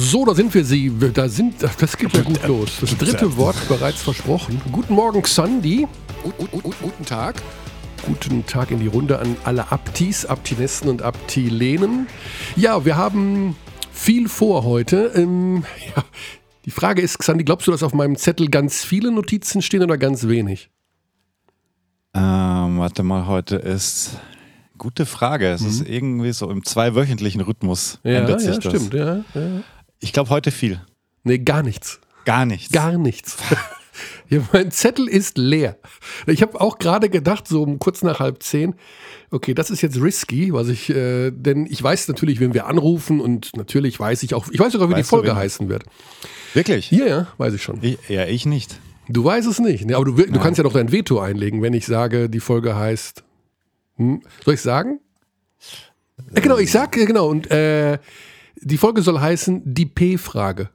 So, da sind wir sie. Da sind, das geht ja gut los. Das dritte Wort bereits versprochen. Guten Morgen, gut, guten Tag. Guten Tag in die Runde an alle Aptis, Aptinessen und Aptilenen. Ja, wir haben viel vor heute. Ähm, ja, die Frage ist, Xandi, glaubst du, dass auf meinem Zettel ganz viele Notizen stehen oder ganz wenig? Ähm, warte mal, heute ist Gute Frage. Es mhm. ist irgendwie so im zweiwöchentlichen Rhythmus ja, ändert sich ja, das. Stimmt, ja, ja. Ich glaube heute viel. Nee, gar nichts. Gar nichts. Gar nichts. ja, mein Zettel ist leer. Ich habe auch gerade gedacht, so um kurz nach halb zehn, okay, das ist jetzt risky, was ich, äh, denn ich weiß natürlich, wenn wir anrufen und natürlich weiß ich auch, ich weiß sogar, wie weißt die Folge heißen wird. Wirklich? Ja, ja, weiß ich schon. Ich, ja, ich nicht. Du weißt es nicht. Aber du, du kannst ja doch dein Veto einlegen, wenn ich sage, die Folge heißt hm? Soll ich sagen? Äh, genau, ich sag, genau. Und äh, die Folge soll heißen Die P-Frage.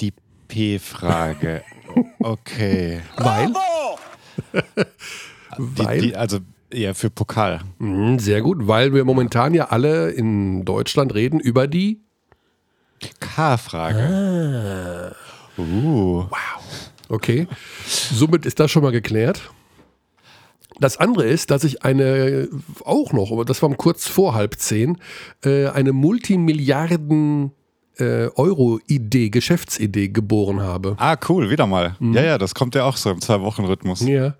Die P-Frage. Okay. Weil? weil? Die, die, also eher für Pokal. Mhm, sehr gut, weil wir momentan ja alle in Deutschland reden über die K-Frage. Ah. Uh. Wow. Okay. Somit ist das schon mal geklärt. Das andere ist, dass ich eine, auch noch, aber das war kurz vor halb zehn, äh, eine Multimilliarden äh, Euro-Idee, Geschäftsidee geboren habe. Ah, cool, wieder mal. Mhm. Ja, ja, das kommt ja auch so im Zwei-Wochen-Rhythmus. Ja.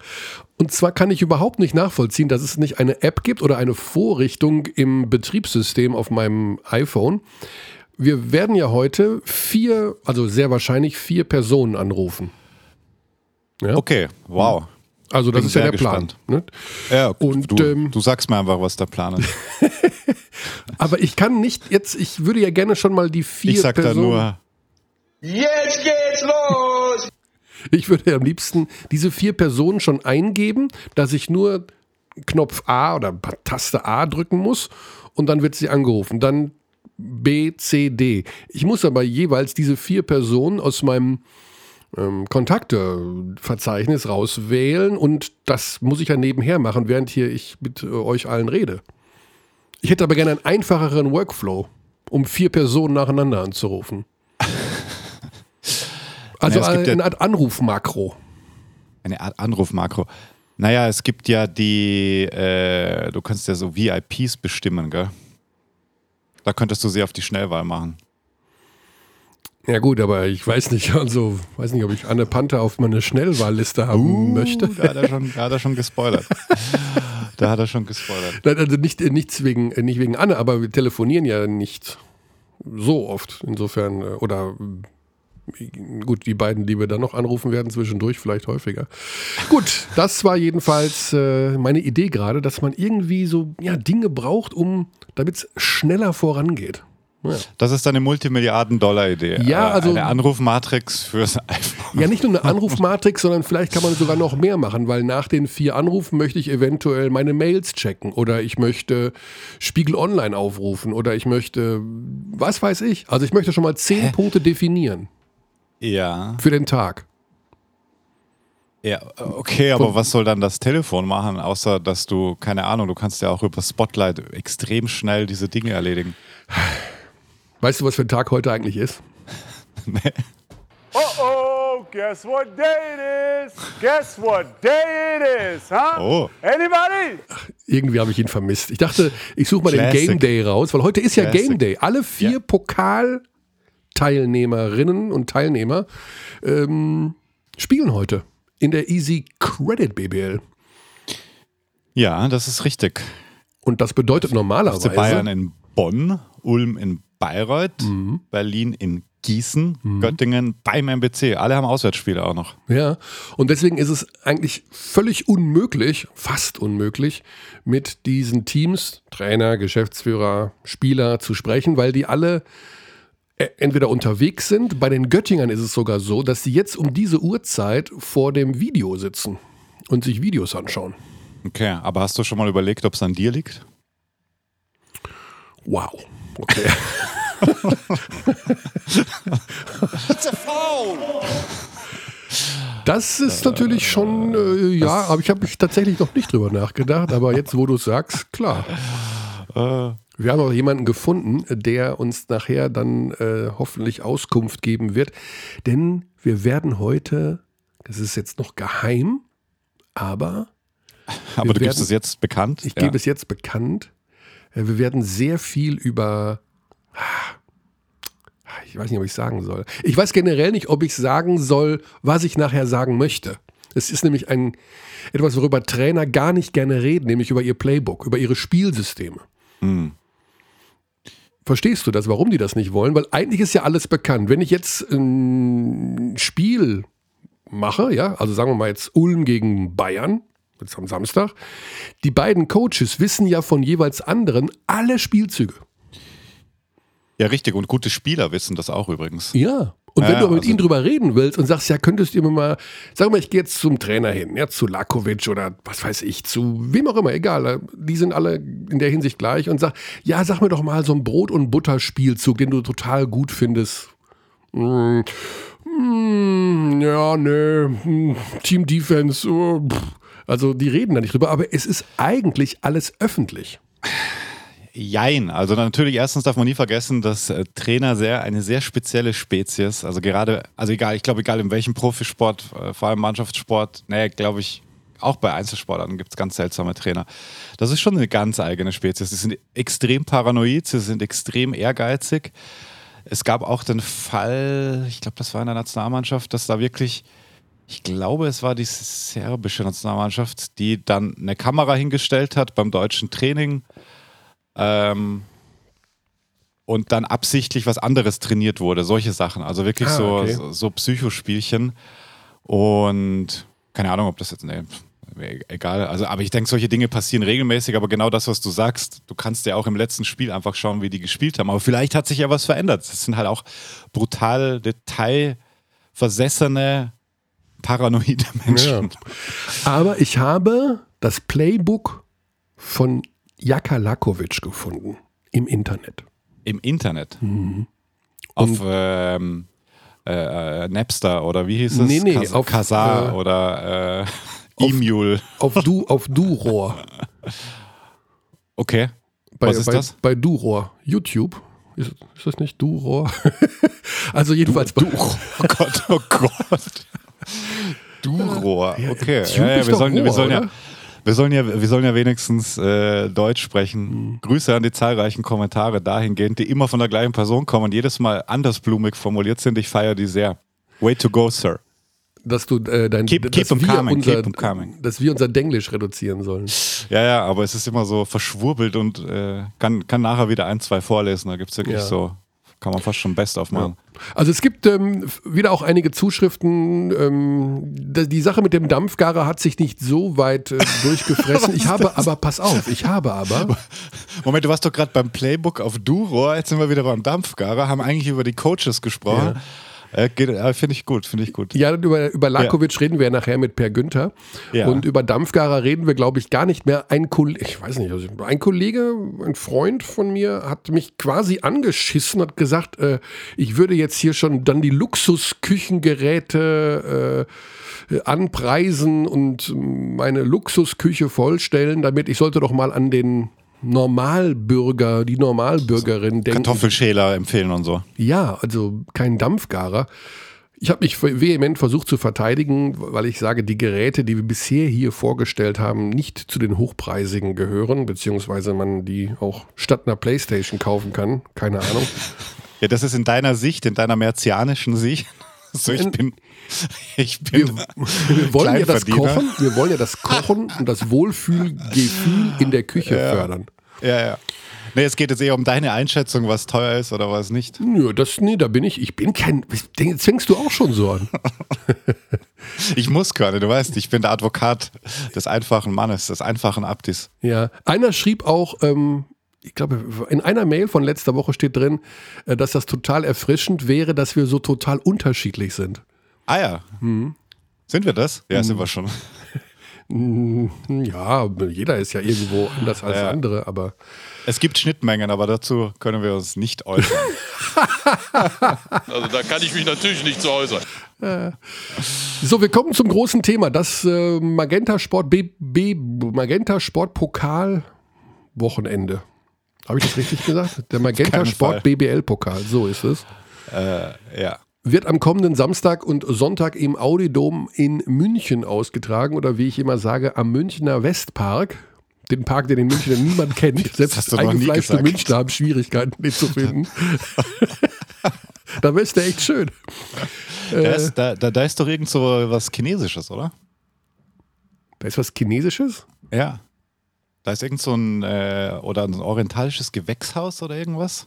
Und zwar kann ich überhaupt nicht nachvollziehen, dass es nicht eine App gibt oder eine Vorrichtung im Betriebssystem auf meinem iPhone. Wir werden ja heute vier, also sehr wahrscheinlich vier Personen anrufen. Ja? Okay, wow. Mhm. Also das Bin ist ja der Plan. Ne? Ja, und du, ähm, du, sagst mir einfach, was der Plan ist. aber ich kann nicht jetzt, ich würde ja gerne schon mal die vier Ich sag Personen, da nur. Jetzt geht's los! Ich würde am liebsten diese vier Personen schon eingeben, dass ich nur Knopf A oder Taste A drücken muss und dann wird sie angerufen. Dann B, C, D. Ich muss aber jeweils diese vier Personen aus meinem ähm, Kontakteverzeichnis rauswählen und das muss ich ja nebenher machen, während hier ich mit äh, euch allen rede. Ich hätte aber gerne einen einfacheren Workflow, um vier Personen nacheinander anzurufen. Also naja, eine, ja Art Anrufmakro. Eine Art Anrufmakro. Naja, es gibt ja die, äh, du kannst ja so VIPs bestimmen, gell? Da könntest du sie auf die Schnellwahl machen. Ja gut, aber ich weiß nicht, also weiß nicht, ob ich Anne Panther auf meine Schnellwahlliste haben uh, möchte. Da hat er schon, da hat er schon gespoilert. da hat er schon gespoilert. Also nicht, nichts wegen, nicht wegen Anne, aber wir telefonieren ja nicht so oft. Insofern, äh, oder gut, die beiden, die wir dann noch anrufen werden, zwischendurch vielleicht häufiger. Gut, das war jedenfalls äh, meine Idee gerade, dass man irgendwie so ja, Dinge braucht, um damit es schneller vorangeht. Ja. Das ist eine Multimilliarden-Dollar-Idee. Ja, äh, also. Eine Anrufmatrix fürs iPhone. Ja, nicht nur eine Anrufmatrix, sondern vielleicht kann man sogar noch mehr machen, weil nach den vier Anrufen möchte ich eventuell meine Mails checken oder ich möchte Spiegel Online aufrufen oder ich möchte, was weiß ich. Also ich möchte schon mal zehn Hä? Punkte definieren. Ja. Für den Tag. Ja, okay, aber was soll dann das Telefon machen, außer dass du, keine Ahnung, du kannst ja auch über Spotlight extrem schnell diese Dinge erledigen. Weißt du, was für ein Tag heute eigentlich ist? nee. Oh oh, guess what day it is? Guess what day it is, huh? Oh. Anybody? Ach, irgendwie habe ich ihn vermisst. Ich dachte, ich suche mal Classic. den Game Day raus, weil heute ist ja Classic. Game Day. Alle vier ja. Pokal-Teilnehmerinnen und Teilnehmer ähm, spielen heute in der Easy Credit BBL. Ja, das ist richtig. Und das bedeutet normalerweise. Bayern in Bonn, Ulm in Bayreuth, mhm. Berlin in Gießen, mhm. Göttingen beim MBC. Alle haben Auswärtsspiele auch noch. Ja, und deswegen ist es eigentlich völlig unmöglich, fast unmöglich, mit diesen Teams, Trainer, Geschäftsführer, Spieler zu sprechen, weil die alle äh, entweder unterwegs sind. Bei den Göttingern ist es sogar so, dass sie jetzt um diese Uhrzeit vor dem Video sitzen und sich Videos anschauen. Okay, aber hast du schon mal überlegt, ob es an dir liegt? Wow. Okay. It's a foul! Das ist natürlich schon, äh, ja, aber ich habe mich tatsächlich noch nicht drüber nachgedacht, aber jetzt, wo du es sagst, klar. Äh, Wir haben auch jemanden gefunden, der uns nachher dann äh, hoffentlich Auskunft geben wird. Denn wir werden heute, das ist jetzt noch geheim, aber. Aber du gibst es jetzt bekannt? Ich ja. gebe es jetzt bekannt. Äh, wir werden sehr viel über. Ich weiß nicht, ob ich sagen soll. Ich weiß generell nicht, ob ich sagen soll, was ich nachher sagen möchte. Es ist nämlich ein, etwas, worüber Trainer gar nicht gerne reden, nämlich über ihr Playbook, über ihre Spielsysteme. Mhm. Verstehst du das, warum die das nicht wollen? Weil eigentlich ist ja alles bekannt. Wenn ich jetzt ein Spiel mache, ja, also sagen wir mal jetzt Ulm gegen Bayern, jetzt am Samstag, die beiden Coaches wissen ja von jeweils anderen alle Spielzüge. Ja, richtig. Und gute Spieler wissen das auch übrigens. Ja. Und wenn ja, du mit also ihnen drüber reden willst und sagst, ja, könntest du mir mal, sag mal, ich gehe jetzt zum Trainer hin, ja, zu Lakovic oder was weiß ich, zu wem auch immer, egal, die sind alle in der Hinsicht gleich und sag, ja, sag mir doch mal so ein Brot- und Butterspielzug, den du total gut findest. Hm, hm, ja, ne, hm, Team Defense, oh, also die reden da nicht drüber, aber es ist eigentlich alles öffentlich. Jein. Also natürlich erstens darf man nie vergessen, dass äh, Trainer sehr eine sehr spezielle Spezies, also gerade, also egal, ich glaube, egal in welchem Profisport, äh, vor allem Mannschaftssport, naja, glaube ich, auch bei Einzelsportarten gibt es ganz seltsame Trainer. Das ist schon eine ganz eigene Spezies. Sie sind extrem paranoid, sie sind extrem ehrgeizig. Es gab auch den Fall, ich glaube, das war in der Nationalmannschaft, dass da wirklich, ich glaube, es war die serbische Nationalmannschaft, die dann eine Kamera hingestellt hat beim deutschen Training ähm, und dann absichtlich was anderes trainiert wurde. Solche Sachen. Also wirklich ah, okay. so, so Psychospielchen. Und keine Ahnung, ob das jetzt. Nee, egal. Also, aber ich denke, solche Dinge passieren regelmäßig. Aber genau das, was du sagst, du kannst ja auch im letzten Spiel einfach schauen, wie die gespielt haben. Aber vielleicht hat sich ja was verändert. Das sind halt auch brutal detailversessene, paranoide Menschen. Ja. Aber ich habe das Playbook von Jaka Lakovic gefunden im Internet. Im Internet? Mhm. Auf ähm, äh, äh, Napster oder wie hieß es? Nee, nee, Kas auf Kazar äh, oder äh, E-Mule. Auf, auf, du, auf Duror. Okay. Bei, Was ist bei, das? Bei Duror. YouTube. Ist, ist das nicht Duror? also jedenfalls du, bei. oh Gott, oh Gott. Duror. Okay. Ja, ja, wir, sollen, Rohr, wir sollen ja. Wir sollen ja, wir sollen ja wenigstens äh, Deutsch sprechen. Mhm. Grüße an die zahlreichen Kommentare dahingehend, die immer von der gleichen Person kommen und jedes Mal andersblumig formuliert sind. Ich feiere die sehr. Way to go, Sir. Dass du äh, dein keep, keep dass, wir coming, unser, keep coming. dass wir unser Denglisch reduzieren sollen. Ja, ja, aber es ist immer so verschwurbelt und äh, kann, kann nachher wieder ein, zwei vorlesen. Da gibt es wirklich so kann man fast schon best aufmachen. Ja. Also es gibt ähm, wieder auch einige Zuschriften. Ähm, die Sache mit dem Dampfgarer hat sich nicht so weit äh, durchgefressen. ich habe das? aber, pass auf, ich habe aber. Moment, du warst doch gerade beim Playbook auf Duro, jetzt sind wir wieder beim Dampfgarer, haben eigentlich über die Coaches gesprochen. Ja. Äh, äh, finde ich gut, finde ich gut. Ja, über, über Lakovic ja. reden wir nachher mit Per Günther. Ja. Und über Dampfgarer reden wir, glaube ich, gar nicht mehr. Ein Kollege, ich weiß nicht, also ein Kollege, ein Freund von mir hat mich quasi angeschissen, hat gesagt, äh, ich würde jetzt hier schon dann die Luxusküchengeräte äh, anpreisen und meine Luxusküche vollstellen, damit ich sollte doch mal an den Normalbürger, die Normalbürgerin denken. Kartoffelschäler empfehlen und so. Ja, also kein Dampfgarer. Ich habe mich vehement versucht zu verteidigen, weil ich sage, die Geräte, die wir bisher hier vorgestellt haben, nicht zu den hochpreisigen gehören, beziehungsweise man die auch statt einer Playstation kaufen kann. Keine Ahnung. Ja, das ist in deiner Sicht, in deiner merzianischen Sicht. So, ich bin, ich bin wir, wir wollen ja das Kochen, wir wollen ja das Kochen und das Wohlfühlgefühl in der Küche ja. fördern. Ja, ja. Nee, es geht jetzt eher um deine Einschätzung, was teuer ist oder was nicht. Nö, das, nee, da bin ich. Ich bin kein. Jetzt fängst du auch schon so an. ich muss gerade, du weißt, ich bin der Advokat des einfachen Mannes, des einfachen Abdis. Ja. Einer schrieb auch, ähm, ich glaube, in einer Mail von letzter Woche steht drin, äh, dass das total erfrischend wäre, dass wir so total unterschiedlich sind. Ah ja. Mhm. Sind wir das? Ja, mhm. sind wir schon. Ja, jeder ist ja irgendwo anders als ja. andere, aber. Es gibt Schnittmengen, aber dazu können wir uns nicht äußern. also da kann ich mich natürlich nicht zu äußern. So, wir kommen zum großen Thema. Das äh, Magenta Sport B, B Magenta Sport Pokal Wochenende. Habe ich das richtig gesagt? Der Magenta Sport Fall. BBL-Pokal, so ist es. Äh, ja. Wird am kommenden Samstag und Sonntag im Audidom in München ausgetragen oder wie ich immer sage, am Münchner Westpark. Den Park, den in München niemand kennt. Selbst eingefleischte. Münchner haben Schwierigkeiten, den zu finden. da ist der echt schön. Da, ist, da, da, da ist doch irgend so was Chinesisches, oder? Da ist was Chinesisches. Ja. Da ist irgend so ein, äh, oder ein orientalisches Gewächshaus oder irgendwas.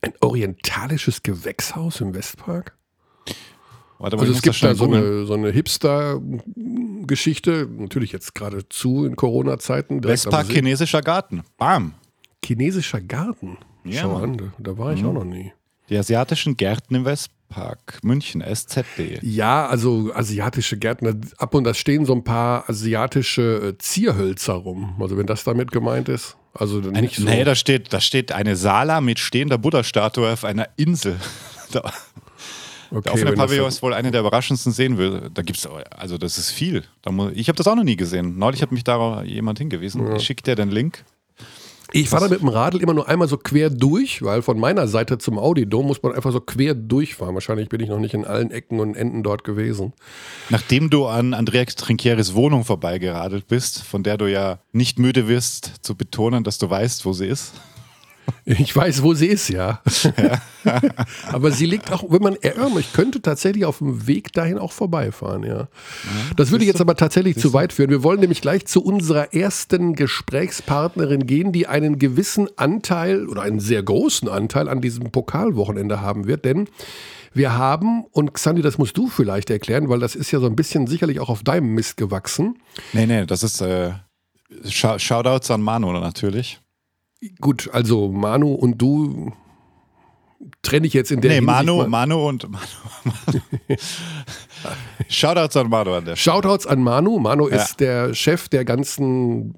Ein orientalisches Gewächshaus im Westpark? Warte mal, Also es gibt da so eine, so eine Hipster-Geschichte, natürlich jetzt gerade zu in Corona-Zeiten. See. chinesischer Garten. Bam. Chinesischer Garten. Ja, Schau Mann. an, da, war ich auch noch nie. Die asiatischen Gärten im Westpark. München, SZD. Ja, also asiatische Gärtner, ab und da stehen so ein paar asiatische äh, Zierhölzer rum. Also wenn das damit gemeint ist. Also nicht so. Nee, da steht, da steht eine Sala mit stehender Buddha-Statue auf einer Insel. Okay, der offene Pavillon ist wohl eine der überraschendsten sehen will. Da gibt's also das ist viel. Da muss, ich habe das auch noch nie gesehen. Neulich hat mich da jemand hingewiesen. Ich schicke dir den Link. Ich fahre mit dem Radl immer nur einmal so quer durch, weil von meiner Seite zum Audidom muss man einfach so quer durchfahren. Wahrscheinlich bin ich noch nicht in allen Ecken und Enden dort gewesen. Nachdem du an Andrea Trinkieris Wohnung vorbeigeradelt bist, von der du ja nicht müde wirst zu betonen, dass du weißt, wo sie ist. Ich weiß, wo sie ist, ja. Aber sie liegt auch, wenn man erinnert, ich könnte tatsächlich auf dem Weg dahin auch vorbeifahren, ja. Das würde jetzt aber tatsächlich zu weit führen. Wir wollen nämlich gleich zu unserer ersten Gesprächspartnerin gehen, die einen gewissen Anteil oder einen sehr großen Anteil an diesem Pokalwochenende haben wird, denn wir haben, und Xandi, das musst du vielleicht erklären, weil das ist ja so ein bisschen sicherlich auch auf deinem Mist gewachsen. Nee, nee, das ist äh, Shou- Shoutouts an Manu natürlich. Gut, also Manu und du trenne ich jetzt in der nee, Hinsicht Manu, mal- Manu und Manu. Manu. Shoutouts an Manu an der Stelle. Shoutouts an Manu. Manu Ja. ist der Chef der ganzen,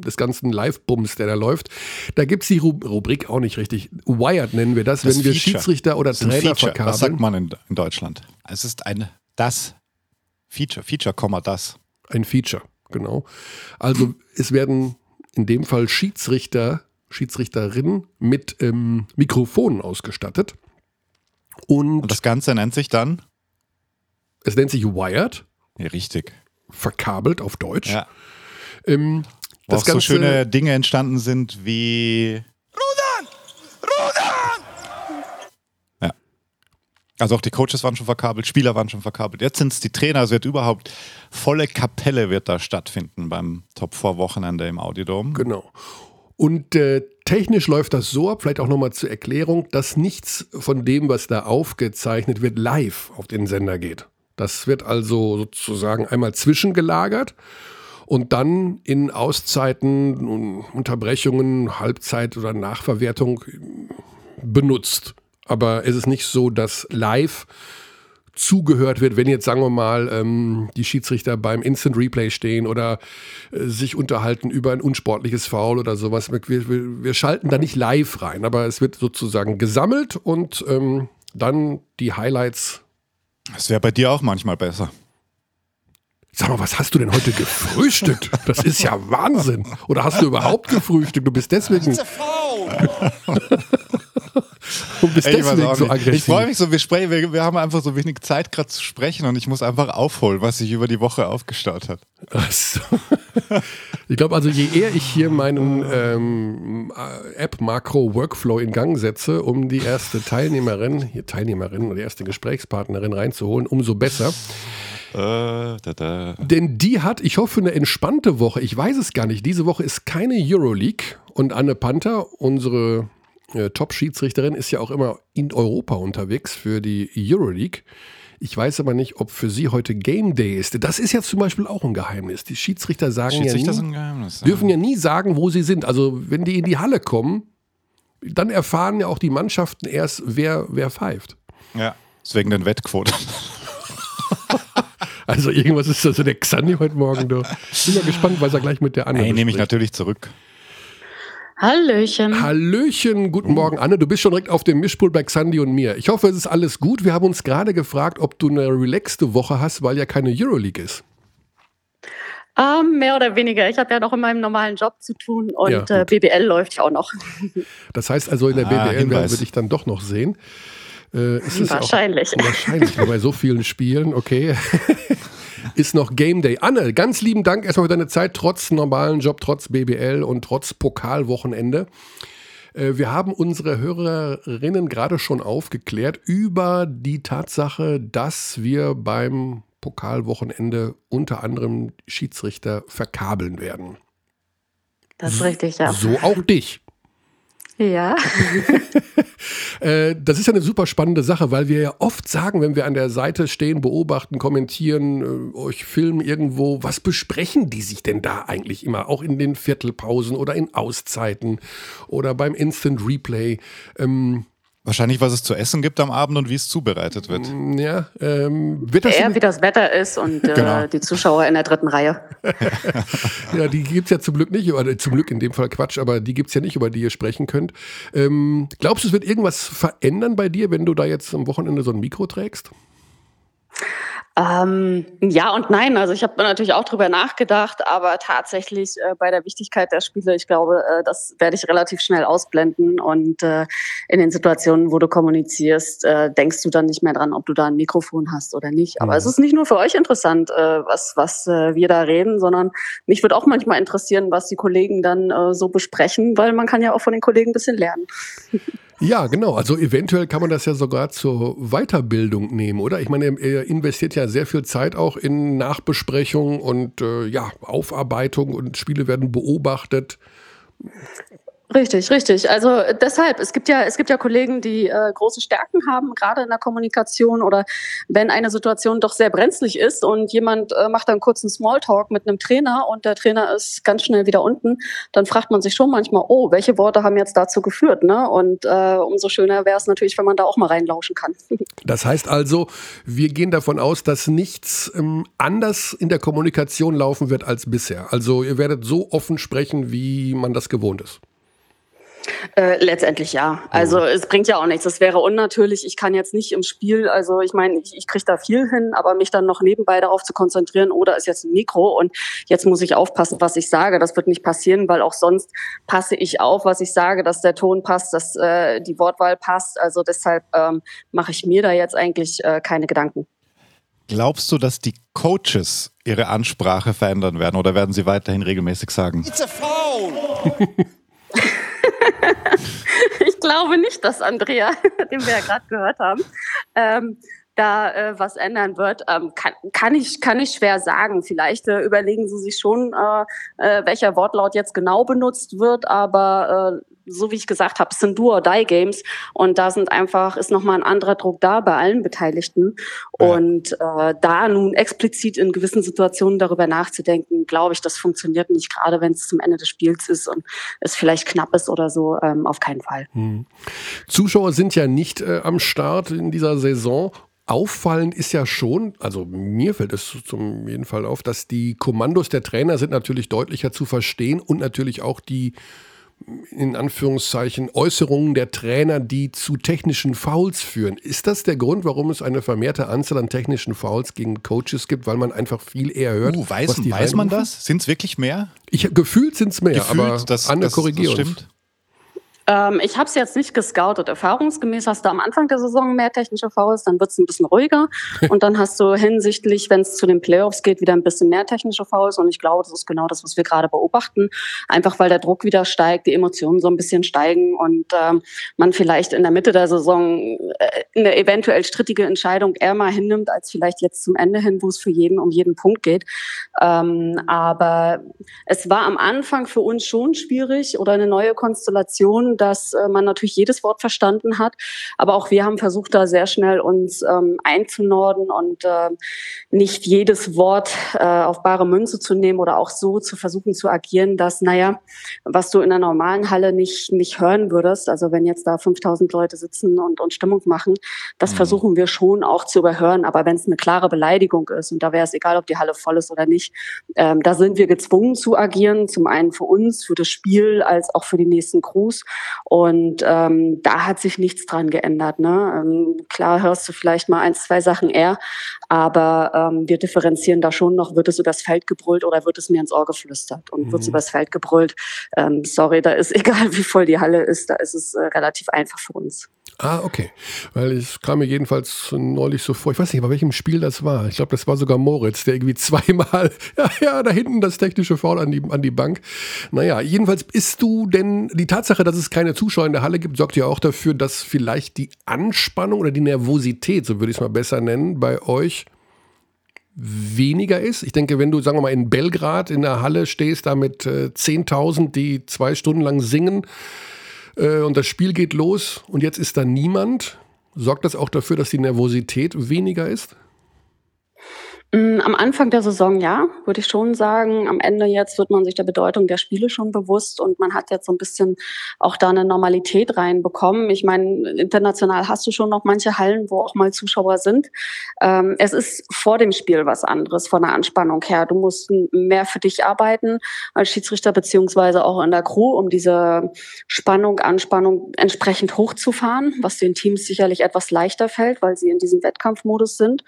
des ganzen Live-Bums, der da läuft. Da gibt es die Ru Rubrik auch nicht richtig. Wired nennen wir das, Das wenn wir Feature. Schiedsrichter oder Trainer Feature. verkabeln. Was sagt man in, in Deutschland? Es ist ein das Feature. Feature, das. Ein Feature, genau. Also es werden in dem Fall Schiedsrichter, Schiedsrichterinnen mit ähm, Mikrofonen ausgestattet. Und, Und das Ganze nennt sich dann. es nennt sich Wired, Ja, richtig. verkabelt auf Deutsch. Ja. Ähm, Wo das auch so Ganze, schöne Dinge entstanden sind wie. Ja. Also auch die Coaches waren schon verkabelt, Spieler waren schon verkabelt. Jetzt sind es die Trainer, es wird überhaupt volle Kapelle wird da stattfinden beim Top 4 Wochenende im Audidom. Genau. Und äh, technisch läuft das so ab, vielleicht auch nochmal zur Erklärung, dass nichts von dem, was da aufgezeichnet wird, live auf den Sender geht. Das wird also sozusagen einmal zwischengelagert und dann in Auszeiten, Unterbrechungen, Halbzeit oder Nachverwertung benutzt. Aber es ist nicht so, dass live zugehört wird, wenn jetzt, sagen wir mal, ähm, die Schiedsrichter beim Instant Replay stehen oder äh, sich unterhalten über ein unsportliches Foul oder sowas. Wir, wir, wir schalten da nicht live rein, aber es wird sozusagen gesammelt und ähm, dann die Highlights. Das wäre bei dir auch manchmal besser. Sag mal, was hast du denn heute gefrühstückt? Das ist ja Wahnsinn. Oder hast du überhaupt gefrühstückt? Du bist deswegen. Und bist ich deswegen so aggressiv. ich freue mich so, wir, sprechen, wir, wir haben einfach so wenig Zeit gerade zu sprechen und ich muss einfach aufholen, was sich über die Woche aufgestaut hat. Ach so. Ich glaube also, je eher ich hier meinen ähm, App-Makro-Workflow in Gang setze, um die erste Teilnehmerin, hier Teilnehmerin oder die erste Gesprächspartnerin reinzuholen, umso besser. Äh, da, da. Denn die hat, ich hoffe, eine entspannte Woche. Ich weiß es gar nicht. Diese Woche ist keine Euroleague und Anne Panther, unsere äh, Top-Schiedsrichterin, ist ja auch immer in Europa unterwegs für die Euroleague. Ich weiß aber nicht, ob für sie heute Game Day ist. Das ist ja zum Beispiel auch ein Geheimnis. Die Schiedsrichter sagen Schiedsrichter ja nie, ein Geheimnis. dürfen ja nie sagen, wo sie sind. Also wenn die in die Halle kommen, dann erfahren ja auch die Mannschaften erst, wer, wer pfeift. Ja, deswegen den Wettquote. Also irgendwas ist also der Xandi heute Morgen. Du. Bin mal gespannt, was er gleich mit der Anne Ey, nehme ich natürlich zurück. Hallöchen. Hallöchen, guten Morgen, Anne. Du bist schon direkt auf dem Mischpult bei Xandi und mir. Ich hoffe, es ist alles gut. Wir haben uns gerade gefragt, ob du eine relaxte Woche hast, weil ja keine Euroleague ist. Ähm, mehr oder weniger. Ich habe ja noch in meinem normalen Job zu tun und ja, äh, BBL läuft ja auch noch. Das heißt also, in der ah, BBL werden wir dich dann doch noch sehen. Äh, wahrscheinlich. Auch, wahrscheinlich, bei so vielen Spielen, okay. ist noch Game Day. Anne, ganz lieben Dank erstmal für deine Zeit, trotz normalen Job, trotz BBL und trotz Pokalwochenende. Äh, wir haben unsere Hörerinnen gerade schon aufgeklärt über die Tatsache, dass wir beim Pokalwochenende unter anderem Schiedsrichter verkabeln werden. Das ist richtig, ja. So auch dich. Ja. Äh, das ist ja eine super spannende Sache, weil wir ja oft sagen, wenn wir an der Seite stehen, beobachten, kommentieren, äh, euch filmen irgendwo, was besprechen die sich denn da eigentlich immer? Auch in den Viertelpausen oder in Auszeiten oder beim Instant Replay. Ähm, Wahrscheinlich, was es zu essen gibt am Abend und wie es zubereitet wird. Mm, ja, ähm, wird das Eher, wie das Wetter ist und äh, genau. die Zuschauer in der dritten Reihe. ja, die gibt es ja zum Glück nicht, oder zum Glück in dem Fall Quatsch, aber die gibt es ja nicht, über die ihr sprechen könnt. Ähm, glaubst du, es wird irgendwas verändern bei dir, wenn du da jetzt am Wochenende so ein Mikro trägst? Ähm, ja und nein. Also ich habe natürlich auch drüber nachgedacht, aber tatsächlich äh, bei der Wichtigkeit der Spiele, ich glaube, äh, das werde ich relativ schnell ausblenden. Und äh, in den Situationen, wo du kommunizierst, äh, denkst du dann nicht mehr dran, ob du da ein Mikrofon hast oder nicht. Aber mhm. es ist nicht nur für euch interessant, äh, was, was äh, wir da reden, sondern mich würde auch manchmal interessieren, was die Kollegen dann so besprechen, weil man kann ja auch von den Kollegen ein bisschen lernen. Ja, genau. Also eventuell kann man das ja sogar zur Weiterbildung nehmen, oder? Ich meine, er investiert ja sehr viel Zeit auch in Nachbesprechung und äh, ja, Aufarbeitung und Spiele werden beobachtet. Richtig, richtig. Also deshalb, es gibt ja, es gibt ja Kollegen, die äh, große Stärken haben, gerade in der Kommunikation oder wenn eine Situation doch sehr brenzlig ist und jemand äh, macht dann kurz einen Smalltalk mit einem Trainer und der Trainer ist ganz schnell wieder unten, dann fragt man sich schon manchmal, oh, welche Worte haben jetzt dazu geführt, ne? Und äh, umso schöner wäre es natürlich, wenn man da auch mal reinlauschen kann. Das heißt also, wir gehen davon aus, dass nichts ähm, anders in der Kommunikation laufen wird als bisher. Also ihr werdet so offen sprechen, wie man das gewohnt ist. Äh, letztendlich ja. Also mhm. es bringt ja auch nichts. Das wäre unnatürlich. Ich kann jetzt nicht im Spiel, also ich meine, ich, ich kriege da viel hin, aber mich dann noch nebenbei darauf zu konzentrieren, oder ist jetzt ein Mikro und jetzt muss ich aufpassen, was ich sage. Das wird nicht passieren, weil auch sonst passe ich auf, was ich sage, dass der Ton passt, dass äh, die Wortwahl passt. Also deshalb ähm, mache ich mir da jetzt eigentlich äh, keine Gedanken. Glaubst du, dass die Coaches ihre Ansprache verändern werden oder werden sie weiterhin regelmäßig sagen? It's a foul! ich glaube nicht, dass Andrea, den wir ja gerade gehört haben, ähm, da äh, was ändern wird, ähm, kann, kann, ich, kann ich schwer sagen. Vielleicht äh, überlegen sie sich schon, äh, äh, welcher Wortlaut jetzt genau benutzt wird, aber äh, so wie ich gesagt habe, es sind Do-or-Die-Games und da sind einfach, ist nochmal ein anderer Druck da bei allen Beteiligten. Ja. Und äh, da nun explizit in gewissen Situationen darüber nachzudenken, glaube ich, das funktioniert nicht, gerade wenn es zum Ende des Spiels ist und es vielleicht knapp ist oder so, ähm, auf keinen Fall. Hm. Zuschauer sind ja nicht äh, am Start in dieser Saison Auffallend ist ja schon, also mir fällt es zum jeden Fall auf, dass die Kommandos der Trainer sind natürlich deutlicher zu verstehen und natürlich auch die in Anführungszeichen Äußerungen der Trainer, die zu technischen Fouls führen. Ist das der Grund, warum es eine vermehrte Anzahl an technischen Fouls gegen Coaches gibt, weil man einfach viel eher hört? Uh, weiß, weiß man das? Sind es wirklich mehr? Ich, gefühlt sind es mehr, gefühlt, aber das, Anne, korrigiere das stimmt. Ähm, ich habe es jetzt nicht gescoutet. Erfahrungsgemäß hast du am Anfang der Saison mehr technische Fouls, dann wird es ein bisschen ruhiger. und dann hast du hinsichtlich, wenn es zu den Playoffs geht, wieder ein bisschen mehr technische Fouls. Und ich glaube, das ist genau das, was wir gerade beobachten. Einfach weil der Druck wieder steigt, die Emotionen so ein bisschen steigen und ähm, man vielleicht in der Mitte der Saison äh, eine eventuell strittige Entscheidung eher mal hinnimmt, als vielleicht jetzt zum Ende hin, wo es für jeden um jeden Punkt geht. Ähm, aber es war am Anfang für uns schon schwierig oder eine neue Konstellation, dass äh, man natürlich jedes Wort verstanden hat. Aber auch wir haben versucht, da sehr schnell uns ähm, einzunorden und äh, nicht jedes Wort äh, auf bare Münze zu nehmen oder auch so zu versuchen zu agieren, dass, naja, was du in der normalen Halle nicht, nicht hören würdest, also wenn jetzt da 5000 Leute sitzen und, und Stimmung machen. Das mhm. versuchen wir schon auch zu überhören. Aber wenn es eine klare Beleidigung ist, und da wäre es egal, ob die Halle voll ist oder nicht, ähm, da sind wir gezwungen zu agieren. Zum einen für uns, für das Spiel, als auch für die nächsten Crews. Und ähm, da hat sich nichts dran geändert. Ne? Ähm, klar hörst du vielleicht mal ein, zwei Sachen eher, aber ähm, wir differenzieren da schon noch, wird es übers Feld gebrüllt oder wird es mir ins Ohr geflüstert? Und mhm. wird es übers Feld gebrüllt, ähm, sorry, da ist egal, wie voll die Halle ist, da ist es äh, relativ einfach für uns. Ah, okay. Weil es kam mir jedenfalls neulich so vor, ich weiß nicht, bei welchem Spiel das war. Ich glaube, das war sogar Moritz, der irgendwie zweimal, ja, ja, da hinten das technische Foul an die, an die Bank. Naja, jedenfalls bist du denn, die Tatsache, dass es keine Zuschauer in der Halle gibt, sorgt ja auch dafür, dass vielleicht die Anspannung oder die Nervosität, so würde ich es mal besser nennen, bei euch weniger ist. Ich denke, wenn du, sagen wir mal, in Belgrad in der Halle stehst, da mit äh, 10.000, die zwei Stunden lang singen, äh, und das Spiel geht los und jetzt ist da niemand. Sorgt das auch dafür, dass die Nervosität weniger ist? Mm, am Anfang der Saison ja, würde ich schon sagen. Am Ende jetzt wird man sich der Bedeutung der Spiele schon bewusst und man hat jetzt so ein bisschen auch da eine Normalität reinbekommen. Ich meine, international hast du schon noch manche Hallen, wo auch mal Zuschauer sind. Ähm, es ist vor dem Spiel was anderes von der Anspannung her. Du musst mehr für dich arbeiten als Schiedsrichter beziehungsweise auch in der Crew, um diese Spannung, Anspannung entsprechend hochzufahren, was den Teams sicherlich etwas leichter fällt, weil sie in diesem Wettkampfmodus sind.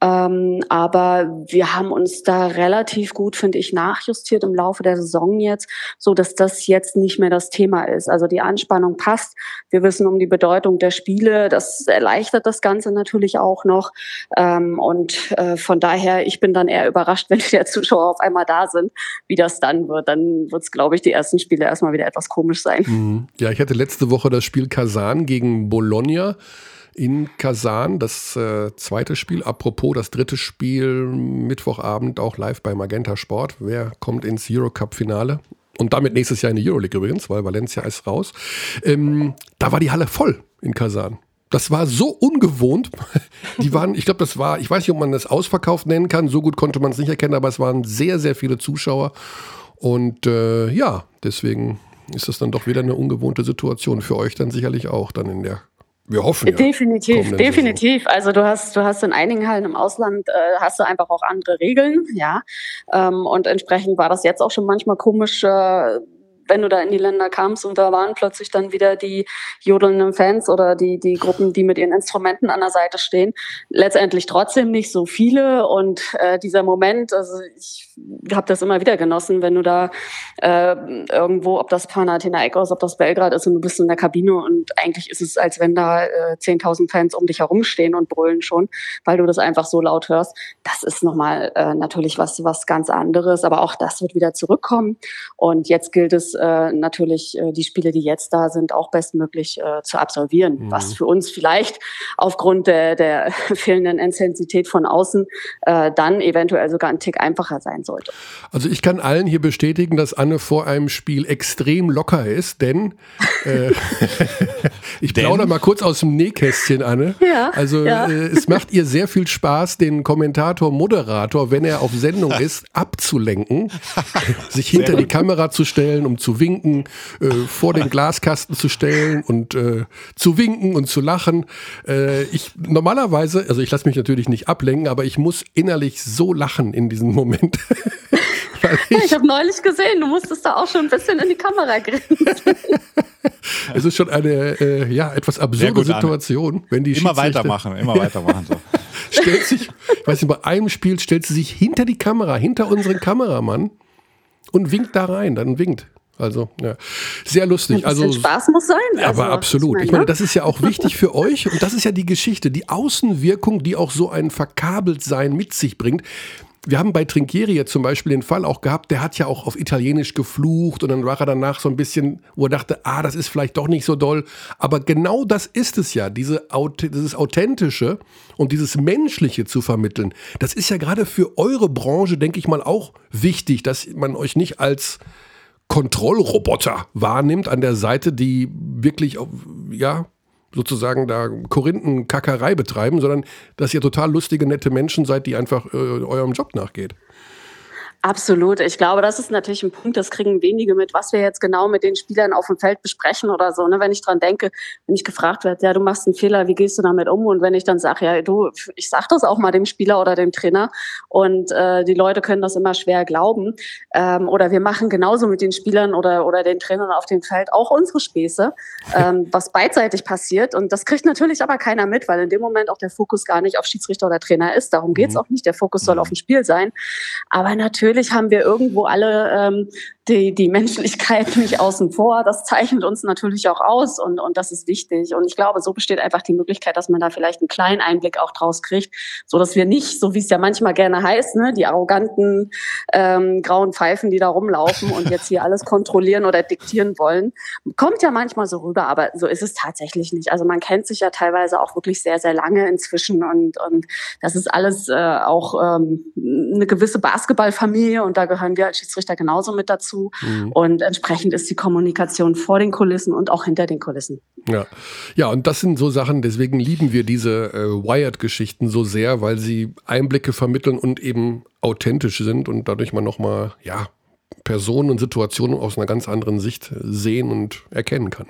Ähm, aber wir haben uns da relativ gut, finde ich, nachjustiert im Laufe der Saison jetzt, so dass das jetzt nicht mehr das Thema ist. Also die Anspannung passt. Wir wissen um die Bedeutung der Spiele. Das erleichtert das Ganze natürlich auch noch. Ähm, und äh, von daher, ich bin dann eher überrascht, wenn die Zuschauer auf einmal da sind, wie das dann wird. Dann wird es, glaube ich, die ersten Spiele erstmal wieder etwas komisch sein. Mhm. Ja, ich hatte letzte Woche das Spiel Kasan gegen Bologna in Kasan, das äh, zweite Spiel. Apropos, das dritte Spiel Mittwochabend auch live bei Magenta Sport. Wer kommt ins Eurocup-Finale? Und damit nächstes Jahr in die Euroleague übrigens, weil Valencia ist raus. Ähm, da war die Halle voll in Kasan. Das war so ungewohnt. Die waren, ich glaube, das war, ich weiß nicht, ob man das ausverkauft nennen kann. So gut konnte man es nicht erkennen, aber es waren sehr, sehr viele Zuschauer. Und äh, ja, deswegen ist das dann doch wieder eine ungewohnte Situation. Für euch dann sicherlich auch dann in der wir hoffen. Ja, definitiv, definitiv. Also du hast, du hast in einigen Hallen im Ausland äh, hast du einfach auch andere Regeln, ja. Ähm, und entsprechend war das jetzt auch schon manchmal komisch. Äh, wenn du da in die Länder kamst und da waren plötzlich dann wieder die jodelnden Fans oder die, die Gruppen, die mit ihren Instrumenten an der Seite stehen. Letztendlich trotzdem nicht so viele und äh, dieser Moment, also ich habe das immer wieder genossen, wenn du da äh, irgendwo, ob das Panathinaikos, ob das Belgrad ist und du bist in der Kabine und eigentlich ist es, als wenn da äh, 10.000 Fans um dich herumstehen und brüllen schon, weil du das einfach so laut hörst. Das ist nochmal äh, natürlich was, was ganz anderes, aber auch das wird wieder zurückkommen und jetzt gilt es äh, natürlich äh, die Spiele, die jetzt da sind, auch bestmöglich äh, zu absolvieren. Mhm. Was für uns vielleicht aufgrund der, der fehlenden Intensität von außen äh, dann eventuell sogar ein Tick einfacher sein sollte. Also ich kann allen hier bestätigen, dass Anne vor einem Spiel extrem locker ist, denn äh, ich plaudere mal kurz aus dem Nähkästchen, Anne. Ja, also ja. Äh, es macht ihr sehr viel Spaß, den Kommentator, Moderator, wenn er auf Sendung ist, abzulenken, sich hinter die Kamera zu stellen, um zu zu winken, äh, vor den Glaskasten zu stellen und äh, zu winken und zu lachen. Äh, ich normalerweise, also ich lasse mich natürlich nicht ablenken, aber ich muss innerlich so lachen in diesem Moment. ich, ich habe neulich gesehen, du musstest da auch schon ein bisschen in die Kamera grinsen. es ist schon eine äh, ja, etwas absurde Situation, wenn die Immer weitermachen, immer weitermachen. So. stellt sich, ich weiß nicht, bei einem Spiel stellt sie sich hinter die Kamera, hinter unseren Kameramann und winkt da rein, dann winkt. Also, ja. Sehr lustig. Also, Spaß muss sein. Also, aber absolut. Ich meine, ich meine, das ist ja auch wichtig für euch und das ist ja die Geschichte, die Außenwirkung, die auch so ein Verkabeltsein mit sich bringt. Wir haben bei Trinkieri jetzt zum Beispiel den Fall auch gehabt, der hat ja auch auf Italienisch geflucht und dann war er danach so ein bisschen, wo er dachte, ah, das ist vielleicht doch nicht so doll. Aber genau das ist es ja, diese, dieses Authentische und dieses Menschliche zu vermitteln. Das ist ja gerade für eure Branche, denke ich mal, auch wichtig, dass man euch nicht als Kontrollroboter wahrnimmt an der Seite, die wirklich, ja, sozusagen da Korinthenkackerei betreiben, sondern dass ihr total lustige, nette Menschen seid, die einfach äh, eurem Job nachgeht. Absolut. Ich glaube, das ist natürlich ein Punkt, das kriegen wenige mit, was wir jetzt genau mit den Spielern auf dem Feld besprechen oder so. Ne? Wenn ich dran denke, wenn ich gefragt werde, ja, du machst einen Fehler, wie gehst du damit um? Und wenn ich dann sage, ja, du, ich sag das auch mal dem Spieler oder dem Trainer und äh, die Leute können das immer schwer glauben. Ähm, oder wir machen genauso mit den Spielern oder, oder den Trainern auf dem Feld auch unsere Späße, ähm, was beidseitig passiert. Und das kriegt natürlich aber keiner mit, weil in dem Moment auch der Fokus gar nicht auf Schiedsrichter oder Trainer ist. Darum geht's mhm. auch nicht. Der Fokus soll mhm. auf dem Spiel sein. Aber natürlich haben wir irgendwo alle ähm, die, die Menschlichkeit nicht außen vor. Das zeichnet uns natürlich auch aus und, und das ist wichtig. Und ich glaube, so besteht einfach die Möglichkeit, dass man da vielleicht einen kleinen Einblick auch draus kriegt, so dass wir nicht, so wie es ja manchmal gerne heißt, ne, die arroganten ähm, grauen Pfeifen, die da rumlaufen und jetzt hier alles kontrollieren oder diktieren wollen, kommt ja manchmal so rüber, aber so ist es tatsächlich nicht. Also man kennt sich ja teilweise auch wirklich sehr, sehr lange inzwischen und, und das ist alles äh, auch ähm, eine gewisse Basketballfamilie und da gehören wir als Schiedsrichter genauso mit dazu dazu. Mhm. Und entsprechend ist die Kommunikation vor den Kulissen und auch hinter den Kulissen. Ja, ja und das sind so Sachen, deswegen lieben wir diese äh, Wired-Geschichten so sehr, weil sie Einblicke vermitteln und eben authentisch sind und dadurch man nochmal, ja, Personen und Situationen aus einer ganz anderen Sicht sehen und erkennen kann.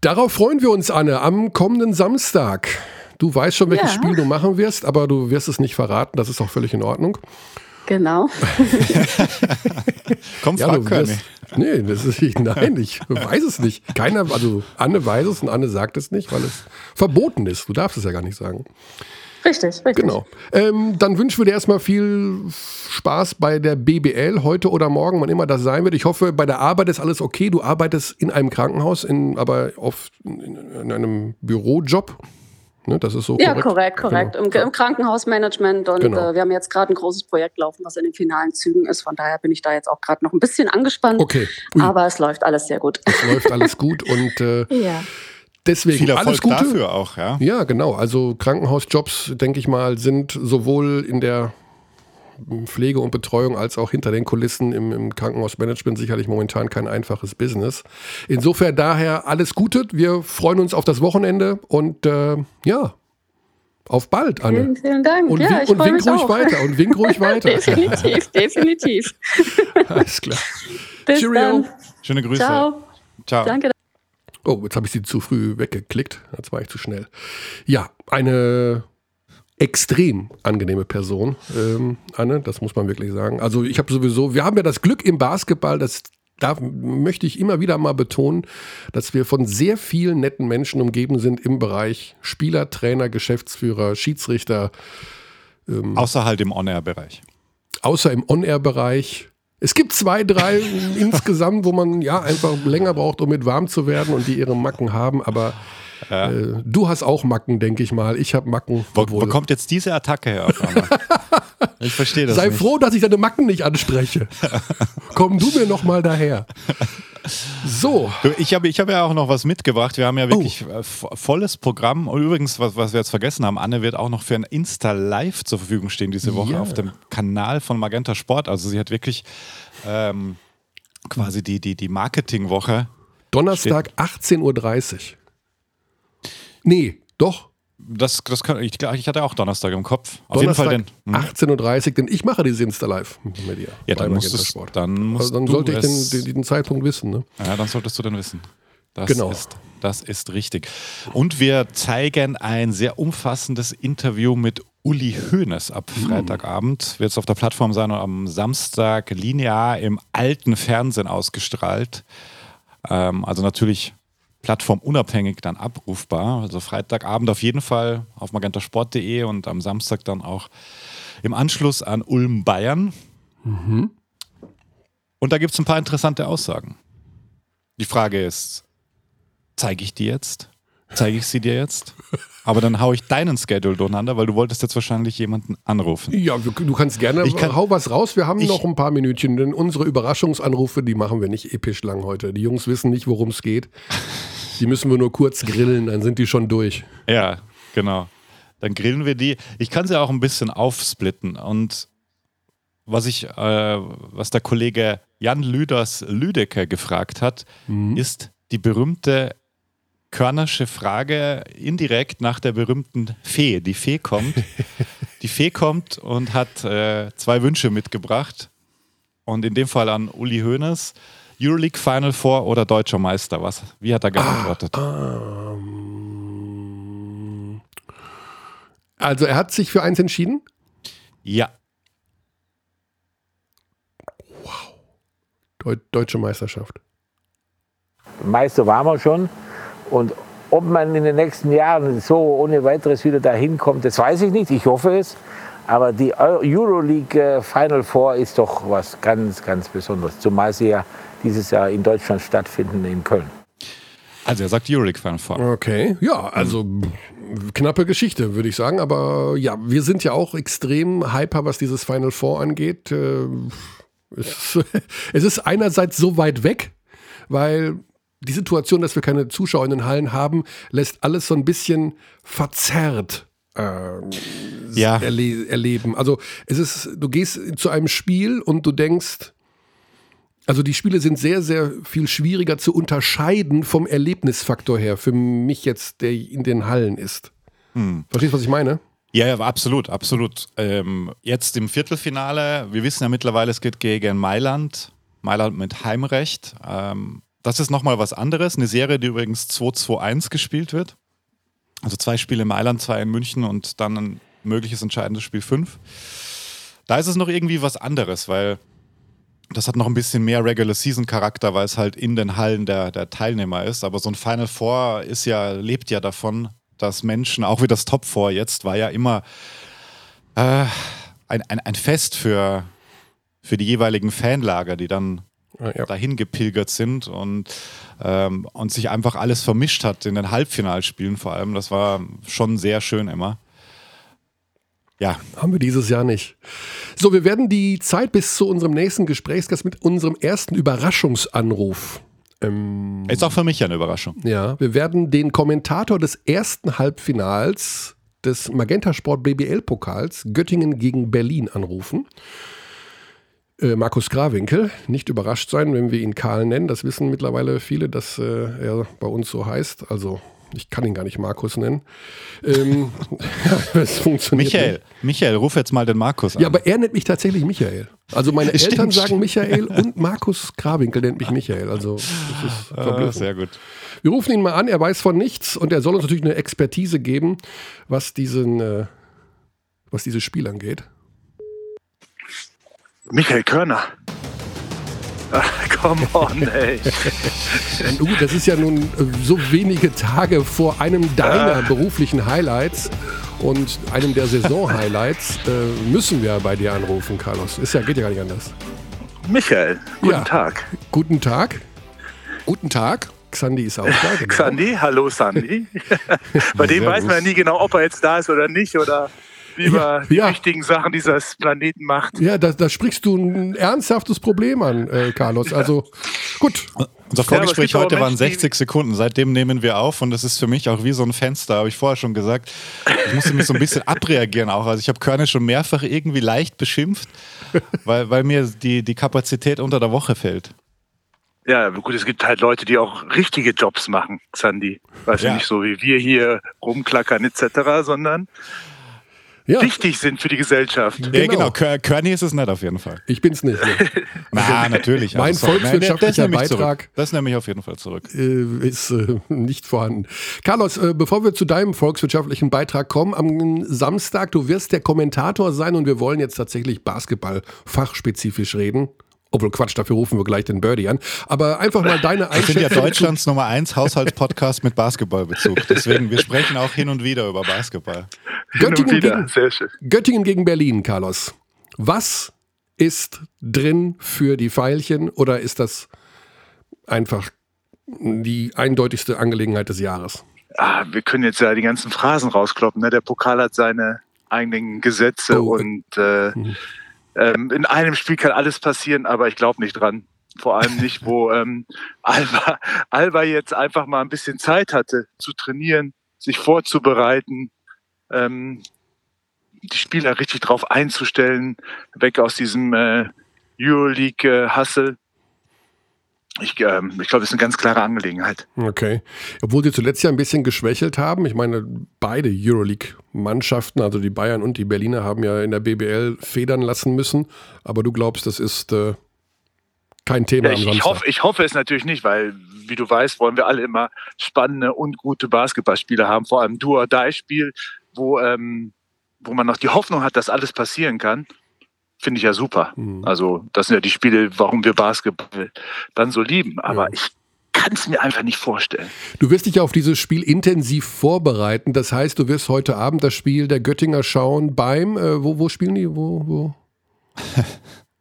Darauf freuen wir uns, Anne, am kommenden Samstag. Du weißt schon, welches ja. Spiel du machen wirst, aber du wirst es nicht verraten. Das ist auch völlig in Ordnung. Genau. Komm, frag ja, wirst, Nee, das ist, nein, ich weiß es nicht. Keiner, also Anne weiß es und Anne sagt es nicht, weil es verboten ist. Du darfst es ja gar nicht sagen. Richtig, richtig. Genau. Ähm, dann wünschen wir dir erstmal viel Spaß bei der BBL heute oder morgen, wann immer das sein wird. Ich hoffe, bei der Arbeit ist alles okay. Du arbeitest in einem Krankenhaus, in, aber auf, in, in einem Bürojob. Ne? Das ist so ja, korrekt, korrekt. Genau. Im, Im, Krankenhausmanagement und genau. äh, wir haben jetzt gerade ein großes Projekt laufen, was in den finalen Zügen ist. Von daher bin ich da jetzt auch gerade noch ein bisschen angespannt. Okay. Ui. Aber es läuft alles sehr gut. Es läuft alles gut und äh, ja. Deswegen Viel Erfolg alles Gute. dafür auch, ja. Ja, genau. Also Krankenhausjobs, denke ich mal, sind sowohl in der Pflege und Betreuung als auch hinter den Kulissen im, im, Krankenhausmanagement sicherlich momentan kein einfaches Business. Insofern daher alles Gute. Wir freuen uns auf das Wochenende und äh, ja, auf bald, Anne. Vielen, vielen Dank. Und, ja, wink, und wink ruhig auch. weiter und wink ruhig weiter. definitiv, definitiv. Alles klar. Bis Cheerio. Dann. Schöne Grüße. Ciao. Ciao. Danke. Oh, jetzt habe ich sie zu früh weggeklickt. Jetzt war ich zu schnell. Ja, eine extrem angenehme Person, ähm, Anne, das muss man wirklich sagen. Also ich habe sowieso, wir haben ja das Glück im Basketball, das da möchte ich immer wieder mal betonen, dass wir von sehr vielen netten Menschen umgeben sind im Bereich Spieler, Trainer, Geschäftsführer, Schiedsrichter. Ähm, außer halt im On-Air-Bereich. Außer im On-Air-Bereich. Es gibt zwei, drei insgesamt, wo man ja einfach länger braucht, um mit warm zu werden und die ihre Macken haben, aber ja. Äh, du hast auch Macken, denke ich mal. Ich habe Macken. Wo, wo, kommt jetzt diese Attacke her? ich verstehe das. Sei nicht. froh, dass ich deine Macken nicht anspreche. Komm du mir noch mal daher. So. Ich habe ich hab ja auch noch was mitgebracht. Wir haben ja wirklich oh. Volles Programm. Und übrigens, was, was wir jetzt vergessen haben, Anne wird auch noch für ein Insta-Live zur Verfügung stehen diese Woche ja. auf dem Kanal von Magenta Sport. Also sie hat wirklich ähm, quasi die, die, die Marketingwoche. Donnerstag 18.30 Uhr. Nee, doch. Das, das kann, ich, ich hatte auch Donnerstag im Kopf. Auf Donnerstag jeden Fall den. 18.30 Uhr, denn ich mache diese Insta live mit dir. Ja, dann, musstest, dann, musst also dann sollte ich den, den, den, Zeitpunkt wissen. Ne? Ja, dann solltest du den wissen. Das genau. Ist, das ist richtig. Und wir zeigen ein sehr umfassendes Interview mit Uli Hoeneß ab hm. Freitagabend. Wird es auf der Plattform sein und am Samstag linear im alten Fernsehen ausgestrahlt. Ähm, also natürlich plattformunabhängig dann abrufbar. Also Freitagabend auf jeden Fall auf magentasport.de und am Samstag dann auch im Anschluss an Ulm Bayern. Mhm. Und da gibt es ein paar interessante Aussagen. Die Frage ist, zeige ich die jetzt? Zeige ich sie dir jetzt? Aber dann haue ich deinen Schedule durcheinander, weil du wolltest jetzt wahrscheinlich jemanden anrufen. Ja, du kannst gerne, ich kann, hau was raus. Wir haben ich, noch ein paar Minütchen, denn unsere Überraschungsanrufe, die machen wir nicht episch lang heute. Die Jungs wissen nicht, worum es geht. Die müssen wir nur kurz grillen, dann sind die schon durch. Ja, genau. Dann grillen wir die. Ich kann sie auch ein bisschen aufsplitten. Und was ich, äh, was der Kollege Jan Lüders Lüdecker gefragt hat, mhm. ist die berühmte Körnersche Frage indirekt nach der berühmten Fee. Die Fee kommt. Die Fee kommt und hat äh, zwei Wünsche mitgebracht. Und in dem Fall an Uli Hoeneß. Euroleague Final Four oder deutscher Meister? Was? Wie hat er geantwortet? Ah, ähm, also er hat sich für eins entschieden? Ja. Wow. Deu Deutsche Meisterschaft. Meister waren wir schon. Und ob man in den nächsten Jahren so ohne weiteres wieder dahin kommt, das weiß ich nicht. Ich hoffe es. Aber die Euroleague äh, Final Four ist doch was ganz, ganz Besonderes. Zumal sie ja dieses Jahr in Deutschland stattfinden, in Köln. Also er sagt Euroleague Final Four. Okay, ja, also knappe Geschichte, würde ich sagen. Aber ja, wir sind ja auch extrem hyper, was dieses Final Four angeht. Äh, es ist einerseits so weit weg, weil die Situation, dass wir keine Zuschauer in den Hallen haben, lässt alles so ein bisschen verzerrt äh, ja. erle erleben. Also es ist, du gehst zu einem Spiel und du denkst, also die Spiele sind sehr, sehr viel schwieriger zu unterscheiden vom Erlebnisfaktor her, für mich jetzt, der in den Hallen ist. Hm. Verstehst du, was ich meine? Ja, ja, absolut, absolut. Ähm, jetzt im Viertelfinale, wir wissen ja mittlerweile, es geht gegen Mailand. Mailand mit Heimrecht. Ähm, das ist nochmal was anderes. Eine Serie, die übrigens 2-2-1 gespielt wird. Also zwei Spiele in Mailand, zwei in München und dann ein mögliches entscheidendes Spiel 5. Da ist es noch irgendwie was anderes, weil das hat noch ein bisschen mehr Regular Season Charakter, weil es halt in den Hallen der, der Teilnehmer ist. Aber so ein Final Four ist ja, lebt ja davon, dass Menschen, auch wie das Top Four jetzt, war ja immer äh, ein, ein, ein Fest für, für die jeweiligen Fanlager, die dann ja. dahin gepilgert sind und, ähm, und sich einfach alles vermischt hat in den Halbfinalspielen vor allem. Das war schon sehr schön immer. Ja. Haben wir dieses Jahr nicht. So, wir werden die Zeit bis zu unserem nächsten Gesprächsgast mit unserem ersten Überraschungsanruf. Ähm, Ist auch für mich eine Überraschung. Ja, wir werden den Kommentator des ersten Halbfinals des Magenta Sport BBL Pokals Göttingen gegen Berlin anrufen. Äh, Markus Grawinkel, nicht überrascht sein, wenn wir ihn Karl nennen. Das wissen mittlerweile viele, dass äh, er bei uns so heißt. Also ich kann ihn gar nicht Markus nennen. Ähm, Michael, nicht. Michael, ruf jetzt mal den Markus an. Ja, aber er nennt mich tatsächlich Michael. Also meine Eltern stimmt, sagen stimmt. Michael und Markus Grawinkel nennt mich Michael. Also das ist ah, sehr gut. Wir rufen ihn mal an, er weiß von nichts und er soll uns natürlich eine Expertise geben, was diesen, äh, was dieses Spiel angeht. Michael Körner. Come on, ey. uh, das ist ja nun äh, so wenige Tage vor einem deiner beruflichen Highlights und einem der Saison-Highlights äh, müssen wir bei dir anrufen, Carlos. Ist ja, geht ja gar nicht anders. Michael, guten ja. Tag. Guten Tag. Guten Tag. Xandi ist auch da. Genau. Xandi, hallo Sandy. bei dem weiß man ja nie genau, ob er jetzt da ist oder nicht oder über die ja. wichtigen Sachen dieses Planeten macht. Ja, da, da sprichst du ein ernsthaftes Problem an, äh, Carlos. Also gut. Unser Vorgespräch ja, heute waren 60 Sekunden. Seitdem nehmen wir auf und das ist für mich auch wie so ein Fenster, habe ich vorher schon gesagt. Ich musste mich so ein bisschen abreagieren auch. Also ich habe Körne schon mehrfach irgendwie leicht beschimpft, weil, weil mir die, die Kapazität unter der Woche fällt. Ja, gut, es gibt halt Leute, die auch richtige Jobs machen, Sandy. Weißt ja. du, nicht so wie wir hier rumklackern etc., sondern ja. wichtig sind für die Gesellschaft. Genau. Ja, genau. Körny ist es nicht auf jeden Fall. Ich bin es nicht. Ne? Na, natürlich. Mein also, volkswirtschaftlicher das Beitrag. Das nehme ich auf jeden Fall zurück. Äh, ist äh, nicht vorhanden. Carlos, äh, bevor wir zu deinem volkswirtschaftlichen Beitrag kommen, am Samstag, du wirst der Kommentator sein und wir wollen jetzt tatsächlich Basketball fachspezifisch reden. Obwohl Quatsch, dafür rufen wir gleich den Birdie an. Aber einfach mal deine Einschätzung. Wir sind ja Deutschlands Nummer 1 Haushaltspodcast mit Basketballbezug. Deswegen, wir sprechen auch hin und wieder über Basketball. Göttingen, gegen, Göttingen gegen Berlin, Carlos. Was ist drin für die Pfeilchen oder ist das einfach die eindeutigste Angelegenheit des Jahres? Ah, wir können jetzt ja die ganzen Phrasen rauskloppen. Ne? Der Pokal hat seine eigenen Gesetze oh. und äh, mhm ähm, in einem Spiel kann alles passieren, aber ich glaube nicht dran. Vor allem nicht, wo ähm, Alba, Alba jetzt einfach mal ein bisschen Zeit hatte zu trainieren, sich vorzubereiten, ähm, die Spieler richtig drauf einzustellen, weg aus diesem äh, Euroleague-Hustle. Ich, ähm, ich glaube, das ist eine ganz klare Angelegenheit. Okay. Obwohl sie zuletzt ja ein bisschen geschwächelt haben. Ich meine, beide Euroleague-Mannschaften, also die Bayern und die Berliner, haben ja in der BBL federn lassen müssen. Aber du glaubst, das ist äh, kein Thema ja, ich, ich, hoffe, ich hoffe es natürlich nicht, weil, wie du weißt, wollen wir alle immer spannende und gute Basketballspiele haben. Vor allem Do-or-Die-Spiel, wo, ähm, wo man noch die Hoffnung hat, dass alles passieren kann finde ich ja super. Mhm. Also das sind ja die Spiele, warum wir Basketball dann so lieben. Aber ja. ich kann es mir einfach nicht vorstellen. Du wirst dich auf dieses Spiel intensiv vorbereiten. Das heißt, du wirst heute Abend das Spiel der Göttinger schauen beim, äh, wo, wo spielen die? Wo, wo?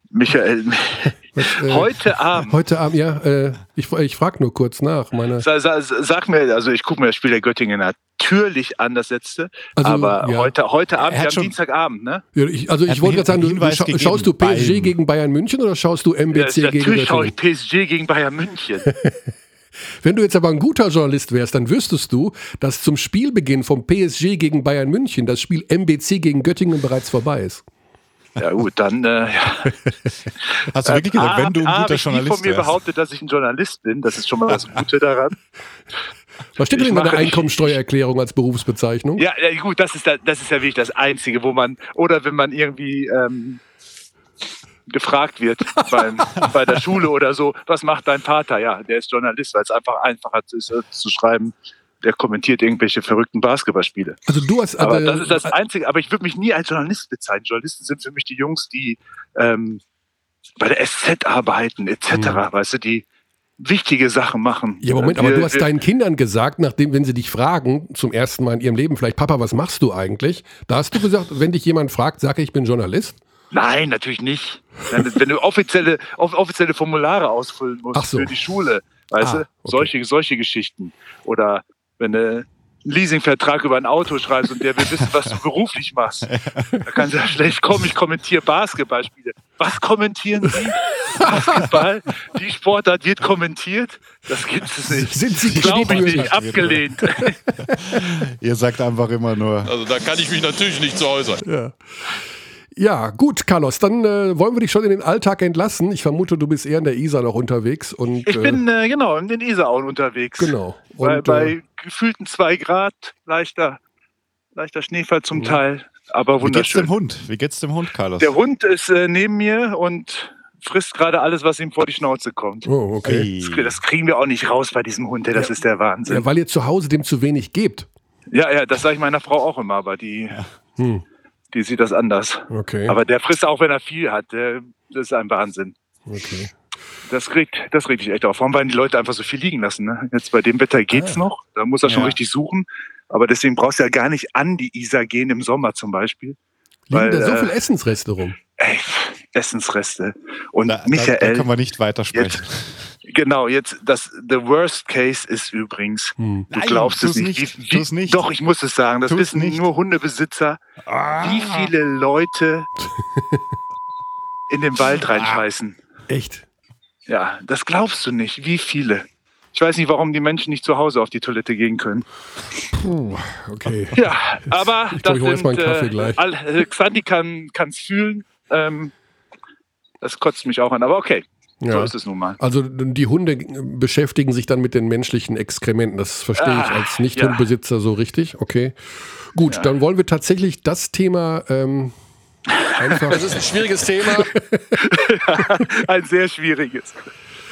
Michael, Was, äh, heute Abend. Heute Abend, ja. Äh, ich ich frage nur kurz nach. Meine sag, sag, sag mir, also ich gucke mir das Spiel der Göttingen natürlich an, das letzte. Also, aber ja. heute, heute Abend, ja, am Dienstagabend, ne? Ja, ich, also ich wollte gerade sagen, du, scha schaust du PSG beim. gegen Bayern München oder schaust du MBC ja, gegen Natürlich schaue ich PSG gegen Bayern München. Wenn du jetzt aber ein guter Journalist wärst, dann wüsstest du, dass zum Spielbeginn vom PSG gegen Bayern München das Spiel MBC gegen Göttingen bereits vorbei ist. Ja gut, dann äh, ja. Hast du wirklich gesagt, wenn du ein guter Journalist bist? Ich von mir behauptet, dass ich ein Journalist bin. Das ist schon mal das Gute daran. Was steht denn in deiner Einkommensteuererklärung als Berufsbezeichnung? Ja, ja gut, das ist, da, das ist ja wirklich das Einzige, wo man, oder wenn man irgendwie ähm, gefragt wird beim, bei der Schule oder so, was macht dein Vater? Ja, der ist Journalist, weil es einfach einfacher ist zu schreiben, der kommentiert irgendwelche verrückten Basketballspiele. Also du hast aber das ist das Einzige. Aber ich würde mich nie als Journalist bezeichnen. Journalisten sind für mich die Jungs, die ähm, bei der SZ arbeiten etc. Mhm. Weißt du, die wichtige Sachen machen. Ja, Moment, wir, aber du hast deinen Kindern gesagt, nachdem, wenn sie dich fragen, zum ersten Mal in ihrem Leben, vielleicht, Papa, was machst du eigentlich? Da hast du gesagt, wenn dich jemand fragt, sage ich bin Journalist? Nein, natürlich nicht. wenn du offizielle, offizielle Formulare ausfüllen musst so. für die Schule, weißt ah, du, okay. solche, solche Geschichten. Oder wenn du einen Leasingvertrag über ein Auto schreibst und der will wissen, was du beruflich machst. Da kannst du ja schlecht kommen, ich kommentiere Basketballspiele. Was kommentieren Sie? Basketball? Die Sportart wird kommentiert? Das gibt es nicht. Sind Sie Glaube ich nicht, abgelehnt. Ihr sagt einfach immer nur. Also da kann ich mich natürlich nicht zu äußern. Ja. Ja, gut, Carlos, dann äh, wollen wir dich schon in den Alltag entlassen. Ich vermute, du bist eher in der Isar noch unterwegs. Und, ich bin äh, genau in den Isarauen unterwegs. Genau. Und, bei, bei äh, gefühlten zwei Grad, leichter, leichter Schneefall zum ja. Teil, aber wunderschön. Wie geht's dem Hund? Wie geht's dem Hund, Carlos? Der Hund ist äh, neben mir und frisst gerade alles, was ihm vor die Schnauze kommt. Oh, okay. Das, das, kriegen wir auch nicht raus bei diesem Hund, das ja. ist der Wahnsinn. Ja, weil ihr zu Hause dem zu wenig gebt. Ja, ja, das sage ich meiner Frau auch immer, aber die. Ja. Hm die sieht das anders. Okay. Aber der frisst auch, wenn er viel hat. das ist ein Wahnsinn. Okay. Das regt, das regt dich echt auf. Warum werden die Leute einfach so viel liegen lassen? Ne? Jetzt bei dem Wetter geht's ah. noch. Da muss er schon richtig suchen. Aber deswegen brauchst du ja gar nicht an die Isar gehen im Sommer zum Beispiel. Liegen weil, da so äh, viel Essensreste rum? Ey, Essensreste. Und da, Michael. Da, da können wir nicht weitersprechen. Jetzt, genau, jetzt das The Worst Case ist übrigens. Hm. Du Nein, glaubst es nicht. nicht. Wie, wie, nicht. Doch, ich muss es sagen. Das tu's wissen nicht. nur Hundebesitzer. Ah. Wie viele Leute in den Wald reinschmeißen. Echt? Ja, das glaubst du nicht. Wie viele? Ich weiß nicht, warum die Menschen nicht zu Hause auf die Toilette gehen können. Puh, okay. Ja, aber ich glaub, das ich sind, Kaffee äh, gleich. Äh, Xandi kann es fühlen. Ähm, das kotzt mich auch an, aber okay. Ja. So ist es nun mal. Also die Hunde beschäftigen sich dann mit den menschlichen Exkrementen. Das verstehe ich ah, als Nicht-Hundbesitzer ja. so richtig. Okay. Gut, ja. dann wollen wir tatsächlich das Thema ähm, einfach. Das ist ein schwieriges Thema. ein sehr schwieriges.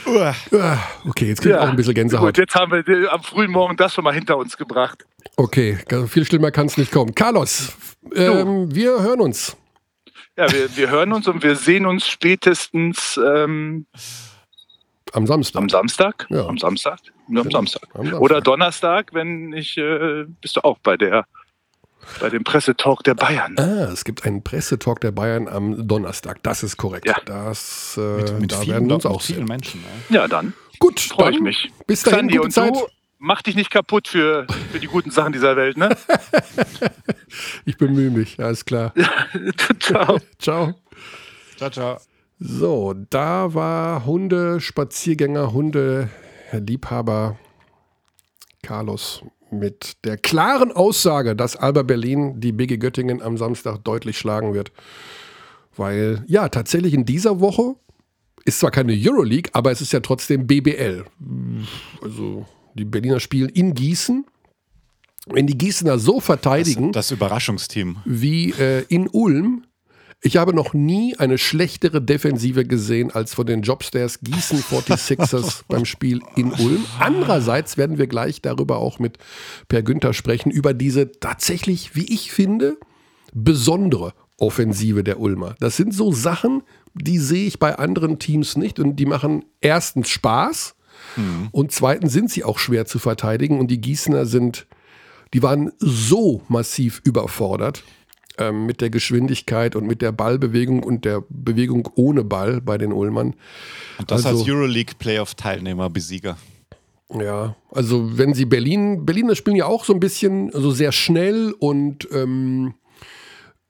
Okay, jetzt kriege ich auch ein bisschen Gänsehaut. Gut, jetzt haben wir am frühen Morgen das schon mal hinter uns gebracht. Okay, viel schlimmer kann es nicht kommen. Carlos, ähm, wir hören uns. Ja, wir, wir hören uns und wir sehen uns spätestens ähm, am Samstag. Am Samstag? Ja. Am Samstag? Nur am, Samstag. am Samstag. Oder Donnerstag, wenn ich, äh, bist du auch bei der bei dem Pressetalk der Bayern. Ah, es gibt einen Pressetalk der Bayern am Donnerstag. Das ist korrekt. Ja. Das, äh, mit, mit da vielen, werden wir uns auch vielen Menschen. Ja, ja dann. Gut, freue ich mich. Bis dahin, Sandy, gute Zeit. Du, mach dich nicht kaputt für, für die guten Sachen dieser Welt, ne? ich bemühe mich, alles klar. ciao. ciao. Ciao, ciao. So, da war Hunde, Spaziergänger, Hunde, Liebhaber Carlos mit der klaren Aussage, dass Alba Berlin die BG Göttingen am Samstag deutlich schlagen wird. Weil, ja, tatsächlich in dieser Woche ist zwar keine Euroleague, aber es ist ja trotzdem BBL. Also die Berliner spielen in Gießen. Wenn die Gießener so verteidigen. Das, das Überraschungsteam. Wie äh, in Ulm. Ich habe noch nie eine schlechtere Defensive gesehen als von den Jobstairs Gießen 46ers beim Spiel in Ulm. Andererseits werden wir gleich darüber auch mit Per Günther sprechen, über diese tatsächlich, wie ich finde, besondere Offensive der Ulmer. Das sind so Sachen, die sehe ich bei anderen Teams nicht und die machen erstens Spaß mhm. und zweitens sind sie auch schwer zu verteidigen und die Gießener sind, die waren so massiv überfordert ähm, mit der Geschwindigkeit und mit der Ballbewegung und der Bewegung ohne Ball bei den Ulmern. Und das also, als Euroleague Playoff-Teilnehmer, Besieger. Ja, also wenn sie Berlin, Berliner spielen ja auch so ein bisschen so also sehr schnell und ähm,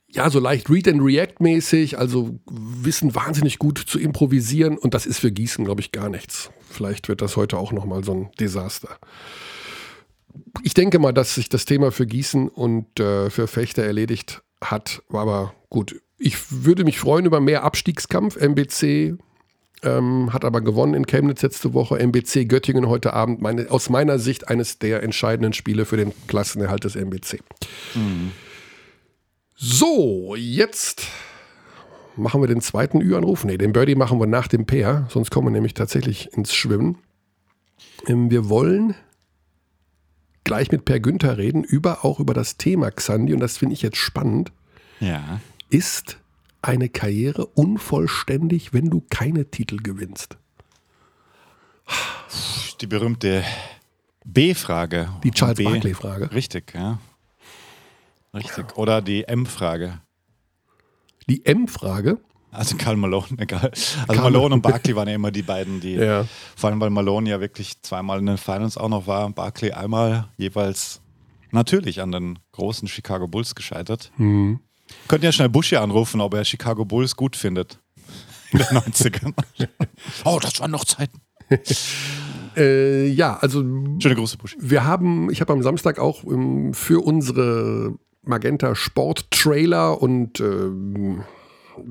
ja, so leicht Read and React mäßig, also wissen wahnsinnig gut zu improvisieren und das ist für Gießen, glaube ich, gar nichts. Vielleicht wird das heute auch nochmal so ein Desaster. Ich denke mal, dass sich das Thema für Gießen und äh, für Fechter erledigt hat, aber gut. Ich würde mich freuen über mehr Abstiegskampf. MBC ähm, hat aber gewonnen in Chemnitz letzte Woche. MBC Göttingen heute Abend. Meine, aus meiner Sicht eines der entscheidenden Spiele für den Klassenerhalt des MBC. Mhm. So, jetzt machen wir den zweiten Ü-Anruf. Ne, den Birdie machen wir nach dem Pair, sonst kommen wir nämlich tatsächlich ins Schwimmen. Ähm, wir wollen gleich mit Per Günther reden, über, auch über das Thema Xandi, und das finde ich jetzt spannend. Ja. Ist eine Karriere unvollständig, wenn du keine Titel gewinnst? Die berühmte B-Frage. Die Charles Barkley-Frage. Richtig, ja. Richtig. Oder die M-Frage. Die M-Frage? Also Karl Malone, egal. Also Karl Malone und Barkley waren ja immer die beiden, die, ja. vor allem weil Malone ja wirklich zweimal in den Finals auch noch war, Barkley einmal jeweils natürlich an den großen Chicago Bulls gescheitert. Mhm. Könnten ja schnell Bush hier anrufen, ob er Chicago Bulls gut findet. In den 90ern. oh, das waren noch Zeiten. äh, ja, also. Schöne große Bush. Wir haben, ich habe am Samstag auch um, ähm, für unsere Magenta Sport Trailer und äh,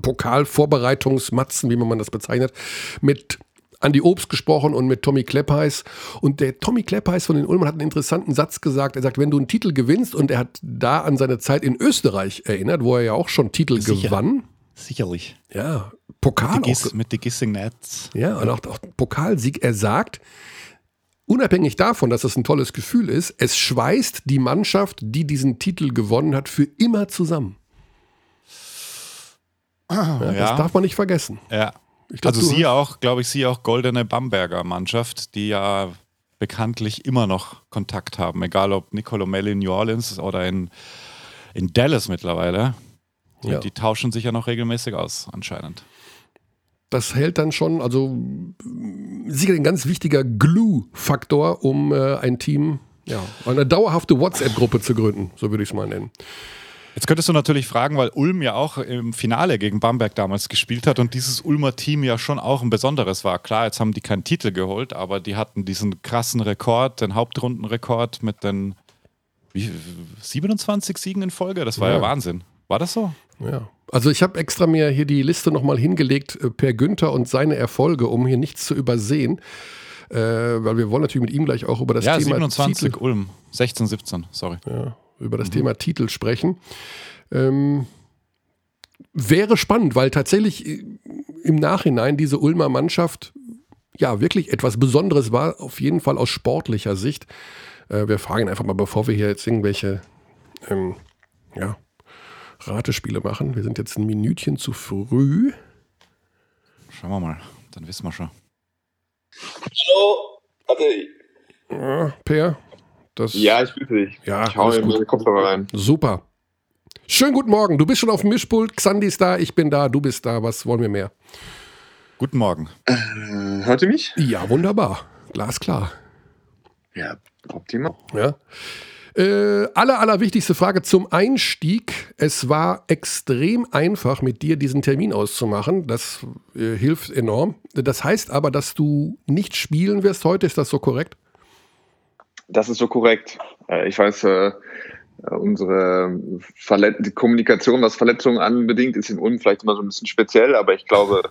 Pokalvorbereitungsmatzen, wie man das bezeichnet, mit Andy Obst gesprochen und mit Tommy Kleppeis. Und der Tommy Kleppeis von den Ulmern hat einen interessanten Satz gesagt. Er sagt, wenn du einen Titel gewinnst, und er hat da an seine Zeit in Österreich erinnert, wo er ja auch schon Titel Sicher. gewann. Sicherlich. Ja, Pokal. Mit, Gis, mit den Gissing Nets. Ja, und auch, auch Pokalsieg. Er sagt, unabhängig davon, dass das ein tolles Gefühl ist, es schweißt die Mannschaft, die diesen Titel gewonnen hat, für immer zusammen. Ja, ja. Das darf man nicht vergessen. Ja. Glaub, also sie auch, glaube ich, sie auch goldene Bamberger Mannschaft, die ja bekanntlich immer noch Kontakt haben, egal ob Nicolo Melli in New Orleans oder in, in Dallas mittlerweile. Ja. die tauschen sich ja noch regelmäßig aus, anscheinend. Das hält dann schon, also sicher ein ganz wichtiger Glue-Faktor, um äh, ein Team, ja, eine dauerhafte WhatsApp-Gruppe zu gründen, so würde ich es mal nennen. Jetzt könntest du natürlich fragen, weil Ulm ja auch im Finale gegen Bamberg damals gespielt hat und dieses Ulmer Team ja schon auch ein besonderes war. Klar, jetzt haben die keinen Titel geholt, aber die hatten diesen krassen Rekord, den Hauptrundenrekord mit den wie, 27 Siegen in Folge. Das war ja, ja Wahnsinn. War das so? Ja. Also ich habe extra mir hier die Liste nochmal hingelegt äh, per Günther und seine Erfolge, um hier nichts zu übersehen. Äh, weil wir wollen natürlich mit ihm gleich auch über das ja, Thema 27 Titel, Ulm, 16, 17, sorry. Ja, über das mhm. Thema Titel sprechen. Ähm, wäre spannend, weil tatsächlich äh, im Nachhinein diese Ulmer Mannschaft ja wirklich etwas Besonderes war, auf jeden Fall aus sportlicher Sicht. Äh, wir fragen einfach mal, bevor wir hier jetzt irgendwelche ähm, ja, Ratespiele machen. Wir sind jetzt ein Minütchen zu früh. Schauen wir mal, dann wissen wir schon. Hallo, Ade. Ja, per, das. Ja, ich bitte dich. Ja, ich hau in meine Kopfhörer rein. Super. Schönen guten Morgen. Du bist schon auf dem Mischpult. Xandi ist da, ich bin da, du bist da. Was wollen wir mehr? Guten Morgen. Äh, hört ihr mich? Ja, wunderbar. Glasklar. Ja, optimal. Ja. Äh, aller, allerwichtigste Frage zum Einstieg. Es war extrem einfach, mit dir diesen Termin auszumachen. Das äh, hilft enorm. Das heißt aber, dass du nicht spielen wirst heute. Ist das so korrekt? Das ist so korrekt. Äh, ich weiß, äh, unsere Verlet Kommunikation, was Verletzungen anbedingt, ist in Ulm vielleicht immer so ein bisschen speziell, aber ich glaube,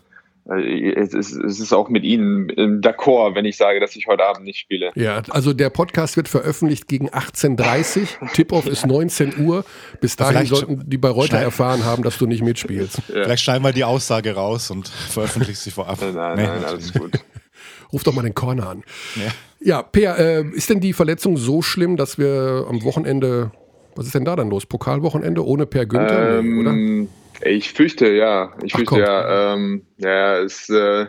es ist, es ist auch mit Ihnen d'accord, wenn ich sage, dass ich heute Abend nicht spiele. Ja, also der Podcast wird veröffentlicht gegen 18.30 Uhr. Tip-Off ist 19 Uhr. Bis dahin Vielleicht sollten die bei Reuter erfahren haben, dass du nicht mitspielst. Ja. Vielleicht schneiden wir die Aussage raus und veröffentlichen sie vorab. Nein, nein, nee. nein alles gut. Ruf doch mal den Corner an. Ja, ja Per, äh, ist denn die Verletzung so schlimm, dass wir am Wochenende, was ist denn da dann los? Pokalwochenende ohne Per Günther, ähm, oder? Ich fürchte, ja. Ich fürchte, ja. Ähm, ja, es, äh,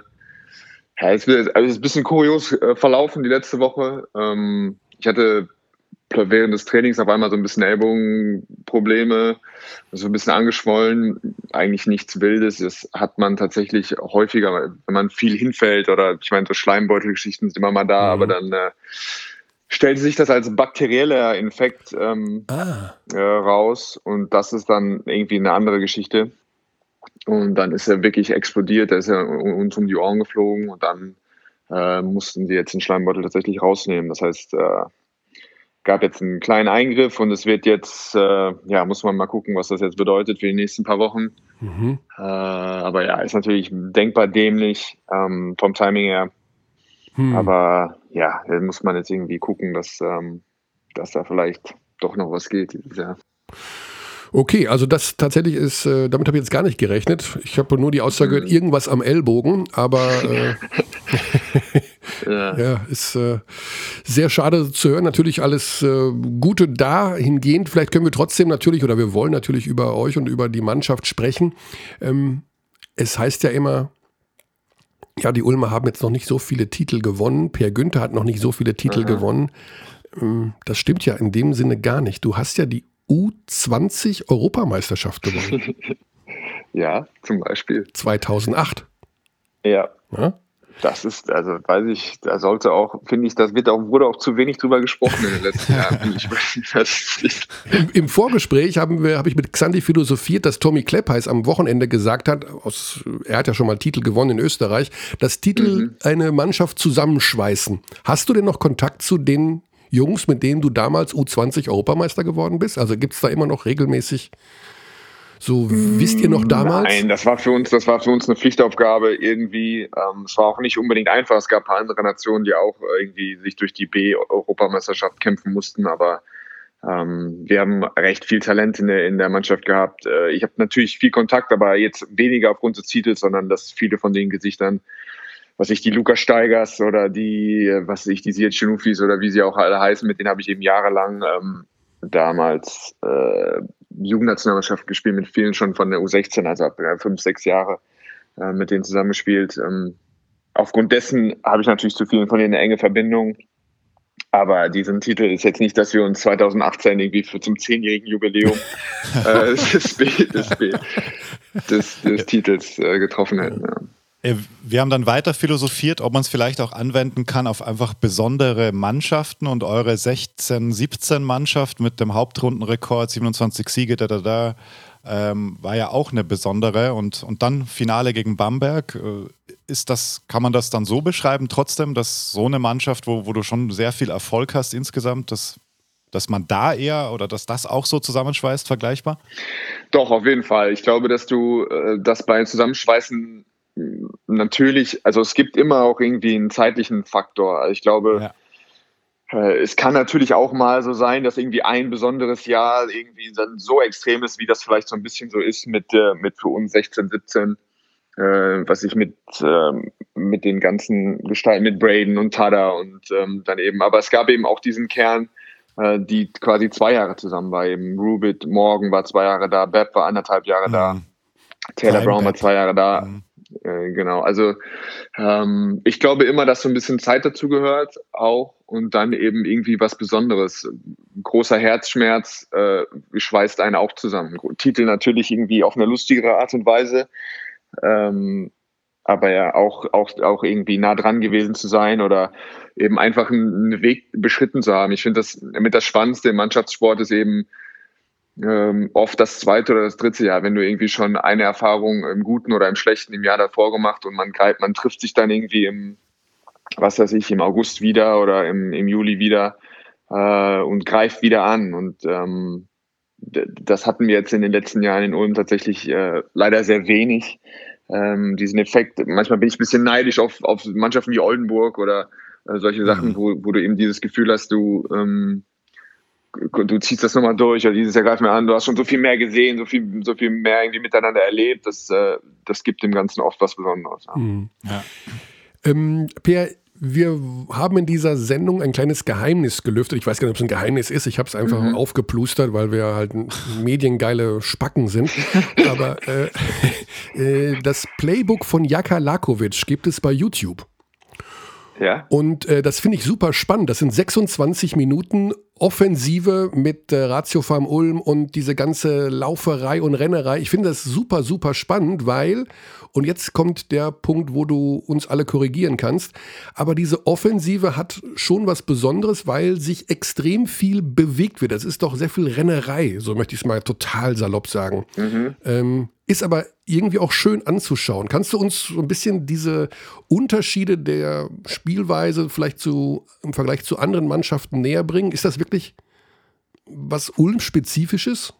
ja, es, also es ist ein bisschen kurios äh, verlaufen die letzte Woche. Ähm, ich hatte während des Trainings auf einmal so ein bisschen Ellbogenprobleme, so ein bisschen angeschwollen. Eigentlich nichts Wildes. Das hat man tatsächlich häufiger, wenn man viel hinfällt oder ich meine, so Schleimbeutelgeschichten sind immer mal da, mhm. aber dann äh, stellte sich das als bakterieller Infekt ähm, ah. äh, raus und das ist dann irgendwie eine andere Geschichte. Und dann ist er wirklich explodiert, da ist er uns um die Ohren geflogen und dann äh, mussten die jetzt den Schleimbeutel tatsächlich rausnehmen. Das heißt, äh, gab jetzt einen kleinen Eingriff und es wird jetzt, äh, ja, muss man mal gucken, was das jetzt bedeutet für die nächsten paar Wochen. Mhm. Äh, aber ja, ist natürlich denkbar dämlich ähm, vom Timing her. Hm. Aber ja, da muss man jetzt irgendwie gucken, dass, ähm, dass da vielleicht doch noch was geht Ja. Okay, also das tatsächlich ist, äh, damit habe ich jetzt gar nicht gerechnet. Ich habe nur die Aussage gehört, mhm. irgendwas am Ellbogen, aber äh, ja. ja. ist äh, sehr schade zu hören. Natürlich alles äh, Gute dahingehend. Vielleicht können wir trotzdem natürlich oder wir wollen natürlich über euch und über die Mannschaft sprechen. Ähm, es heißt ja immer, ja, die Ulmer haben jetzt noch nicht so viele Titel gewonnen. Per Günther hat noch nicht so viele Titel Aha. gewonnen. Ähm, das stimmt ja in dem Sinne gar nicht. Du hast ja die U20 Europameisterschaft gewonnen. ja, zum Beispiel. 2008. Ja. ja? Das ist, also weiß ich, da sollte auch, finde ich, das wird auch, wurde auch zu wenig drüber gesprochen in den letzten Jahren. Im, Im, Vorgespräch haben wir, habe ich mit Xandi philosophiert, dass Tommy Kleppeis am Wochenende gesagt hat, aus, er hat ja schon mal Titel gewonnen in Österreich, dass Titel mhm. eine Mannschaft zusammenschweißen. Hast du denn noch Kontakt zu den Jungs, mit denen du damals U20 Europameister geworden bist? Also gibt es da immer noch regelmäßig so wisst ihr noch damals? Nein, das war für uns, das war für uns eine Pflichtaufgabe irgendwie. Ähm, es war auch nicht unbedingt einfach. Es gab ein paar andere Nationen, die auch irgendwie sich durch die B-Europameisterschaft kämpfen mussten, aber ähm, wir haben recht viel Talent in der, in der Mannschaft gehabt. Äh, ich habe natürlich viel Kontakt, aber jetzt weniger aufgrund des Titels, sondern dass viele von den Gesichtern, was ich die Lukas Steigers oder die, was ich die Siet Chinufis oder wie sie auch alle heißen, mit denen habe ich eben jahrelang ähm, damals äh, Jugendnationalmannschaft gespielt, mit vielen schon von der U16, also ab äh, fünf, sechs Jahre äh, mit denen zusammengespielt. Ähm, aufgrund dessen habe ich natürlich zu vielen von denen eine enge Verbindung. Aber diesen Titel ist jetzt nicht, dass wir uns 2018 irgendwie für zum zehnjährigen Jubiläum äh, des, des, des, des, Titels äh, getroffen hätten. Ja. Äh, wir haben dann weiter philosophiert, ob man es vielleicht auch anwenden kann auf einfach besondere Mannschaften und eure 16, 17 Mannschaft mit dem Hauptrundenrekord, 27 Siege, da, da, da, ähm, war ja auch eine besondere und, und dann Finale gegen Bamberg. Äh, ist das, kann man das dann so beschreiben, trotzdem, dass so eine Mannschaft, wo, wo du schon sehr viel Erfolg hast insgesamt, dass, dass man da eher oder dass das auch so zusammenschweißt, vergleichbar? Doch, auf jeden Fall. Ich glaube, dass du äh, das bei Zusammenschweißen natürlich, also es gibt immer auch irgendwie einen zeitlichen Faktor. Also ich glaube, ja. äh, es kann natürlich auch mal so sein, dass irgendwie ein besonderes Jahr irgendwie dann so extrem ist, wie das vielleicht so ein bisschen so ist mit, äh, mit für uns 16, 17, äh, was ich mit, ähm, mit den ganzen Gestalten, mit Braden und Tada und ähm, dann eben, aber es gab eben auch diesen Kern, äh, die quasi zwei Jahre zusammen war. Eben Rubit Morgan war zwei Jahre da, Beb war anderthalb Jahre mhm. da, Taylor Brown war zwei Jahre da. Mhm. Äh, genau, also ähm, ich glaube immer, dass so ein bisschen Zeit dazu gehört auch und dann eben irgendwie was Besonderes. Großer Herzschmerz äh, schweißt einen auch zusammen. Titel natürlich irgendwie auf eine lustigere Art und Weise, ähm, aber ja auch, auch, auch irgendwie nah dran gewesen zu sein oder eben einfach einen Weg beschritten zu haben. Ich finde das mit das Spannendste im Mannschaftssport ist eben, ähm, oft das zweite oder das dritte Jahr, wenn du irgendwie schon eine Erfahrung im Guten oder im Schlechten im Jahr davor gemacht und man greift, man trifft sich dann irgendwie im, was weiß ich, im August wieder oder im, im Juli wieder äh, und greift wieder an. Und ähm, das hatten wir jetzt in den letzten Jahren in Ulm tatsächlich äh, leider sehr wenig. ähm, diesen Effekt. Manchmal bin ich ein bisschen neidisch auf, auf Mannschaften wie Oldenburg oder äh, solche Sachen, mhm. wo, wo du eben dieses Gefühl hast, du, ähm, du ziehst das nochmal durch oder dieses Jahr greif mir an, du hast schon so viel mehr gesehen, so viel, so viel mehr irgendwie miteinander erlebt, das, äh, das gibt dem Ganzen oft was Besonderes. Ja. Mhm. Ja. Ähm, Pierre, wir haben in dieser Sendung ein kleines Geheimnis gelüftet. Ich weiß gar nicht, ob es ein Geheimnis ist. Ich habe es einfach mhm. aufgeplustert, weil wir halt mediengeile Spacken sind. Aber äh, äh, das Playbook von Jaka Lakovic gibt es bei YouTube. Ja. Und äh, das finde ich super spannend. Das sind 26 Minuten Offensive mit äh, Ratio Farm Ulm und diese ganze Lauferei und Rennerei. Ich finde das super, super spannend, weil, und jetzt kommt der Punkt, wo du uns alle korrigieren kannst, aber diese Offensive hat schon was Besonderes, weil sich extrem viel bewegt wird. Das ist doch sehr viel Rennerei, so möchte ich es mal total salopp sagen. Mhm. Ähm, ist aber irgendwie auch schön anzuschauen. Kannst du uns so ein bisschen diese Unterschiede der Spielweise vielleicht zu, im Vergleich zu anderen Mannschaften näher bringen? Ist das wirklich was Ulm-spezifisches?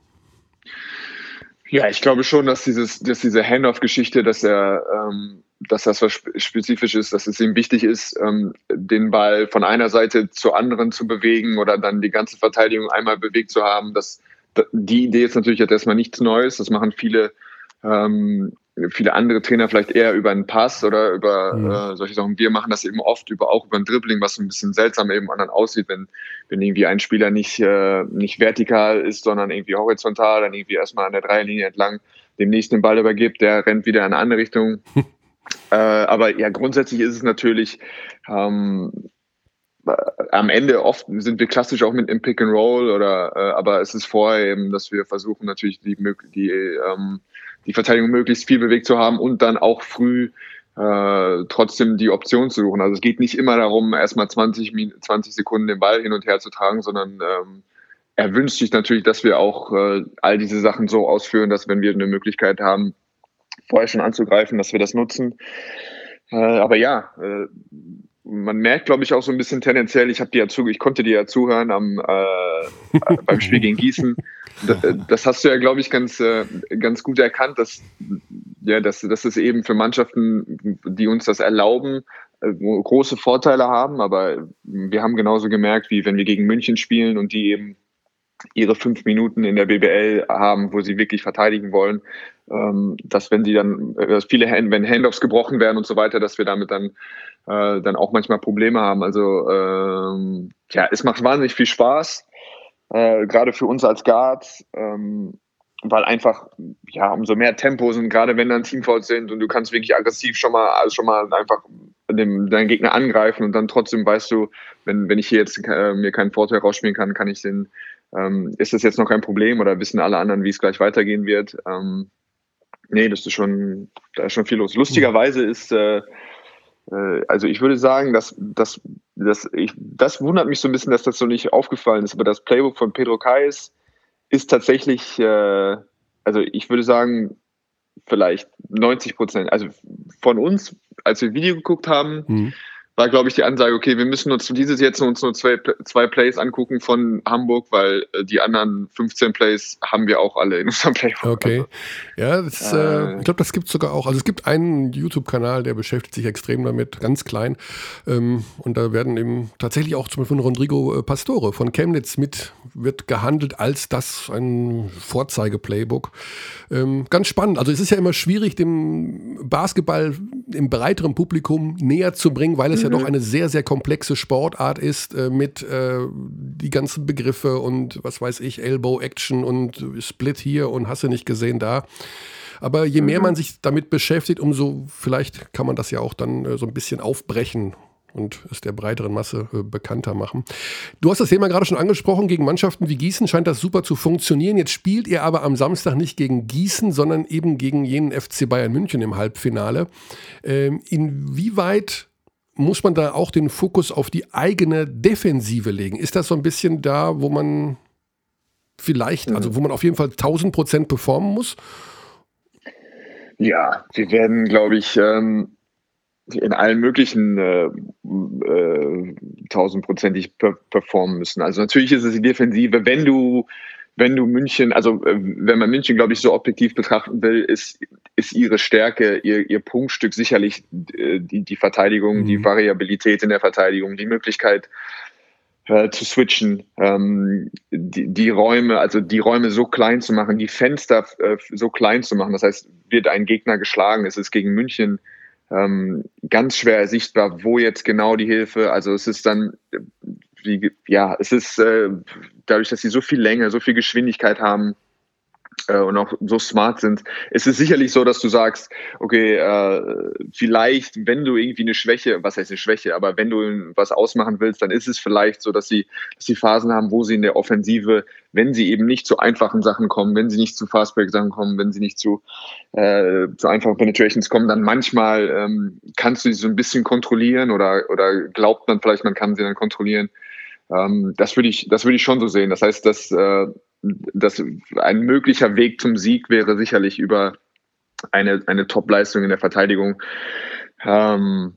Ja, ich glaube schon, dass dieses, dass diese Handoff-Geschichte, dass er, ähm, dass das was spezifisch ist, dass es ihm wichtig ist, ähm, den Ball von einer Seite zur anderen zu bewegen oder dann die ganze Verteidigung einmal bewegt zu haben. Das, die Idee ist natürlich jetzt erstmal nichts Neues. Das machen viele ähm, viele andere Trainer vielleicht eher über einen Pass oder über mhm. äh, solche Sachen. Wir machen das eben oft über auch über ein Dribbling, was so ein bisschen seltsam eben anderen aussieht, wenn, wenn irgendwie ein Spieler nicht, äh, nicht vertikal ist, sondern irgendwie horizontal, dann irgendwie erstmal an der Dreierlinie entlang dem nächsten den Ball übergibt, der rennt wieder in eine andere Richtung. äh, aber ja, grundsätzlich ist es natürlich ähm, äh, am Ende oft sind wir klassisch auch mit im Pick and Roll oder äh, aber es ist vorher eben, dass wir versuchen natürlich die, die ähm, die Verteidigung möglichst viel bewegt zu haben und dann auch früh äh, trotzdem die Option zu suchen. Also es geht nicht immer darum, erstmal 20, 20 Sekunden den Ball hin und her zu tragen, sondern ähm, er wünscht sich natürlich, dass wir auch äh, all diese Sachen so ausführen, dass wenn wir eine Möglichkeit haben, vorher schon anzugreifen, dass wir das nutzen. Äh, aber ja, äh, man merkt, glaube ich, auch so ein bisschen tendenziell, ich habe dir ja zu, ich konnte dir ja zuhören am, äh, beim Spiel gegen Gießen. Das hast du ja, glaube ich, ganz, äh, ganz gut erkannt, dass, ja, dass, dass es eben für Mannschaften, die uns das erlauben, äh, große Vorteile haben. Aber wir haben genauso gemerkt, wie wenn wir gegen München spielen und die eben ihre fünf Minuten in der BBL haben, wo sie wirklich verteidigen wollen, ähm, dass wenn sie dann, dass viele Hand, wenn Handoffs gebrochen werden und so weiter, dass wir damit dann äh, dann auch manchmal Probleme haben. Also ähm, ja, es macht wahnsinnig viel Spaß, äh, gerade für uns als Guards, ähm, weil einfach ja umso mehr Tempo sind, gerade wenn dann Teamfouls sind und du kannst wirklich aggressiv schon mal, also schon mal einfach dem, deinen Gegner angreifen und dann trotzdem weißt du, wenn, wenn ich hier jetzt äh, mir keinen Vorteil rausspielen kann, kann ich den ähm, ist das jetzt noch kein Problem oder wissen alle anderen, wie es gleich weitergehen wird? Ähm, nee, das ist schon, da ist schon viel los. Lustigerweise ist, äh, also ich würde sagen, dass, dass, dass ich, das wundert mich so ein bisschen, dass das so nicht aufgefallen ist, aber das Playbook von Pedro Kais ist tatsächlich, äh, also ich würde sagen, vielleicht 90 Prozent, also von uns, als wir Video geguckt haben, mhm war, glaube ich, die Ansage, okay, wir müssen uns dieses jetzt uns nur zwei, zwei Plays angucken von Hamburg, weil äh, die anderen 15 Plays haben wir auch alle in unserem Playbook. Okay. Ja, das, äh, äh, ich glaube, das gibt es sogar auch. Also es gibt einen YouTube-Kanal, der beschäftigt sich extrem damit, ganz klein. Ähm, und da werden eben tatsächlich auch zum Beispiel von Rodrigo äh, Pastore von Chemnitz mit, wird gehandelt als das ein Vorzeige-Playbook. Ähm, ganz spannend. Also es ist ja immer schwierig, dem Basketball im breiteren Publikum näher zu bringen, weil es ja doch mhm. eine sehr, sehr komplexe Sportart ist äh, mit äh, die ganzen Begriffe und was weiß ich, Elbow Action und Split hier und hast du nicht gesehen da. Aber je mehr mhm. man sich damit beschäftigt, umso vielleicht kann man das ja auch dann äh, so ein bisschen aufbrechen und es der breiteren Masse äh, bekannter machen. Du hast das Thema gerade schon angesprochen, gegen Mannschaften wie Gießen scheint das super zu funktionieren. Jetzt spielt ihr aber am Samstag nicht gegen Gießen, sondern eben gegen jenen FC Bayern München im Halbfinale. Ähm, inwieweit muss man da auch den Fokus auf die eigene Defensive legen? Ist das so ein bisschen da, wo man vielleicht, mhm. also wo man auf jeden Fall 1000 Prozent performen muss? Ja, wir werden, glaube ich, ähm, in allen möglichen äh, äh, tausendprozentig performen müssen. Also natürlich ist es die Defensive, wenn du wenn du München, also äh, wenn man München, glaube ich, so objektiv betrachten will, ist, ist ihre Stärke, ihr, ihr Punktstück sicherlich äh, die, die Verteidigung, mhm. die Variabilität in der Verteidigung, die Möglichkeit äh, zu switchen, ähm, die, die Räume, also die Räume so klein zu machen, die Fenster äh, so klein zu machen. Das heißt, wird ein Gegner geschlagen, es ist gegen München ähm, ganz schwer sichtbar, wo jetzt genau die Hilfe, also es ist dann wie, ja, es ist äh, dadurch, dass sie so viel Länge, so viel Geschwindigkeit haben, äh, und auch so smart sind. Es ist sicherlich so, dass du sagst, okay, äh, vielleicht, wenn du irgendwie eine Schwäche, was heißt eine Schwäche, aber wenn du was ausmachen willst, dann ist es vielleicht so, dass sie, dass sie Phasen haben, wo sie in der Offensive, wenn sie eben nicht zu einfachen Sachen kommen, wenn sie nicht zu Fastbreak-Sachen kommen, wenn sie nicht zu, äh, zu einfachen Penetrations kommen, dann manchmal ähm, kannst du sie so ein bisschen kontrollieren oder, oder glaubt man vielleicht, man kann sie dann kontrollieren. Ähm, das würde ich, das würde ich schon so sehen. Das heißt, dass, äh, dass ein möglicher Weg zum Sieg wäre sicherlich über eine, eine Top-Leistung in der Verteidigung. Ähm,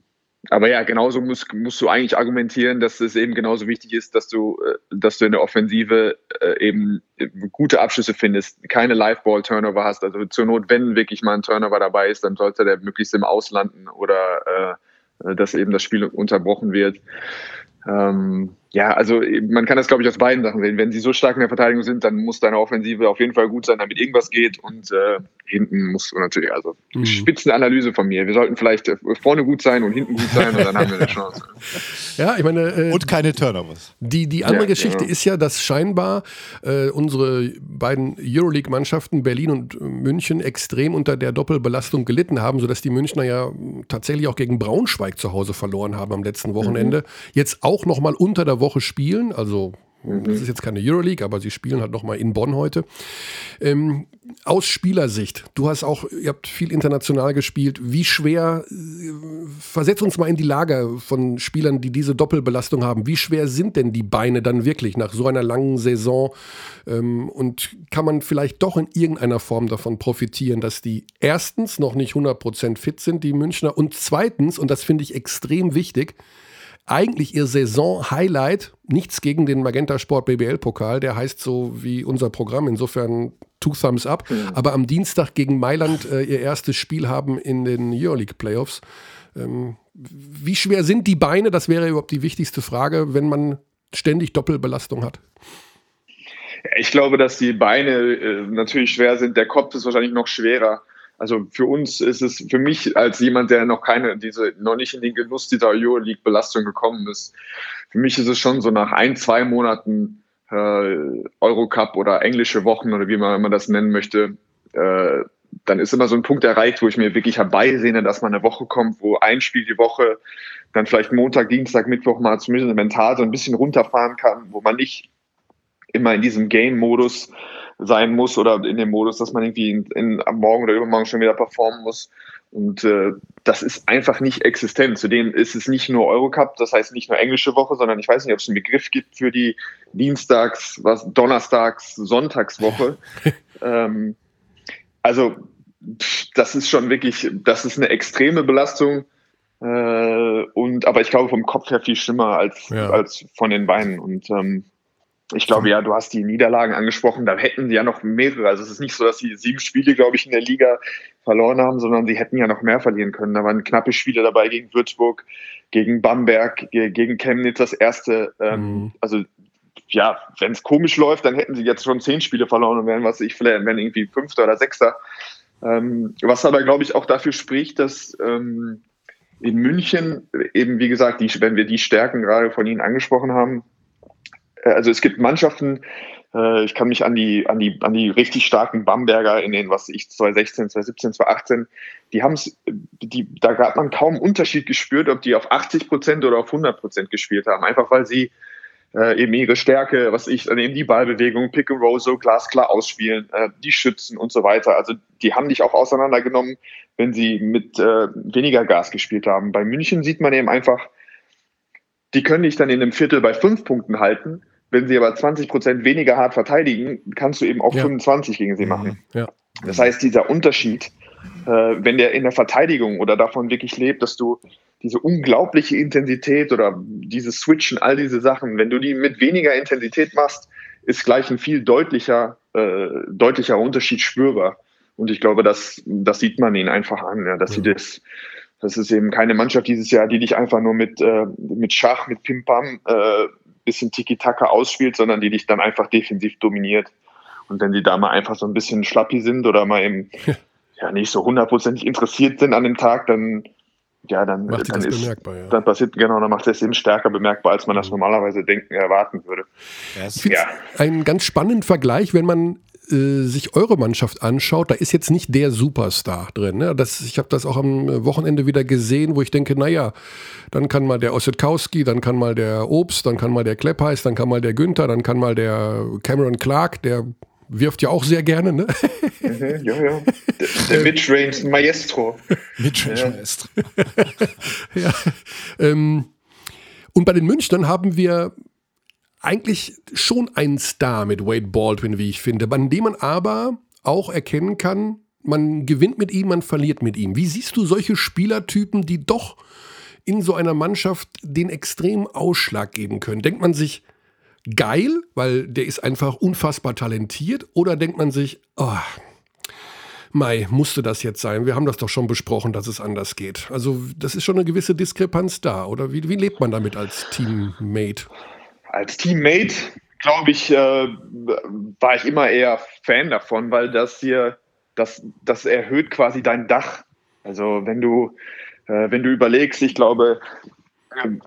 aber ja, genauso musst, musst du eigentlich argumentieren, dass es eben genauso wichtig ist, dass du, äh, dass du in der Offensive äh, eben gute Abschlüsse findest, keine Live-Ball-Turnover hast. Also zur Not, wenn wirklich mal ein Turnover dabei ist, dann sollte der möglichst im Auslanden oder äh, dass eben das Spiel unterbrochen wird. Ähm, ja, also man kann das, glaube ich, aus beiden Sachen sehen. Wenn sie so stark in der Verteidigung sind, dann muss deine Offensive auf jeden Fall gut sein, damit irgendwas geht. Und äh, hinten musst du natürlich, also mhm. Spitzenanalyse von mir. Wir sollten vielleicht äh, vorne gut sein und hinten gut sein und dann haben wir eine Chance. Ja, ich meine. Äh, und keine Turnovers. Die, die andere ja, Geschichte ja. ist ja, dass scheinbar äh, unsere beiden Euroleague-Mannschaften Berlin und München extrem unter der Doppelbelastung gelitten haben, sodass die Münchner ja tatsächlich auch gegen Braunschweig zu Hause verloren haben am letzten Wochenende. Mhm. Jetzt auch nochmal unter der Woche spielen, also Mhm. Das ist jetzt keine Euroleague, aber sie spielen halt nochmal in Bonn heute. Ähm, aus Spielersicht, du hast auch, ihr habt viel international gespielt. Wie schwer, äh, versetz uns mal in die Lage von Spielern, die diese Doppelbelastung haben. Wie schwer sind denn die Beine dann wirklich nach so einer langen Saison? Ähm, und kann man vielleicht doch in irgendeiner Form davon profitieren, dass die erstens noch nicht 100% fit sind, die Münchner, und zweitens, und das finde ich extrem wichtig, eigentlich ihr Saison-Highlight, nichts gegen den Magenta Sport BBL-Pokal, der heißt so wie unser Programm, insofern two thumbs up, mhm. aber am Dienstag gegen Mailand äh, ihr erstes Spiel haben in den Euroleague-Playoffs. Ähm, wie schwer sind die Beine? Das wäre überhaupt die wichtigste Frage, wenn man ständig Doppelbelastung hat. Ich glaube, dass die Beine äh, natürlich schwer sind. Der Kopf ist wahrscheinlich noch schwerer. Also für uns ist es, für mich als jemand, der noch keine, diese, noch nicht in den Genuss dieser Euroleague-Belastung gekommen ist, für mich ist es schon so nach ein, zwei Monaten äh, Eurocup oder englische Wochen oder wie man, man das nennen möchte, äh, dann ist immer so ein Punkt erreicht, wo ich mir wirklich herbeisehne, dass man eine Woche kommt, wo ein Spiel die Woche, dann vielleicht Montag, Dienstag, Mittwoch mal zumindest mental so ein bisschen runterfahren kann, wo man nicht immer in diesem Game-Modus sein muss oder in dem Modus, dass man irgendwie in, in, am Morgen oder übermorgen schon wieder performen muss. Und äh, das ist einfach nicht existent. Zudem ist es nicht nur Eurocup, das heißt nicht nur englische Woche, sondern ich weiß nicht, ob es einen Begriff gibt für die Dienstags, was Donnerstags, Sonntagswoche. ähm, also das ist schon wirklich, das ist eine extreme Belastung. Äh, und aber ich glaube vom Kopf her viel schlimmer als, ja. als von den Beinen. Und ähm, ich glaube, ja, du hast die Niederlagen angesprochen, da hätten sie ja noch mehrere. Also es ist nicht so, dass sie sieben Spiele, glaube ich, in der Liga verloren haben, sondern sie hätten ja noch mehr verlieren können. Da waren knappe Spiele dabei gegen Würzburg, gegen Bamberg, gegen Chemnitz das erste. Ähm, mhm. Also ja, wenn es komisch läuft, dann hätten sie jetzt schon zehn Spiele verloren und wären, was ich vielleicht, wären irgendwie Fünfter oder Sechster. Ähm, was aber, glaube ich, auch dafür spricht, dass ähm, in München eben, wie gesagt, die, wenn wir die Stärken gerade von Ihnen angesprochen haben, also es gibt Mannschaften, äh, ich kann mich an die, an die, an die richtig starken Bamberger in den, was ich, 2016, 2017, 2018, die haben es, die, da hat man kaum Unterschied gespürt, ob die auf 80 Prozent oder auf 100 Prozent gespielt haben. Einfach weil sie äh, eben ihre Stärke, was ich, dann eben die Ballbewegung, Pick and Roll so glasklar ausspielen, äh, die Schützen und so weiter. Also die haben dich auch auseinandergenommen, wenn sie mit äh, weniger Gas gespielt haben. Bei München sieht man eben einfach, die können dich dann in einem Viertel bei fünf Punkten halten. Wenn sie aber 20 Prozent weniger hart verteidigen, kannst du eben auch ja. 25 gegen sie machen. Ja. Das heißt, dieser Unterschied, äh, wenn der in der Verteidigung oder davon wirklich lebt, dass du diese unglaubliche Intensität oder dieses Switchen, all diese Sachen, wenn du die mit weniger Intensität machst, ist gleich ein viel deutlicher, äh, deutlicher Unterschied spürbar. Und ich glaube, das, das sieht man ihnen einfach an, ja, dass sie das, das ist eben keine Mannschaft dieses Jahr, die dich einfach nur mit, äh, mit Schach, mit Pim-Pam, äh, bisschen Tiki-Taka ausspielt, sondern die dich dann einfach defensiv dominiert. Und wenn die da mal einfach so ein bisschen schlappi sind oder mal eben ja, nicht so hundertprozentig interessiert sind an dem Tag, dann ja, dann, macht dann ist, bemerkbar, ja. dann passiert, genau, dann macht es eben stärker bemerkbar, als man das mhm. normalerweise denken, erwarten würde. Ich finde ja. einen ganz spannenden Vergleich, wenn man äh, sich eure Mannschaft anschaut, da ist jetzt nicht der Superstar drin. Ne? Das, ich habe das auch am Wochenende wieder gesehen, wo ich denke, naja, dann kann mal der Ossetkowski, dann kann mal der Obst, dann kann mal der Kleppheiß, dann kann mal der Günther, dann kann mal der Cameron Clark, der wirft ja auch sehr gerne, ne? Mhm, ja, ja. Der, der Midrange Maestro. Midrange ja. Maestro. ja. Ähm, und bei den Münchnern haben wir eigentlich schon einen Star mit Wade Baldwin, wie ich finde, an dem man aber auch erkennen kann, man gewinnt mit ihm, man verliert mit ihm. Wie siehst du solche Spielertypen, die doch in so einer Mannschaft den extremen Ausschlag geben können? Denkt man sich, geil, weil der ist einfach unfassbar talentiert? Oder denkt man sich, oh, Mai, musste das jetzt sein? Wir haben das doch schon besprochen, dass es anders geht. Also, das ist schon eine gewisse Diskrepanz da. Oder wie, wie lebt man damit als Teammate? Als Teammate, glaube ich, äh, war ich immer eher Fan davon, weil das hier, das, das erhöht quasi dein Dach. Also, wenn du, äh, wenn du überlegst, ich glaube,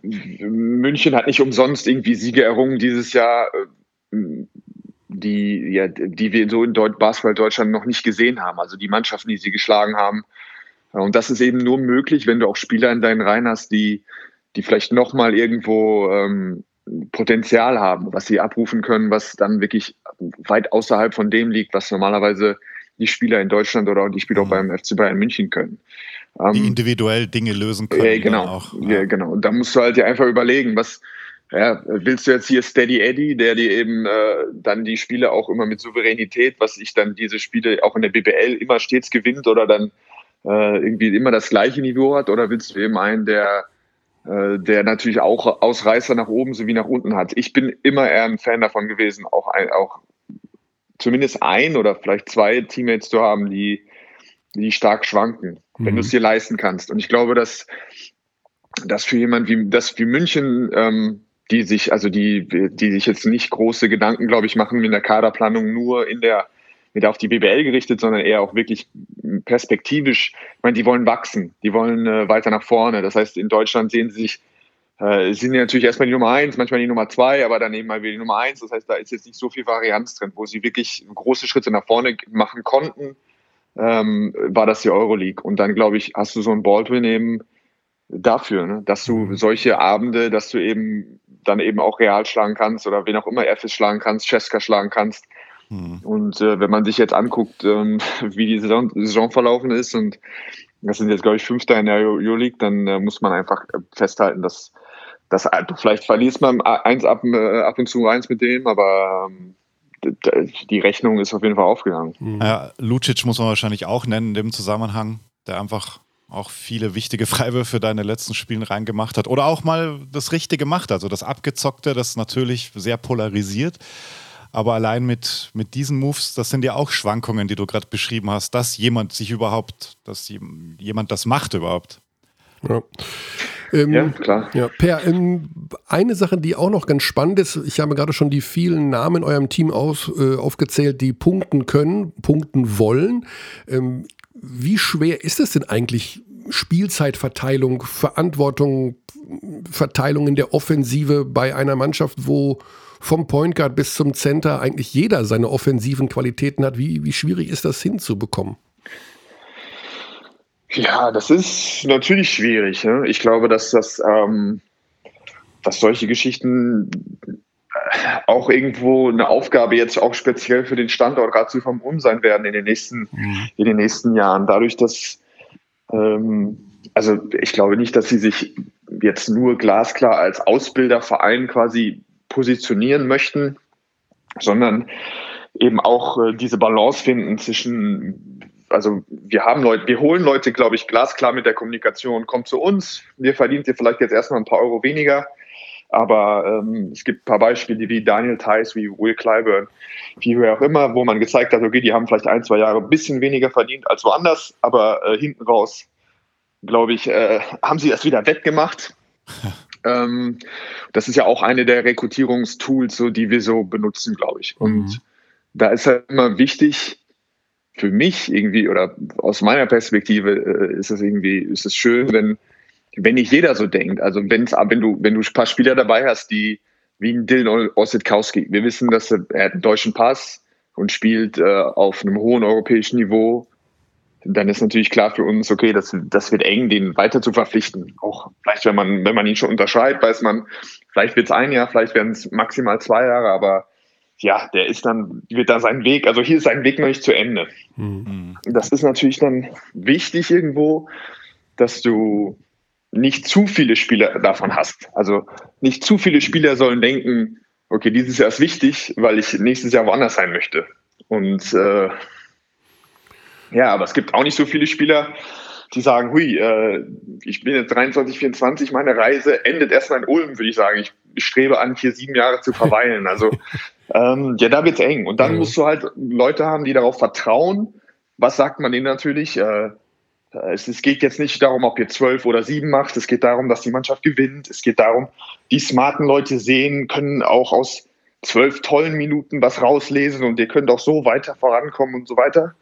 München hat nicht umsonst irgendwie Siege errungen dieses Jahr, äh, die, ja, die wir so in Basketball Deutschland noch nicht gesehen haben. Also die Mannschaften, die sie geschlagen haben. Und das ist eben nur möglich, wenn du auch Spieler in deinen Reihen hast, die, die vielleicht nochmal irgendwo ähm, Potenzial haben, was sie abrufen können, was dann wirklich weit außerhalb von dem liegt, was normalerweise die Spieler in Deutschland oder die Spieler auch mhm. beim FC Bayern München können. Die ähm, individuell Dinge lösen können. Ja, genau. Auch, ja. ja. genau. Und da musst du halt dir einfach überlegen, was ja, willst du jetzt hier Steady Eddie, der dir eben äh, dann die Spiele auch immer mit Souveränität, was sich dann diese Spiele auch in der BBL immer stets gewinnt oder dann äh, irgendwie immer das gleiche Niveau hat, oder willst du eben einen, der der natürlich auch Ausreißer nach oben sowie nach unten hat. Ich bin immer eher ein Fan davon gewesen, auch, ein, auch zumindest ein oder vielleicht zwei Teammates zu haben, die, die stark schwanken wenn du es mhm. dir leisten kannst. Und ich glaube, dass, dass für jemand wie, das wie München, ähm, die sich, also die, die sich jetzt nicht große Gedanken, glaube ich, machen mit der Kaderplanung nur in der, mit auf die BBL gerichtet, sondern eher auch wirklich perspektivisch. Ich meine, die wollen wachsen, die wollen äh, weiter nach vorne. Das heißt, in Deutschland sehen sie sich, äh, sind die natürlich erstmal die Nummer eins, manchmal die Nummer zwei, aber dann eben mal wieder die Nummer eins. Das heißt, da ist jetzt nicht so viel Varianz drin, wo sie wirklich große Schritte nach vorne machen konnten ähm, war das die Euroleague. Und dann, glaube ich, hast du so einen Baldwin eben dafür, ne? dass du mhm. solche Abende, dass du eben dann eben auch Real schlagen kannst oder wen auch immer FS schlagen kannst, Cesca schlagen kannst. Mhm. Und äh, wenn man sich jetzt anguckt, ähm, wie die Saison, Saison, verlaufen ist und das sind jetzt, glaube ich, Fünfter in der Euroleague, dann äh, muss man einfach äh, festhalten, dass, dass äh, vielleicht verlierst man eins ab, äh, ab und zu eins mit dem, aber ähm, die Rechnung ist auf jeden Fall aufgegangen. Mhm. Ja, Lucic muss man wahrscheinlich auch nennen in dem Zusammenhang, der einfach auch viele wichtige Freiwürfe deine letzten Spielen reingemacht hat oder auch mal das Richtige macht, also das Abgezockte, das natürlich sehr polarisiert. Aber allein mit, mit diesen Moves, das sind ja auch Schwankungen, die du gerade beschrieben hast, dass jemand sich überhaupt, dass jemand das macht überhaupt. Ja. Ähm, ja, klar. Ja, per, ähm, eine Sache, die auch noch ganz spannend ist, ich habe gerade schon die vielen Namen in eurem Team aus, äh, aufgezählt, die punkten können, punkten wollen. Ähm, wie schwer ist es denn eigentlich, Spielzeitverteilung, Verantwortung, Verteilung in der Offensive bei einer Mannschaft, wo vom Point Guard bis zum Center eigentlich jeder seine offensiven Qualitäten hat? Wie, wie schwierig ist das hinzubekommen? Ja, das ist natürlich schwierig. Ne? Ich glaube, dass das, ähm, dass solche Geschichten äh, auch irgendwo eine Aufgabe jetzt auch speziell für den Standort Ratio vom Um sein werden in den nächsten, mhm. in den nächsten Jahren. Dadurch, dass ähm, also ich glaube nicht, dass sie sich jetzt nur glasklar als Ausbilderverein quasi positionieren möchten, sondern eben auch äh, diese Balance finden zwischen also wir haben Leute, wir holen Leute, glaube ich, glasklar mit der Kommunikation, kommt zu uns, wir verdient ihr vielleicht jetzt erstmal ein paar Euro weniger, Aber ähm, es gibt ein paar Beispiele wie Daniel Tice, wie Will Clyburn, wie wer auch immer, wo man gezeigt hat, okay, die haben vielleicht ein, zwei Jahre ein bisschen weniger verdient als woanders, aber äh, hinten raus, glaube ich, äh, haben sie das wieder wettgemacht. ähm, das ist ja auch eine der Rekrutierungstools, so, die wir so benutzen, glaube ich. Und mhm. da ist halt immer wichtig, für mich irgendwie oder aus meiner Perspektive äh, ist es irgendwie, ist es schön, wenn, wenn nicht jeder so denkt. Also wenn's, wenn du, wenn du ein paar Spieler dabei hast, die wie ein Dylan Ossetkowski, wir wissen, dass er, er hat einen deutschen Pass und spielt äh, auf einem hohen europäischen Niveau, dann ist natürlich klar für uns, okay, das, das wird eng, den weiter zu verpflichten. Auch vielleicht, wenn man, wenn man ihn schon unterschreibt, weiß man, vielleicht wird es ein Jahr, vielleicht werden es maximal zwei Jahre, aber ja, der ist dann, wird da sein Weg, also hier ist sein Weg noch nicht zu Ende. Mhm. Das ist natürlich dann wichtig irgendwo, dass du nicht zu viele Spieler davon hast. Also nicht zu viele Spieler sollen denken, okay, dieses Jahr ist wichtig, weil ich nächstes Jahr woanders sein möchte. Und äh, ja, aber es gibt auch nicht so viele Spieler, die sagen, hui, äh, ich bin jetzt 23, 24, meine Reise endet erstmal in Ulm, würde ich sagen. Ich, ich strebe an, hier sieben Jahre zu verweilen. Also ähm, ja, da wird's eng. Und dann mhm. musst du halt Leute haben, die darauf vertrauen. Was sagt man denen natürlich? Äh, es, es, geht jetzt nicht darum, ob ihr zwölf oder sieben macht. Es geht darum, dass die Mannschaft gewinnt. Es geht darum, die smarten Leute sehen, können auch aus zwölf tollen Minuten was rauslesen und ihr könnt auch so weiter vorankommen und so weiter.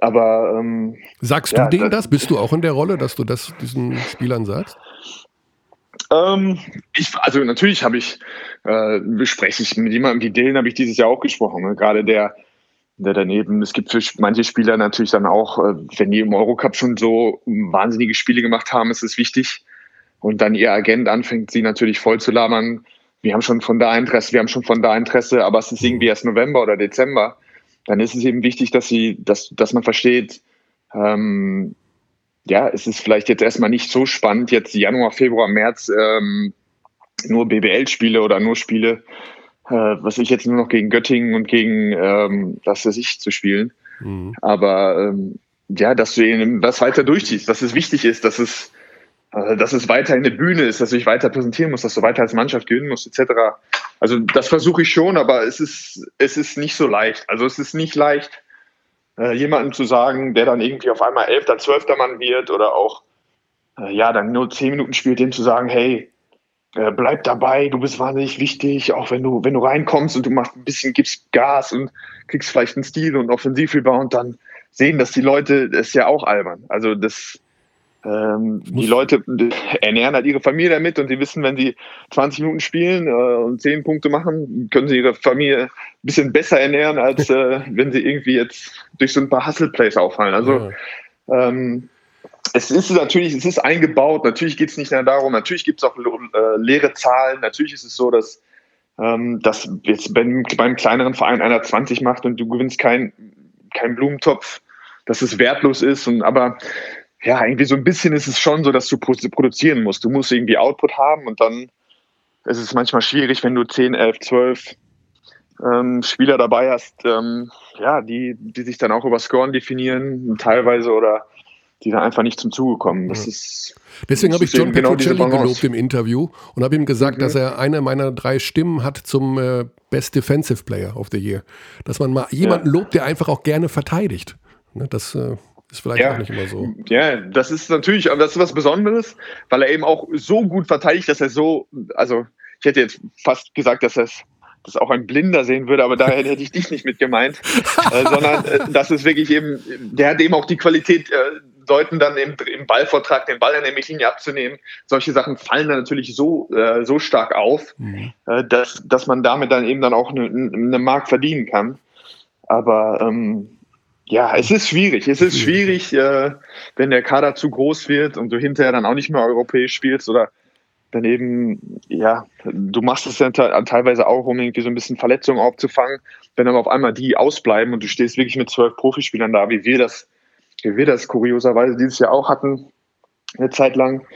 Aber ähm, sagst du ja, denen das? Bist du auch in der Rolle, dass du das diesen Spielern sagst? Ähm, ich, also natürlich habe ich, äh, bespreche ich mit jemandem wie Dylan, habe ich dieses Jahr auch gesprochen. Ne? Gerade der, der daneben, es gibt für manche Spieler natürlich dann auch, äh, wenn die im Eurocup schon so wahnsinnige Spiele gemacht haben, ist es wichtig. Und dann ihr Agent anfängt, sie natürlich voll zu labern. Wir haben schon von da Interesse, wir haben schon von da Interesse, aber es ist irgendwie erst November oder Dezember. Dann ist es eben wichtig, dass sie, dass, dass man versteht, ähm, ja, es ist vielleicht jetzt erstmal nicht so spannend, jetzt Januar, Februar, März ähm, nur BBL-Spiele oder nur Spiele, äh, was ich jetzt nur noch gegen Göttingen und gegen ähm, das für sich zu spielen. Mhm. Aber ähm, ja, dass du eben das weiter durchziehst, dass es wichtig ist, dass es, dass es weiter eine Bühne ist, dass du dich weiter präsentieren musst, dass du weiter als Mannschaft gewinnen musst, etc. Also das versuche ich schon, aber es ist, es ist nicht so leicht. Also es ist nicht leicht, äh, jemandem zu sagen, der dann irgendwie auf einmal elfter, zwölfter Mann wird oder auch äh, ja dann nur zehn Minuten spielt, dem zu sagen, hey, äh, bleib dabei, du bist wahnsinnig wichtig, auch wenn du, wenn du reinkommst und du machst ein bisschen, gibst Gas und kriegst vielleicht einen Stil und Offensivrebound, dann sehen das die Leute, das ist ja auch albern. Also das, ähm, die Leute ernähren halt ihre Familie damit und sie wissen, wenn sie 20 Minuten spielen äh, und 10 Punkte machen, können sie ihre Familie ein bisschen besser ernähren, als äh, wenn sie irgendwie jetzt durch so ein paar Hustle-Plays auffallen. Also ja. ähm, es ist natürlich, es ist eingebaut, natürlich geht es nicht mehr darum, natürlich gibt es auch äh, leere Zahlen, natürlich ist es so, dass, ähm, dass jetzt beim, beim kleineren Verein einer 20 macht und du gewinnst keinen kein Blumentopf, dass es wertlos ist. Und aber ja, irgendwie so ein bisschen ist es schon so, dass du produzieren musst. Du musst irgendwie Output haben und dann ist es manchmal schwierig, wenn du 10, 11, 12 ähm, Spieler dabei hast, ähm, ja, die, die sich dann auch über Scoren definieren, teilweise oder die dann einfach nicht zum Zuge kommen. Das ja. ist, Deswegen habe ich John genau Petrocelli gelobt im Interview und habe ihm gesagt, mhm. dass er eine meiner drei Stimmen hat zum äh, Best Defensive Player of the Year. Dass man mal jemanden ja. lobt, der einfach auch gerne verteidigt. Ne, das äh, ist vielleicht ja. auch nicht immer so. Ja, das ist natürlich, das ist was Besonderes, weil er eben auch so gut verteidigt, dass er so, also ich hätte jetzt fast gesagt, dass er es das auch ein Blinder sehen würde, aber daher hätte ich dich nicht mit gemeint, äh, sondern äh, das ist wirklich eben, der hat eben auch die Qualität, äh, Leuten dann im, im Ballvortrag den Ball in der Mittellinie abzunehmen. Solche Sachen fallen dann natürlich so, äh, so stark auf, mhm. äh, dass, dass man damit dann eben dann auch eine, eine Mark verdienen kann. Aber ähm, ja, es ist schwierig. Es ist schwierig, äh, wenn der Kader zu groß wird und du hinterher dann auch nicht mehr europäisch spielst oder daneben, ja, du machst es dann teilweise auch, um irgendwie so ein bisschen Verletzungen aufzufangen. Wenn aber auf einmal die ausbleiben und du stehst wirklich mit zwölf Profispielern da, wie wir das wie wir das kurioserweise dieses Jahr auch hatten, eine Zeit lang,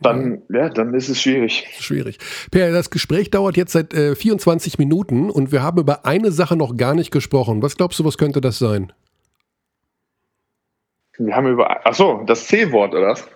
dann, ja, dann ist es schwierig. Schwierig. Per, das Gespräch dauert jetzt seit äh, 24 Minuten und wir haben über eine Sache noch gar nicht gesprochen. Was glaubst du, was könnte das sein? Wir haben über, ach so, das C-Wort, oder was?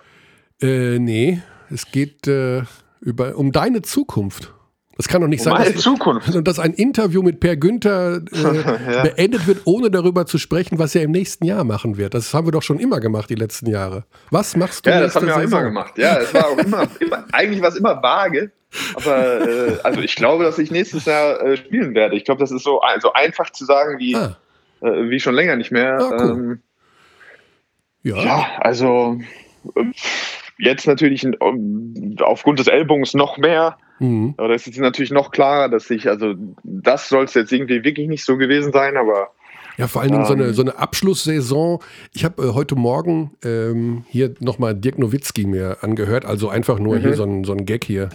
Äh, nee, es geht äh, über, um deine Zukunft. Das kann doch nicht Um sein, meine dass, Zukunft. dass ein Interview mit Per Günther äh, Ja. beendet wird, ohne darüber zu sprechen, was er im nächsten Jahr machen wird. Das haben wir doch schon immer gemacht, die letzten Jahre. Was machst du Ja, das haben wir auch Saison? immer gemacht. Ja, es war auch immer, immer eigentlich war es immer vage. Aber äh, also ich glaube, dass ich nächstes Jahr äh, spielen werde. Ich glaube, das ist so also einfach zu sagen wie, Ah. äh, wie schon länger nicht mehr. Ah, cool. ähm, Ja. ja, also äh, jetzt natürlich ähm, aufgrund des Ellbogens noch mehr. Mhm. Aber das ist natürlich noch klarer, dass ich, also das soll es jetzt irgendwie wirklich nicht so gewesen sein, aber Ja, vor allen Dingen so, eine, Ähm. so eine Abschlusssaison. Ich habe äh, heute Morgen ähm, hier nochmal Dirk Nowitzki mir angehört, also einfach nur Mhm. hier so ein, so ein Gag hier.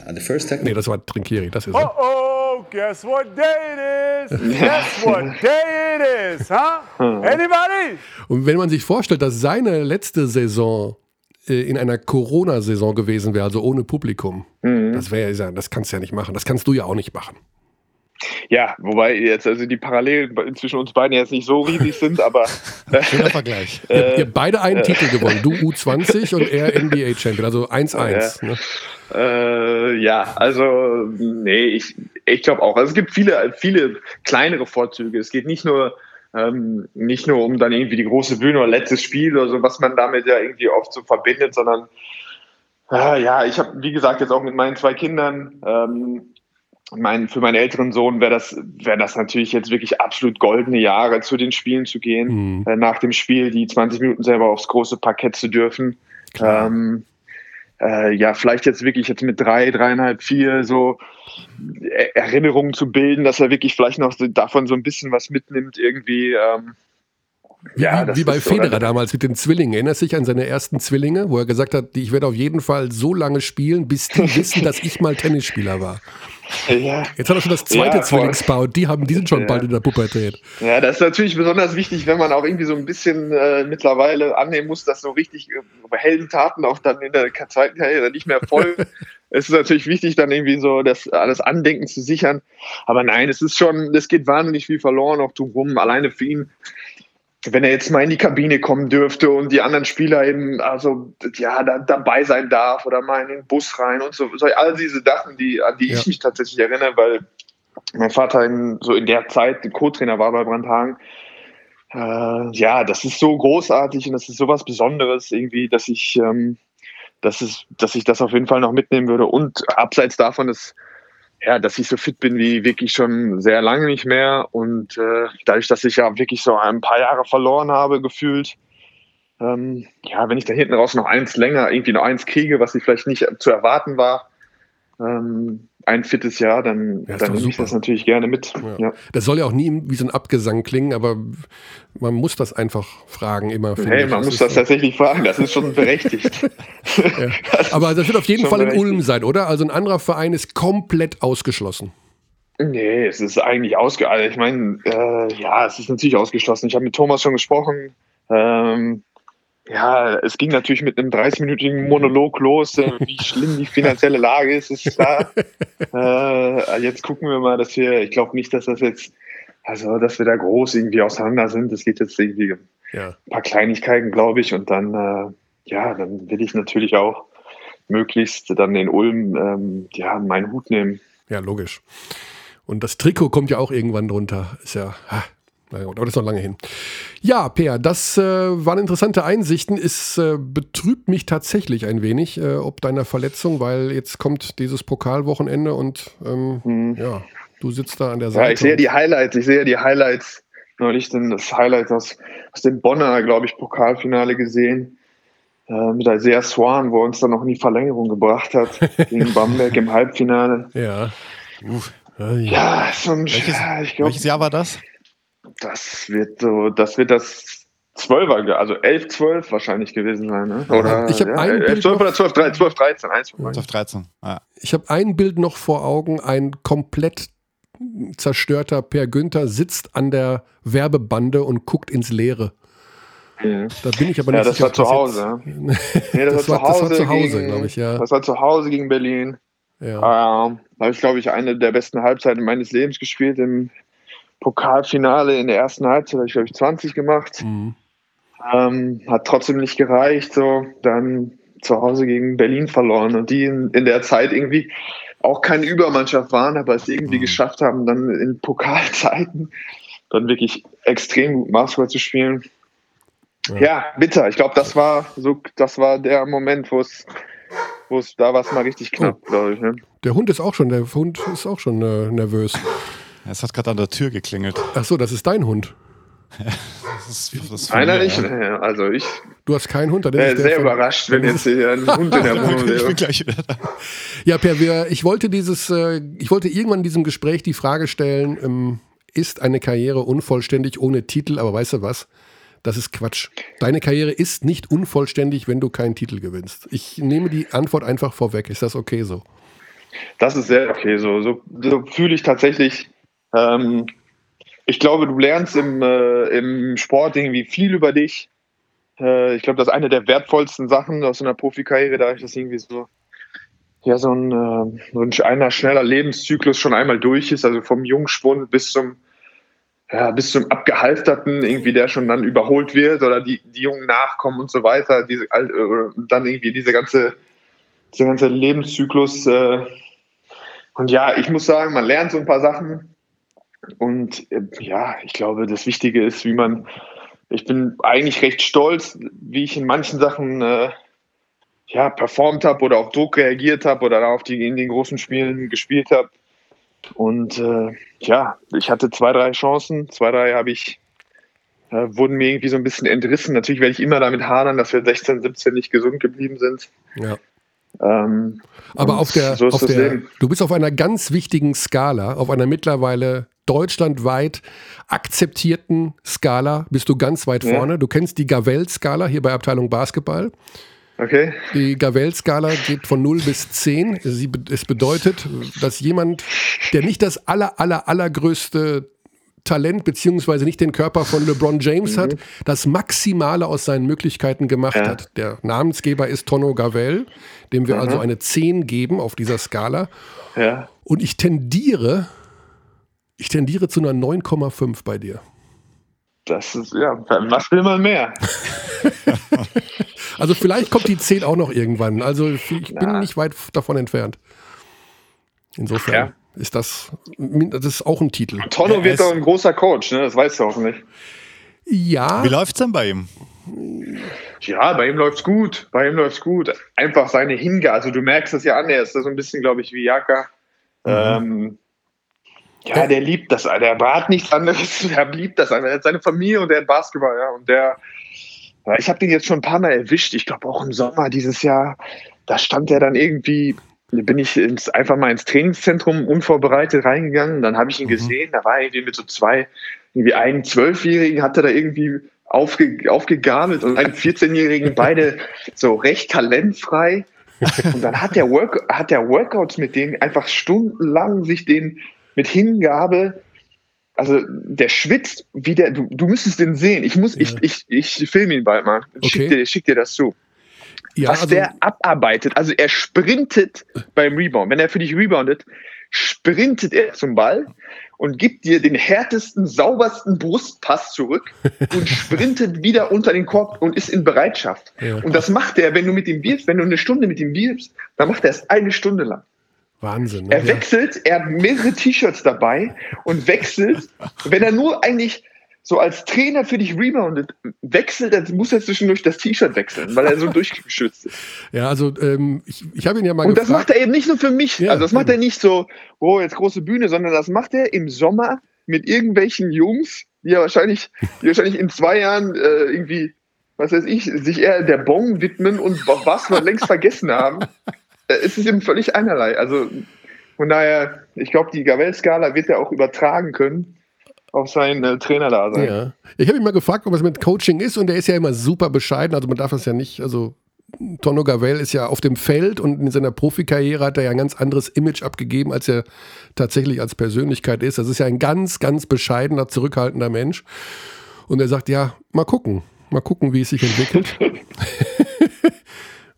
Nee, das war Trinkieri, das ist er. oh, guess what day it is? Guess what day it is, huh? Anybody? Und wenn man sich vorstellt, dass seine letzte Saison äh, in einer Corona-Saison gewesen wäre, also ohne Publikum, Mhm. das wäre ja, das kannst du ja nicht machen. Das kannst du ja auch nicht machen. Ja, wobei jetzt also die Parallelen zwischen uns beiden jetzt nicht so riesig sind, aber Schöner Vergleich. Ihr, Äh, ihr habt beide einen Titel gewonnen. Du U20 und er NBA-Champion, also 1-1. Ne? Äh, ja, also nee, ich, ich glaube auch. Also es gibt viele, viele kleinere Vorzüge. Es geht nicht nur ähm, nicht nur um dann irgendwie die große Bühne oder letztes Spiel oder so, was man damit ja irgendwie oft so verbindet, sondern äh, ja, ich habe wie gesagt jetzt auch mit meinen zwei Kindern ähm, mein, für meinen älteren Sohn wäre das, wäre das natürlich jetzt wirklich absolut goldene Jahre, zu den Spielen zu gehen, Mhm. äh, nach dem Spiel die 20 Minuten selber aufs große Parkett zu dürfen. Ähm, äh, ja, vielleicht jetzt wirklich jetzt mit drei, dreieinhalb, vier so Er- Erinnerungen zu bilden, dass er wirklich vielleicht noch so davon so ein bisschen was mitnimmt irgendwie. Ähm, Wie, ja, wie, bei ist so- Federer damals mit den Zwillingen. Erinnerst du dich an seine ersten Zwillinge, wo er gesagt hat, ich werde auf jeden Fall so lange spielen, bis die wissen, dass ich mal Tennisspieler war. Ja, Jetzt hat er schon das zweite Ja. Zwillingspaar und die, haben, die sind schon Ja. bald in der Pubertät. Ja, das ist natürlich besonders wichtig, wenn man auch irgendwie so ein bisschen äh, mittlerweile annehmen muss, dass so richtig äh, Heldentaten auch dann in der zweiten Karriere nicht mehr folgen. es ist natürlich wichtig, dann irgendwie so das alles Andenken zu sichern. Aber nein, es ist schon, es geht wahnsinnig viel verloren auch drumherum. Alleine für ihn, wenn er jetzt mal in die Kabine kommen dürfte und die anderen Spieler eben, also ja, da, dabei sein darf oder mal in den Bus rein und so, so all diese Sachen, die, an die Ja. ich mich tatsächlich erinnere, weil mein Vater in, so in der Zeit Co-Trainer war bei Brandhagen. Äh, ja, das ist so großartig und das ist sowas Besonderes irgendwie, dass ich, ähm, dass, es, dass ich das auf jeden Fall noch mitnehmen würde. Und abseits davon ist, ja, dass ich so fit bin wie wirklich schon sehr lange nicht mehr. Und äh, dadurch, dass ich ja wirklich so ein paar Jahre verloren habe, gefühlt, ähm, ja, wenn ich da hinten raus noch eins länger, irgendwie noch eins kriege, was ich vielleicht nicht zu erwarten war, ähm, ein fittes Jahr, dann, Ja, dann nehme ich das natürlich gerne mit. Ja. Ja. Das soll ja auch nie wie so ein Abgesang klingen, aber man muss das einfach fragen immer. Hey, man Das muss das so. tatsächlich fragen, das ist schon berechtigt. Das Aber das wird auf jeden Fall in. Ulm sein, oder? Also ein anderer Verein ist komplett ausgeschlossen. Nee, es ist eigentlich ausge... Also ich meine, äh, ja, es ist natürlich ausgeschlossen. Ich habe mit Thomas schon gesprochen. Ähm, ja, es ging natürlich mit einem 30-minütigen Monolog los, äh, wie schlimm die finanzielle Lage ist, ist klar. äh, jetzt gucken wir mal, dass wir, ich glaube nicht, dass das jetzt, also dass wir da groß irgendwie auseinander sind. Es geht jetzt irgendwie um Ja. ein paar Kleinigkeiten, glaube ich. Und dann, äh, ja, dann will ich natürlich auch möglichst dann in Ulm ähm, ja, meinen Hut nehmen. Ja, logisch. Und das Trikot kommt ja auch irgendwann drunter. Ist ja, ha, na gut, aber das ist noch lange hin. Ja, Peer, das äh, waren interessante Einsichten. Es äh, betrübt mich tatsächlich ein wenig, äh, ob deiner Verletzung, weil jetzt kommt dieses Pokalwochenende und ähm, ja, du sitzt da an der Seite. Mhm. Ja, ich sehe die Highlights, ich sehe die Highlights, neulich denn das Highlight aus, aus dem Bonner, glaube ich, Pokalfinale gesehen. Mit Isaiah Swan, wo er uns dann noch in die Verlängerung gebracht hat, gegen Bamberg im Halbfinale. Ja. Uff. Ja, ja. Ja, so ein, Welches, ja, ich glaube, welches Jahr war das? Das wird so, das wird das Zwölfer, also 11, 12 wahrscheinlich gewesen sein, ne? Oder Ich hab ja, ein 11, Bild 12 noch- oder 12, 13, 12, 13, eins von beiden. 12, 13. Ja. Ich habe ein Bild noch vor Augen, ein komplett zerstörter Per Günther sitzt an der Werbebande und guckt ins Leere. Mhm. Da bin ich aber Ja, nicht das sicher. war zu Hause. jetzt- ja. Nee, das, Das war, das zu war Hause. zu Hause, gegen- glaub ich, ja. Das war zu Hause gegen Berlin. Ja. Ähm, da habe ich, glaube ich, eine der besten Halbzeiten meines Lebens gespielt. Im Pokalfinale in der ersten Halbzeit habe ich, glaube ich, 20 gemacht. Mhm. Ähm, hat trotzdem nicht gereicht. So. Dann zu Hause gegen Berlin verloren und die in, in der Zeit irgendwie auch keine Übermannschaft waren, aber es irgendwie mhm. geschafft haben, dann in Pokalzeiten dann wirklich extrem gut Basketball zu spielen. Ja, ja bitter. Ich glaube, das war so, das war der Moment, wo es, wo es, da war es mal richtig knapp, oh. glaube ich. Ne? Der Hund ist auch schon, der Hund ist auch schon äh, nervös. Es hat gerade an der Tür geklingelt. Ach so, das ist dein Hund. das ist, das Einer nicht, ja. also ich. Du hast keinen Hund, dann ist äh, sehr überrascht, wenn jetzt hier ein Hund in der Wohnung wäre. Ich bin gleich wieder da. Ja, Per, wir, ich wollte dieses, äh, ich wollte irgendwann in diesem Gespräch die Frage stellen, ähm, ist eine Karriere unvollständig ohne Titel, aber weißt du was? Das ist Quatsch. Deine Karriere ist nicht unvollständig, wenn du keinen Titel gewinnst. Ich nehme die Antwort einfach vorweg. Ist das okay so? Das ist sehr okay so. So, so fühle ich tatsächlich. Ähm, ich glaube, du lernst im, äh, im Sport irgendwie viel über dich. Äh, ich glaube, das ist eine der wertvollsten Sachen aus einer Profikarriere, da ich das irgendwie so ja, so ein, äh, so ein einer schneller Lebenszyklus schon einmal durch ist, also vom Jungspund bis zum ja, bis zum Abgehalfterten, irgendwie, der schon dann überholt wird oder die, die Jungen nachkommen und so weiter, diese, äh, dann irgendwie diese ganze, dieser ganze Lebenszyklus. Äh, und ja, ich muss sagen, man lernt so ein paar Sachen. Und äh, ja, ich glaube, das Wichtige ist, wie man, ich bin eigentlich recht stolz, wie ich in manchen Sachen äh, ja, performt habe oder auf Druck reagiert habe oder auf die in den großen Spielen gespielt habe. Und äh, ja, ich hatte zwei, drei Chancen. Zwei, drei habe ich, äh, wurden mir irgendwie so ein bisschen entrissen. Natürlich werde ich immer damit hadern, dass wir 16, 17 nicht gesund geblieben sind. Ja. Ähm, Aber auf der, so auf der du bist auf einer ganz wichtigen Skala, auf einer mittlerweile deutschlandweit akzeptierten Skala, bist du ganz weit vorne. Ja. Du kennst die Gavell-Skala hier bei Abteilung Basketball. Okay. Die Gavell-Skala geht von 0 bis 10. Sie, es bedeutet, dass jemand, der nicht das aller, aller, allergrößte Talent beziehungsweise nicht den Körper von LeBron James mhm. hat, das Maximale aus seinen Möglichkeiten gemacht ja. hat. Der Namensgeber ist Tono Gavell, dem wir mhm. also eine 10 geben auf dieser Skala. Ja. Und ich tendiere, ich tendiere zu einer 9,5 bei dir. Das ist, ja, was will man mehr? Also vielleicht kommt die 10 auch noch irgendwann. Also ich bin Na. nicht weit davon entfernt. Insofern ja. ist das, das ist auch ein Titel. Tonno wird doch ein großer Coach, ne? das weißt du auch nicht. Ja. Wie läuft es denn bei ihm? Ja, bei ihm läuft's gut. Bei ihm läuft's gut. Einfach seine Hingabe. Also du merkst das ja an, er ist so ein bisschen, glaube ich, wie Jaka. Mhm. Ähm, ja, der liebt das. Der hat nichts anderes. Der liebt das. Er hat seine Familie und der hat Basketball, ja. Und der, ich habe den jetzt schon ein paar Mal erwischt. Ich glaube auch im Sommer dieses Jahr. Da stand er dann irgendwie, bin ich ins, einfach mal ins Trainingszentrum unvorbereitet reingegangen. Dann habe ich ihn mhm. gesehen. Da war er irgendwie mit so zwei, irgendwie einen Zwölfjährigen, hatte da irgendwie aufge, aufgegabelt und einen 14-Jährigen, beide so recht talentfrei. Und dann hat der, Work, hat der Workouts mit denen einfach stundenlang sich den mit Hingabe also der schwitzt wie der, du, du müsstest den sehen. Ich muss, ja. ich, ich, ich filme ihn bald mal. Okay. Schick, dir, schick dir das zu. Ja, Was also, der abarbeitet, also er sprintet beim Rebound. Wenn er für dich reboundet, sprintet er zum Ball und gibt dir den härtesten, saubersten Brustpass zurück und sprintet wieder unter den Korb und ist in Bereitschaft. Ja. Und das macht er, wenn du mit ihm wirfst, wenn du eine Stunde mit ihm wirfst, dann macht er es eine Stunde lang. Wahnsinn. Ne? Er wechselt, er hat mehrere T-Shirts dabei und wechselt, wenn er nur eigentlich so als Trainer für dich reboundet, wechselt, dann muss er zwischendurch das T-Shirt wechseln, weil er so durchgeschützt ist. Ja, also ähm, ich, ich habe ihn ja mal Und gefragt. das macht er eben nicht nur für mich, ja, also das macht er nicht so, oh, jetzt große Bühne, sondern das macht er im Sommer mit irgendwelchen Jungs, die ja wahrscheinlich, die wahrscheinlich in zwei Jahren äh, irgendwie, was weiß ich, sich eher der Bon widmen und was wir längst vergessen haben. Äh, es ist ihm völlig einerlei. Also von daher, ich glaube, die Gavel-Skala wird er auch übertragen können auf seinen äh, Trainer da sein. Ja. Ich habe ihn mal gefragt, ob es mit Coaching ist und er ist ja immer super bescheiden. Also man darf das ja nicht, also Tono Gavel ist ja auf dem Feld und in seiner Profikarriere hat er ja ein ganz anderes Image abgegeben, als er tatsächlich als Persönlichkeit ist. Das ist ja ein ganz, ganz bescheidener, zurückhaltender Mensch. Und er sagt, ja, mal gucken, mal gucken, wie es sich entwickelt.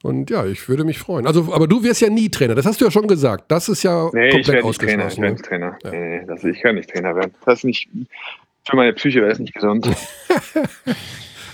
Und ja, ich würde mich freuen. Also, aber du wirst ja nie Trainer, das hast du ja schon gesagt. Das ist ja nee, komplett ich ausgeschlossen. Trainer. Ich Trainer. Ja. Nee, das, ich kann nicht Trainer werden. Das ist nicht, für meine Psyche wäre es nicht gesund.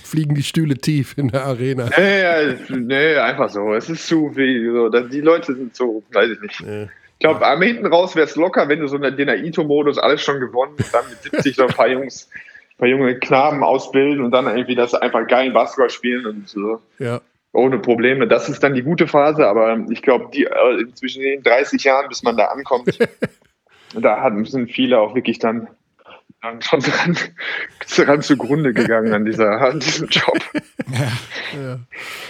fliegen die Stühle tief in der Arena. Nee, nee einfach so. Es ist zu viel. So. Die Leute sind so, weiß ich nicht. Nee. Ich glaube, am hinten raus wäre es locker, wenn du so in den Ito-Modus alles schon gewonnen und dann mit 70 so ein paar Jungs, ein paar junge Knaben ausbilden und dann irgendwie das einfach geil Basketball spielen und so. Ja. Ohne Probleme. Das ist dann die gute Phase, aber ich glaube, die äh, zwischen den 30 Jahren, bis man da ankommt, da hat, sind viele auch wirklich dann dann schon dran, dran zugrunde gegangen an, dieser, an diesem Job. Ja, ja.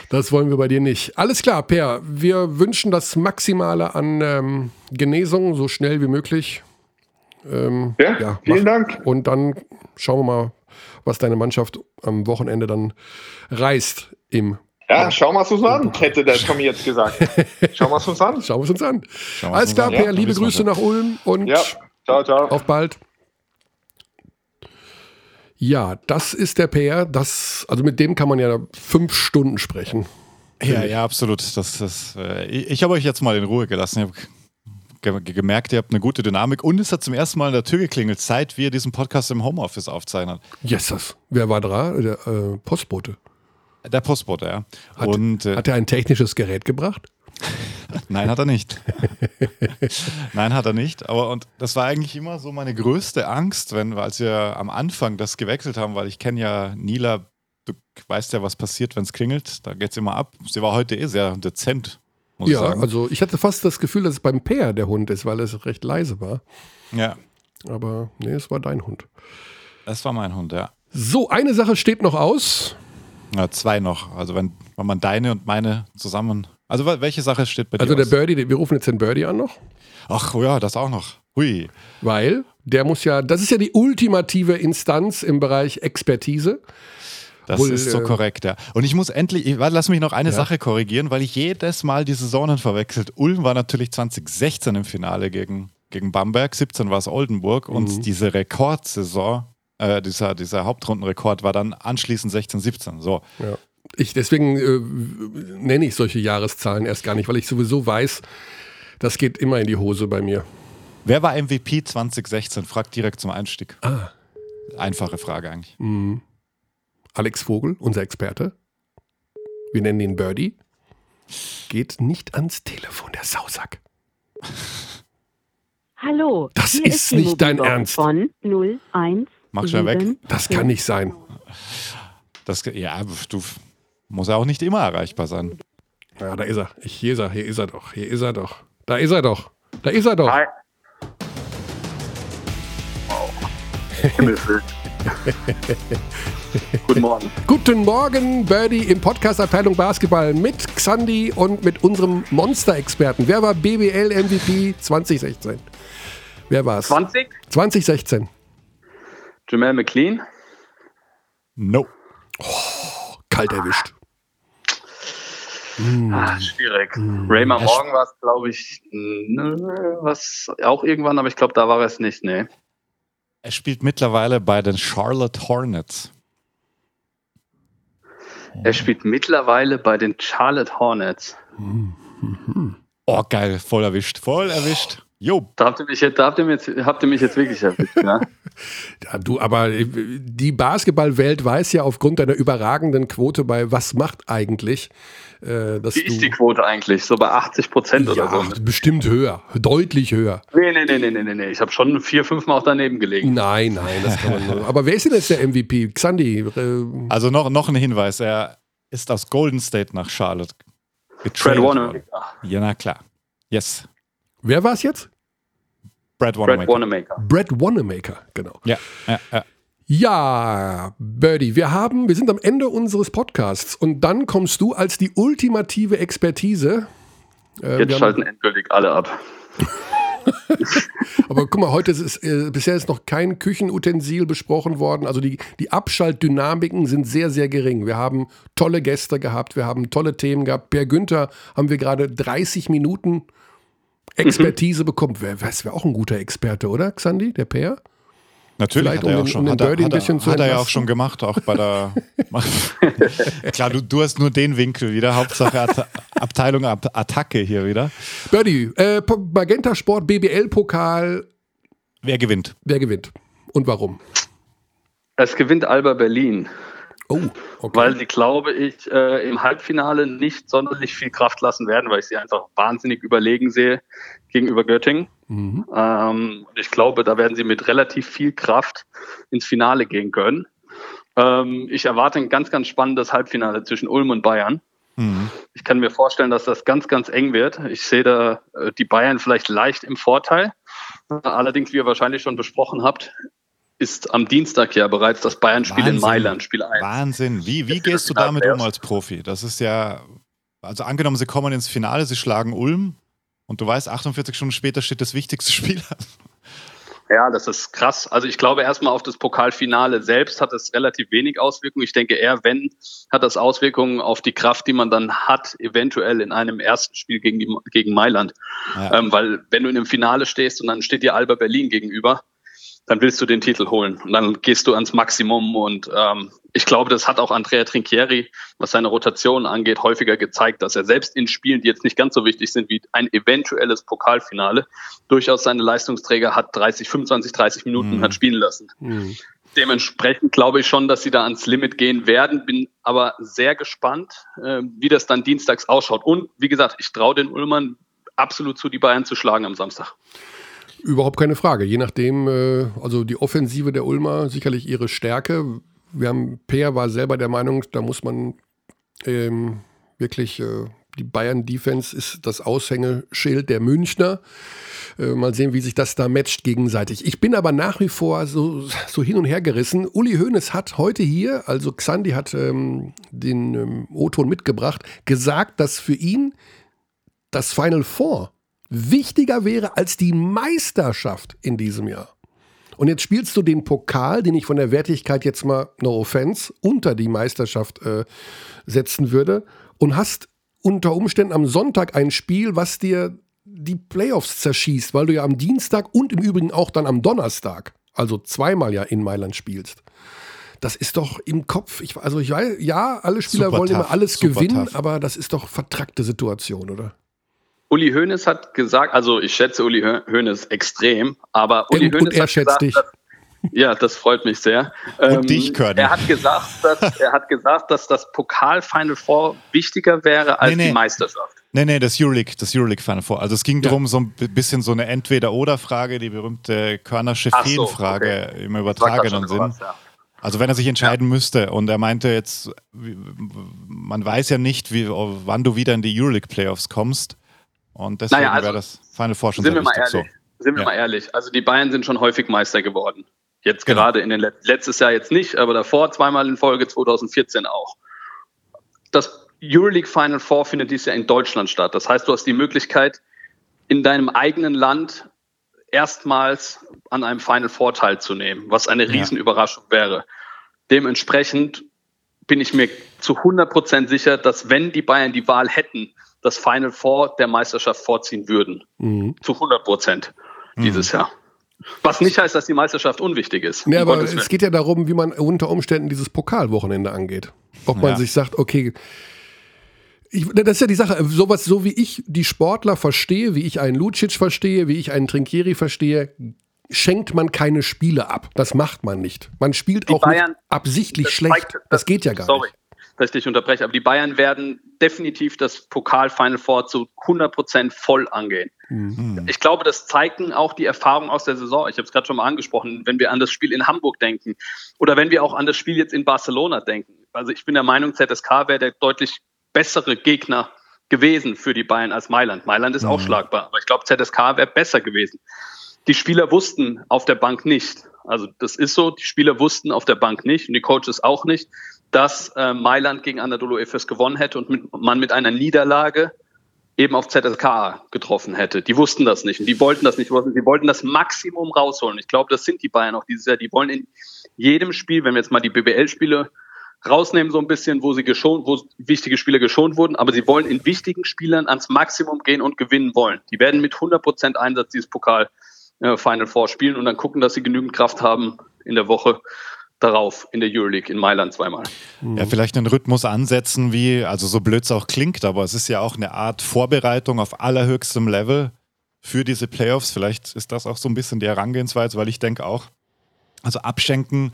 Das wollen wir bei dir nicht. Alles klar, Per. Wir wünschen das Maximale an ähm, Genesung, so schnell wie möglich. Ähm, ja, ja, vielen mach. Dank. Und dann schauen wir mal, was deine Mannschaft am Wochenende dann reißt im ja, schauen wir es uns an, hätte der Tommy jetzt gesagt. Schauen wir es uns an. Schauen wir es uns an. Alles klar, Per, ja, liebe Grüße nach Ulm und ja. ciao, ciao. auf bald. Ja, das ist der PR. Das, also mit dem kann man ja fünf Stunden sprechen. Ja, ja, absolut. Das, das, äh, ich habe euch jetzt mal in Ruhe gelassen. Ich habe gemerkt, ihr habt eine gute Dynamik und es hat zum ersten Mal in der Tür geklingelt, seit wir diesen Podcast im Homeoffice aufzeichnen. Jesus. Wer war da? Der äh, Postbote. Der Postbote, ja. Hat, und, äh, hat er ein technisches Gerät gebracht? Nein, hat er nicht. Nein, hat er nicht. Aber und das war eigentlich immer so meine größte Angst, wenn, als wir am Anfang das gewechselt haben, weil ich kenne ja Nila, du weißt ja, was passiert, wenn es klingelt. Da geht es immer ab. Sie war heute eh sehr dezent, muss ja, ich sagen. also ich hatte fast das Gefühl, dass es beim Peer der Hund ist, weil es recht leise war. Ja. Aber nee, es war dein Hund. Es war mein Hund, ja. So, eine Sache steht noch aus. Ja, zwei noch. Also wenn, wenn man deine und meine zusammen also welche Sache steht bei dir? Also der aus? Birdie, wir rufen jetzt den Birdie an noch. Ach oh ja, das auch noch. Hui. Weil der muss ja, das ist ja die ultimative Instanz im Bereich Expertise. Das Wohl, ist so äh, korrekt, ja. Und ich muss endlich, ich, lass mich noch eine ja. Sache korrigieren, weil ich jedes Mal die Saisonen verwechselt. Ulm war natürlich 2016 im Finale gegen, gegen Bamberg, 17 war es Oldenburg mhm. und diese Rekordsaison, äh, dieser, dieser Hauptrundenrekord war dann anschließend 16, 17. So. Ja. Ich, deswegen äh, nenne ich solche Jahreszahlen erst gar nicht, weil ich sowieso weiß, das geht immer in die Hose bei mir. Wer war MVP 2016? Fragt direkt zum Einstieg. Ah. Einfache Frage eigentlich. Mhm. Alex Vogel, unser Experte. Wir nennen ihn Birdie. Geht nicht ans Telefon, der Sausack. Hallo. Das ist, ist nicht dein Ernst. Von 01. Mach schnell weg. Das kann nicht sein. Das, ja, du muss er auch nicht immer erreichbar sein. Ja, da ist er. Ich, hier ist er, hier ist er doch. Hier ist er doch. Da ist er doch. Da ist er doch. Hi. Wow. Guten Morgen. Guten Morgen, Birdie im Podcast Abteilung Basketball mit Xandi und mit unserem Monster-Experten. Wer war BBL MVP 2016? Wer war es? 20? 2016. Jamal McLean? No. Oh, kalt erwischt. Ah, schwierig. Mm. Raymer Morgan war es, glaube ich, ne, was auch irgendwann, aber ich glaube, da war es nicht, nee. Er spielt mittlerweile bei den Charlotte Hornets. Er spielt mittlerweile bei den Charlotte Hornets. Oh, geil, voll erwischt, voll erwischt. Jo. Da habt ihr mich jetzt, da habt ihr mich, habt ihr mich jetzt wirklich erwischt, ja? ja, du, aber die Basketballwelt weiß ja aufgrund deiner überragenden Quote bei Was macht eigentlich, äh, dass Wie ist die Quote eigentlich? So bei 80 Prozent oder so? bestimmt höher, deutlich höher. Nee, nee, nee, nee, nee, nee. Ich habe schon vier, fünf Mal auch daneben gelegen. Nein, nein, das kann man nur. Aber wer ist denn jetzt der MVP? Xandi? Äh, also noch, noch ein Hinweis. Er ist aus Golden State nach Charlotte getradet. Fred Warner. Ja, na klar. Yes. Wer war es jetzt? Brad Wanamaker. Brad Wanamaker. Brad Wanamaker, genau. Ja, ja, ja. Ja, Birdie, wir haben, wir sind am Ende unseres Podcasts und dann kommst du als die ultimative Expertise. Äh, Jetzt schalten haben, endgültig alle ab. Aber guck mal, heute ist äh, bisher ist noch kein Küchenutensil besprochen worden. Also die, die Abschaltdynamiken sind sehr, sehr gering. Wir haben tolle Gäste gehabt, wir haben tolle Themen gehabt. Per Günther haben wir gerade 30 Minuten Expertise mhm. bekommen. Wer, das wäre auch ein guter Experte, oder, Xandi, der Per? Natürlich Vielleicht hat er um auch schon. Um hat, er, hat, er, hat er ja auch schon gemacht, auch bei der. Klar, du, du hast nur den Winkel wieder. Hauptsache At Abteilung Ab Attacke hier wieder. Birdie, äh, Magenta Sport BBL-Pokal. Wer gewinnt? Wer gewinnt? Und warum? Es gewinnt Alba Berlin. Oh, okay. Weil sie, glaube ich, äh, im Halbfinale nicht sonderlich viel Kraft lassen werden, weil ich sie einfach wahnsinnig überlegen sehe gegenüber Göttingen. Mhm. Ähm, ich glaube, da werden sie mit relativ viel Kraft ins Finale gehen können. Ähm, ich erwarte ein ganz, ganz spannendes Halbfinale zwischen Ulm und Bayern. Mhm. Ich kann mir vorstellen, dass das ganz, ganz eng wird. Ich sehe da äh, die Bayern vielleicht leicht im Vorteil. Allerdings, wie ihr wahrscheinlich schon besprochen habt, ist am Dienstag ja bereits das Bayern-Spiel in Mailand, Spiel 1. Wahnsinn. Wie, wie gehst du damit um als Profi? Das ist ja, also angenommen, sie kommen ins Finale, sie schlagen Ulm und du weißt, 48 Stunden später steht das wichtigste Spiel an. Ja, das ist krass. Also ich glaube erstmal auf das Pokalfinale selbst hat es relativ wenig Auswirkungen. Ich denke eher, wenn, hat das Auswirkungen auf die Kraft, die man dann hat, eventuell in einem ersten Spiel gegen, die, gegen Mailand. Ja. Ähm, weil wenn du in einem Finale stehst und dann steht dir Alba Berlin gegenüber, dann willst du den Titel holen. Und dann gehst du ans Maximum. Und ähm, ich glaube, das hat auch Andrea Trinchieri, was seine Rotation angeht, häufiger gezeigt, dass er selbst in Spielen, die jetzt nicht ganz so wichtig sind wie ein eventuelles Pokalfinale, durchaus seine Leistungsträger hat 30, 25, 30 Minuten mhm. hat spielen lassen. Mhm. Dementsprechend glaube ich schon, dass sie da ans Limit gehen werden, bin aber sehr gespannt, äh, wie das dann dienstags ausschaut. Und wie gesagt, ich traue den Ullmann absolut zu, die Bayern zu schlagen am Samstag. Überhaupt keine Frage. Je nachdem, äh, also die Offensive der Ulmer sicherlich ihre Stärke. Wir haben, Peer war selber der Meinung, da muss man ähm, wirklich, äh, die Bayern-Defense ist das Aushängeschild der Münchner. Äh, mal sehen, wie sich das da matcht gegenseitig. Ich bin aber nach wie vor so, so hin und her gerissen. Uli Hoeneß hat heute hier, also Xandi hat ähm, den ähm, O-Ton mitgebracht, gesagt, dass für ihn das Final Four wichtiger wäre als die Meisterschaft in diesem Jahr. Und jetzt spielst du den Pokal, den ich von der Wertigkeit jetzt mal, no offense, unter die Meisterschaft äh, setzen würde und hast unter Umständen am Sonntag ein Spiel, was dir die Playoffs zerschießt, weil du ja am Dienstag und im Übrigen auch dann am Donnerstag, also zweimal ja in Mailand spielst. Das ist doch im Kopf, ich, also ich weiß, ja, alle Spieler super wollen tough, immer alles gewinnen, tough. aber das ist doch vertrackte Situation, oder? Uli Hoeneß hat gesagt, also ich schätze Uli Hoeneß extrem, aber Uli Hoeneß und er hat schätzt gesagt, dich. Dass, ja, das freut mich sehr. Und ähm, dich, Körny. Er hat gesagt, dass, er hat gesagt, dass das Pokal Final Four wichtiger wäre als nee, nee. die Meisterschaft. Nee, nee, das Euroleague, das Euroleague Final Four. Also es ging ja. darum, so ein bisschen so eine Entweder-Oder-Frage, die berühmte Körnersche Feen-Frage okay. im übertragenen Sinn. Was, ja. Also wenn er sich entscheiden ja. müsste und er meinte jetzt, man weiß ja nicht, wie, wann du wieder in die Euroleague Playoffs kommst. Und deswegen naja, also, wäre das Final Four schon sind sehr wir wichtig. Mal ehrlich, so. Sind wir ja. mal ehrlich. Also die Bayern sind schon häufig Meister geworden. Jetzt genau. gerade in den Let letztes Jahr jetzt nicht, aber davor zweimal in Folge 2014 auch. Das Euroleague Final Four findet dieses Jahr in Deutschland statt. Das heißt, du hast die Möglichkeit, in deinem eigenen Land erstmals an einem Final Four teilzunehmen, was eine Riesenüberraschung ja. wäre. Dementsprechend bin ich mir zu 100 Prozent sicher, dass wenn die Bayern die Wahl hätten, das Final Four der Meisterschaft vorziehen würden. Mhm. Zu 100 Prozent dieses mhm. Jahr. Was nicht heißt, dass die Meisterschaft unwichtig ist. Ja, aber es geht ja darum, wie man unter Umständen dieses Pokalwochenende angeht. Ob man ja. sich sagt, okay, ich, das ist ja die Sache, sowas, so wie ich die Sportler verstehe, wie ich einen Lucic verstehe, wie ich einen Trinkieri verstehe, schenkt man keine Spiele ab. Das macht man nicht. Man spielt die auch Bayern, absichtlich schlecht. Zeigt, das, das, geht ja gar sorry. nicht dass ich dich unterbreche, aber die Bayern werden definitiv das Pokal-Final Four zu 100 Prozent voll angehen. Mhm. Ich glaube, das zeigen auch die Erfahrungen aus der Saison. Ich habe es gerade schon mal angesprochen, wenn wir an das Spiel in Hamburg denken oder wenn wir auch an das Spiel jetzt in Barcelona denken. Also ich bin der Meinung, ZSK wäre der deutlich bessere Gegner gewesen für die Bayern als Mailand. Mailand ist mhm. auch schlagbar, aber ich glaube, ZSK wäre besser gewesen. Die Spieler wussten auf der Bank nicht. Also das ist so, die Spieler wussten auf der Bank nicht und die Coaches auch nicht, dass äh, Mailand gegen Anadolu Efes gewonnen hätte und mit, man mit einer Niederlage eben auf ZSK getroffen hätte. Die wussten das nicht und die wollten das nicht. Die wollten das Maximum rausholen. Ich glaube, das sind die Bayern auch dieses Jahr. Die wollen in jedem Spiel, wenn wir jetzt mal die BBL-Spiele rausnehmen, so ein bisschen, wo sie geschont, wo wichtige Spieler geschont wurden, aber sie wollen in wichtigen Spielern ans Maximum gehen und gewinnen wollen. Die werden mit 100% Einsatz dieses Pokal äh, Final Four spielen und dann gucken, dass sie genügend Kraft haben in der Woche, darauf in der Euroleague in Mailand zweimal. Ja, vielleicht einen Rhythmus ansetzen, wie, also so blöd es auch klingt, aber es ist ja auch eine Art Vorbereitung auf allerhöchstem Level für diese Playoffs. Vielleicht ist das auch so ein bisschen die Herangehensweise, weil ich denke auch, also abschenken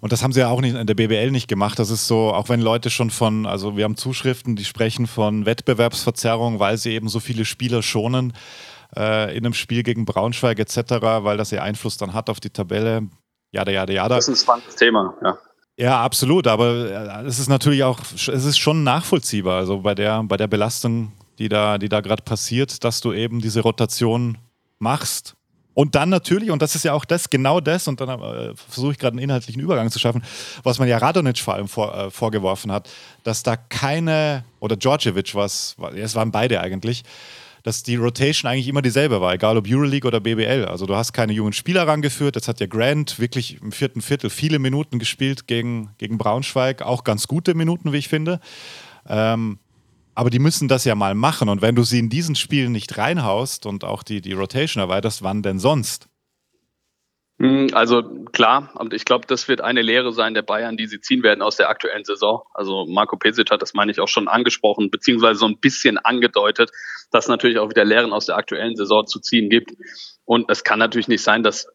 Und das haben sie ja auch nicht in der BBL nicht gemacht. Das ist so, auch wenn Leute schon von, also wir haben Zuschriften, die sprechen von Wettbewerbsverzerrung, weil sie eben so viele Spieler schonen äh, in einem Spiel gegen Braunschweig etc., weil das ja Einfluss dann hat auf die Tabelle. Jada, jada, jada. Das ist ein spannendes Thema, ja. Ja, absolut, aber äh, es ist natürlich auch, es ist schon nachvollziehbar, also bei der, bei der Belastung, die da, die da gerade passiert, dass du eben diese Rotation machst. Und dann natürlich, und das ist ja auch das, genau das, und dann äh, versuche ich gerade einen inhaltlichen Übergang zu schaffen, was man ja Radonic vor allem vor, äh, vorgeworfen hat, dass da keine, oder Djordjevic was, es waren beide eigentlich, dass die Rotation eigentlich immer dieselbe war, egal ob Euroleague oder BBL. Also du hast keine jungen Spieler rangeführt. Jetzt hat ja Grant wirklich im vierten Viertel viele Minuten gespielt gegen, gegen Braunschweig, auch ganz gute Minuten, wie ich finde. Ähm, aber die müssen das ja mal machen. Und wenn du sie in diesen Spielen nicht reinhaust und auch die, die Rotation erweiterst, wann denn sonst? Hm, also klar, und ich glaube, das wird eine Lehre sein der Bayern, die sie ziehen werden aus der aktuellen Saison. Also Marco Pesic hat das, meine ich, auch schon angesprochen, beziehungsweise so ein bisschen angedeutet, dass natürlich auch wieder Lehren aus der aktuellen Saison zu ziehen gibt. Und es kann natürlich nicht sein, dass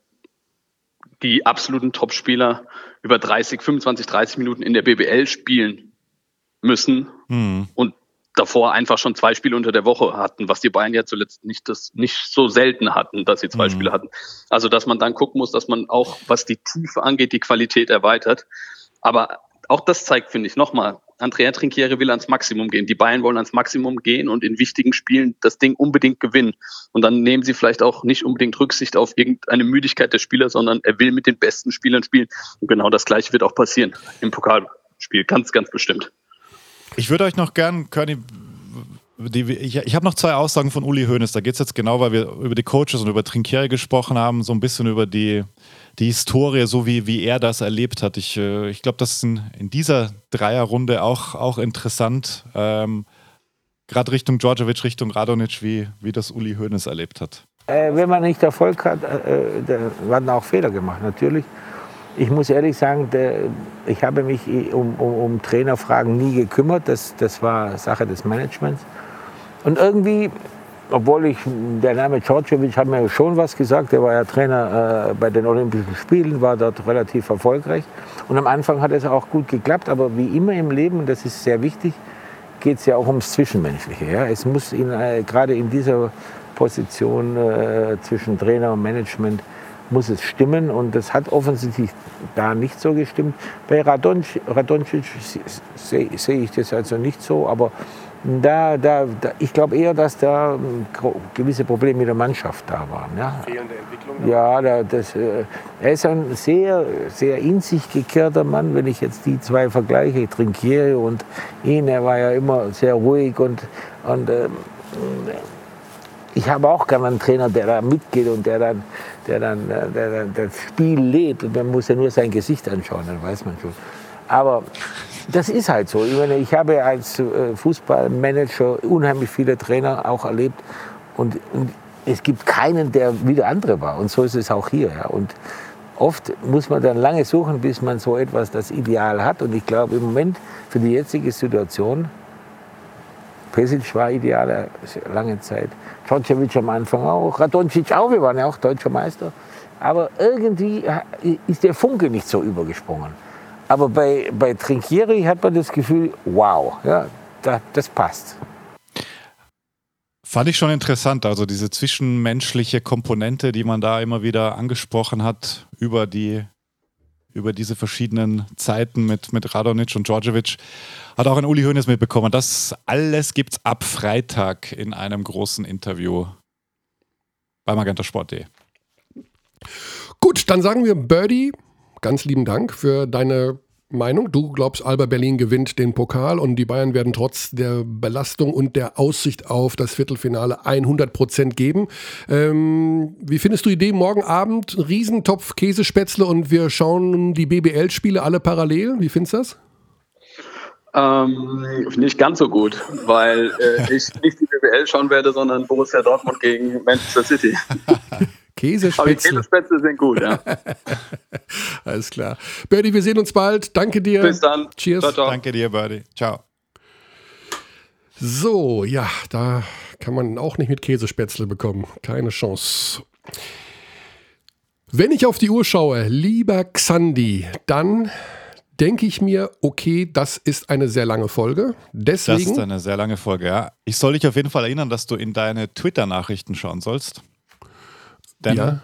die absoluten Topspieler über 30, 25, 30 Minuten in der BBL spielen müssen mhm. und davor einfach schon zwei Spiele unter der Woche hatten, was die Bayern ja zuletzt nicht, das, nicht so selten hatten, dass sie zwei mhm. Spiele hatten. Also, dass man dann gucken muss, dass man auch, was die Tiefe angeht, die Qualität erweitert. Aber auch das zeigt, finde ich, nochmal, Andrea Trinchiere will ans Maximum gehen. Die Bayern wollen ans Maximum gehen und in wichtigen Spielen das Ding unbedingt gewinnen. Und dann nehmen sie vielleicht auch nicht unbedingt Rücksicht auf irgendeine Müdigkeit der Spieler, sondern er will mit den besten Spielern spielen. Und genau das Gleiche wird auch passieren im Pokalspiel. Ganz, ganz bestimmt. Ich würde euch noch gern, Körny, ich, ich habe noch zwei Aussagen von Uli Hoeneß. Da geht es jetzt genau, weil wir über die Coaches und über Trinkieri gesprochen haben, so ein bisschen über die, die Historie, so wie, wie er das erlebt hat. Ich, äh, ich glaube, das ist in, in, dieser Dreierrunde auch, auch interessant. Ähm, Gerade Richtung Djordjevic, Richtung Radonic, wie, wie das Uli Hoeneß erlebt hat. Äh, wenn man nicht Erfolg hat, äh, da werden auch Fehler gemacht, natürlich. Ich muss ehrlich sagen, ich habe mich um, um, um, Trainerfragen nie gekümmert. Das, das war Sache des Managements. Und irgendwie, obwohl ich, der Name Djordjevic hat mir schon was gesagt. Der war ja Trainer äh, bei den Olympischen Spielen, war dort relativ erfolgreich. Und am Anfang hat es auch gut geklappt. Aber wie immer im Leben, und das ist sehr wichtig, geht es ja auch ums Zwischenmenschliche. Ja? Es muss in, äh, gerade in dieser Position äh, zwischen Trainer und Management muss es stimmen und das hat offensichtlich da nicht so gestimmt. Bei Radonjic, Radonjic sehe seh ich das also nicht so, aber da, da, da ich glaube eher, dass da gewisse Probleme mit der Mannschaft da waren. Ja. Fehlende Entwicklung? Ja, da, das, äh, er ist ein sehr, sehr in sich gekehrter Mann, wenn ich jetzt die zwei vergleiche, Trinkieri und ihn, er war ja immer sehr ruhig und, und ähm, ich habe auch gerne einen Trainer, der da mitgeht und der dann, der dann äh, der, der, das Spiel lebt. Und man muss ja nur sein Gesicht anschauen, dann weiß man schon. Aber das ist halt so. Ich, meine, ich habe als äh, Fußballmanager unheimlich viele Trainer auch erlebt. Und, und, es gibt keinen, der wie der andere war. Und so ist es auch hier. Ja. Und oft muss man dann lange suchen, bis man so etwas, das Ideal hat. Und ich glaube, im Moment für die jetzige Situation, Pesic war ideal lange Zeit. Djordjevic am Anfang auch, Radoncic auch, wir waren ja auch deutscher Meister. Aber irgendwie ist der Funke nicht so übergesprungen. Aber bei, bei Trinkieri hat man das Gefühl, wow, ja, da, das passt. Fand ich schon interessant, also diese zwischenmenschliche Komponente, die man da immer wieder angesprochen hat, über, die, über diese verschiedenen Zeiten mit, mit Radonic und Djordjevic. Hat auch ein Uli Hoeneß mitbekommen. Das alles gibt es ab Freitag in einem großen Interview bei magentasport.de. Gut, dann sagen wir Birdie, ganz lieben Dank für deine Meinung. Du glaubst, Alba Berlin gewinnt den Pokal und die Bayern werden trotz der Belastung und der Aussicht auf das Viertelfinale 100 Prozent geben. Ähm, wie findest du die Idee? Morgen Abend Riesentopf Käsespätzle und wir schauen die BBL-Spiele alle parallel. Wie findest du das? Ähm, nicht ganz so gut, weil äh, ich nicht die BWL schauen werde, sondern Borussia Dortmund gegen Manchester City. Käsespätzle. Aber die Käsespätzle sind gut, ja. Alles klar. Birdie, wir sehen uns bald. Danke dir. Bis dann. Cheers. Ciao, ciao. Danke dir, Birdie. Ciao. So, ja, da kann man auch nicht mit Käsespätzle bekommen. Keine Chance. Wenn ich auf die Uhr schaue, lieber Xandi, dann denke ich mir, okay, das ist eine sehr lange Folge. Deswegen, das ist eine sehr lange Folge, ja. Ich soll dich auf jeden Fall erinnern, dass du in deine Twitter-Nachrichten schauen sollst. Denn ja,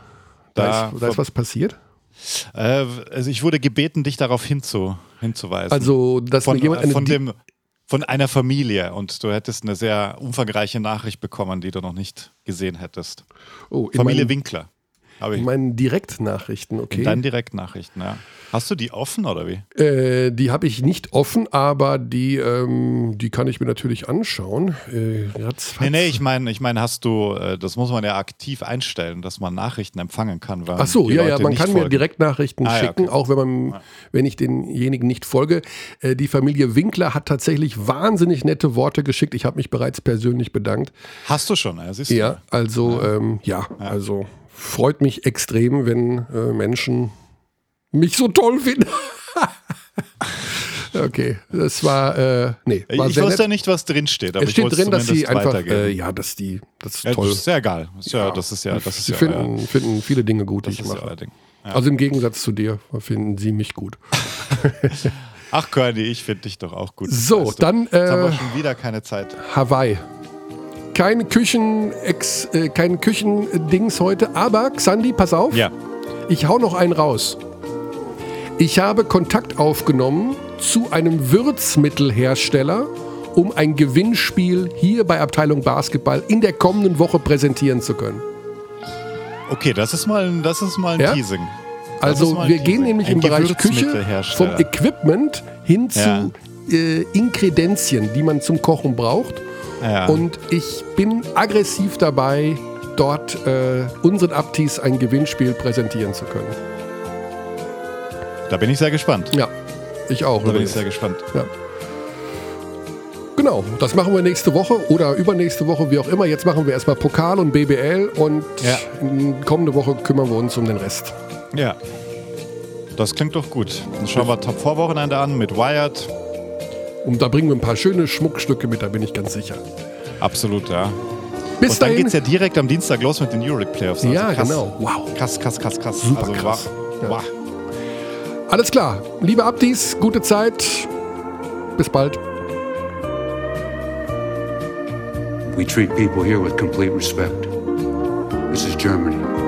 da, ist, da ist was passiert. Äh, also ich wurde gebeten, dich darauf hinzu, hinzuweisen. Also, dass von, jemand eine von dem von einer Familie und du hättest eine sehr umfangreiche Nachricht bekommen, die du noch nicht gesehen hättest. Oh, Familie Winkler. In meinen Direktnachrichten, okay. Deinen Direktnachrichten, ja. Hast du die offen oder wie? Äh, die habe ich nicht offen, aber die, ähm, die kann ich mir natürlich anschauen. Äh, nee, nee, ich meine, ich mein, hast du, äh, das muss man ja aktiv einstellen, dass man Nachrichten empfangen kann. Ach so, ja, Leute ja, man kann folgen. mir Direktnachrichten ah, schicken, ja, okay. auch wenn man, ja. wenn ich denjenigen nicht folge. Äh, die Familie Winkler hat tatsächlich wahnsinnig nette Worte geschickt. Ich habe mich bereits persönlich bedankt. Hast du schon, ja, siehst du. Ja, also, ja, ähm, ja also freut mich extrem, wenn äh, Menschen mich so toll finden. okay, das war, äh, nee. War ich wusste ja nicht, was drin steht. Aber es steht drin, dass sie einfach, äh, ja, dass die, das ist ja, toll. Das ist sehr egal. Ist ja, das ist ja, das ist sie ja, finden, ja. finden viele Dinge gut, die ich mache. Ja also im Gegensatz zu dir finden sie mich gut. Ach, Körny, ich finde dich doch auch gut. So, weißt du. dann. Äh, Jetzt haben wir schon wieder keine Zeit. Hawaii. Kein Küchen, äh, kein Küchendings heute, aber Xandi, pass auf. Ja. Ich hau noch einen raus. Ich habe Kontakt aufgenommen zu einem Würzmittelhersteller, um ein Gewinnspiel hier bei Abteilung Basketball in der kommenden Woche präsentieren zu können. Okay, das ist mal, das ist mal ein ja? Teasing. Also wir gehen nämlich ein im Bereich Küche vom Equipment hin zu ja. äh, Inkredenzien, die man zum Kochen braucht. Ja. Und ich bin aggressiv dabei, dort äh, unseren Abtis ein Gewinnspiel präsentieren zu können. Da bin ich sehr gespannt. Ja, ich auch. Da übrigens. bin ich sehr gespannt. Ja. Genau, das machen wir nächste Woche oder übernächste Woche, wie auch immer. Jetzt machen wir erstmal Pokal und BBL und ja. kommende Woche kümmern wir uns um den Rest. Ja, das klingt doch gut. Dann schauen wir Top 4 Wochenende an mit Wired. Und da bringen wir ein paar schöne Schmuckstücke mit, da bin ich ganz sicher. Absolut, ja. Bis und dann geht es ja direkt am Dienstag los mit den Euroleague Playoffs. Also ja, krass, genau. Wow. Krass, krass, krass, krass. Super also, krass. Wow. Ja. Alles klar. Liebe Abdis, gute Zeit. Bis bald. We treat people here with complete respect. This is Germany.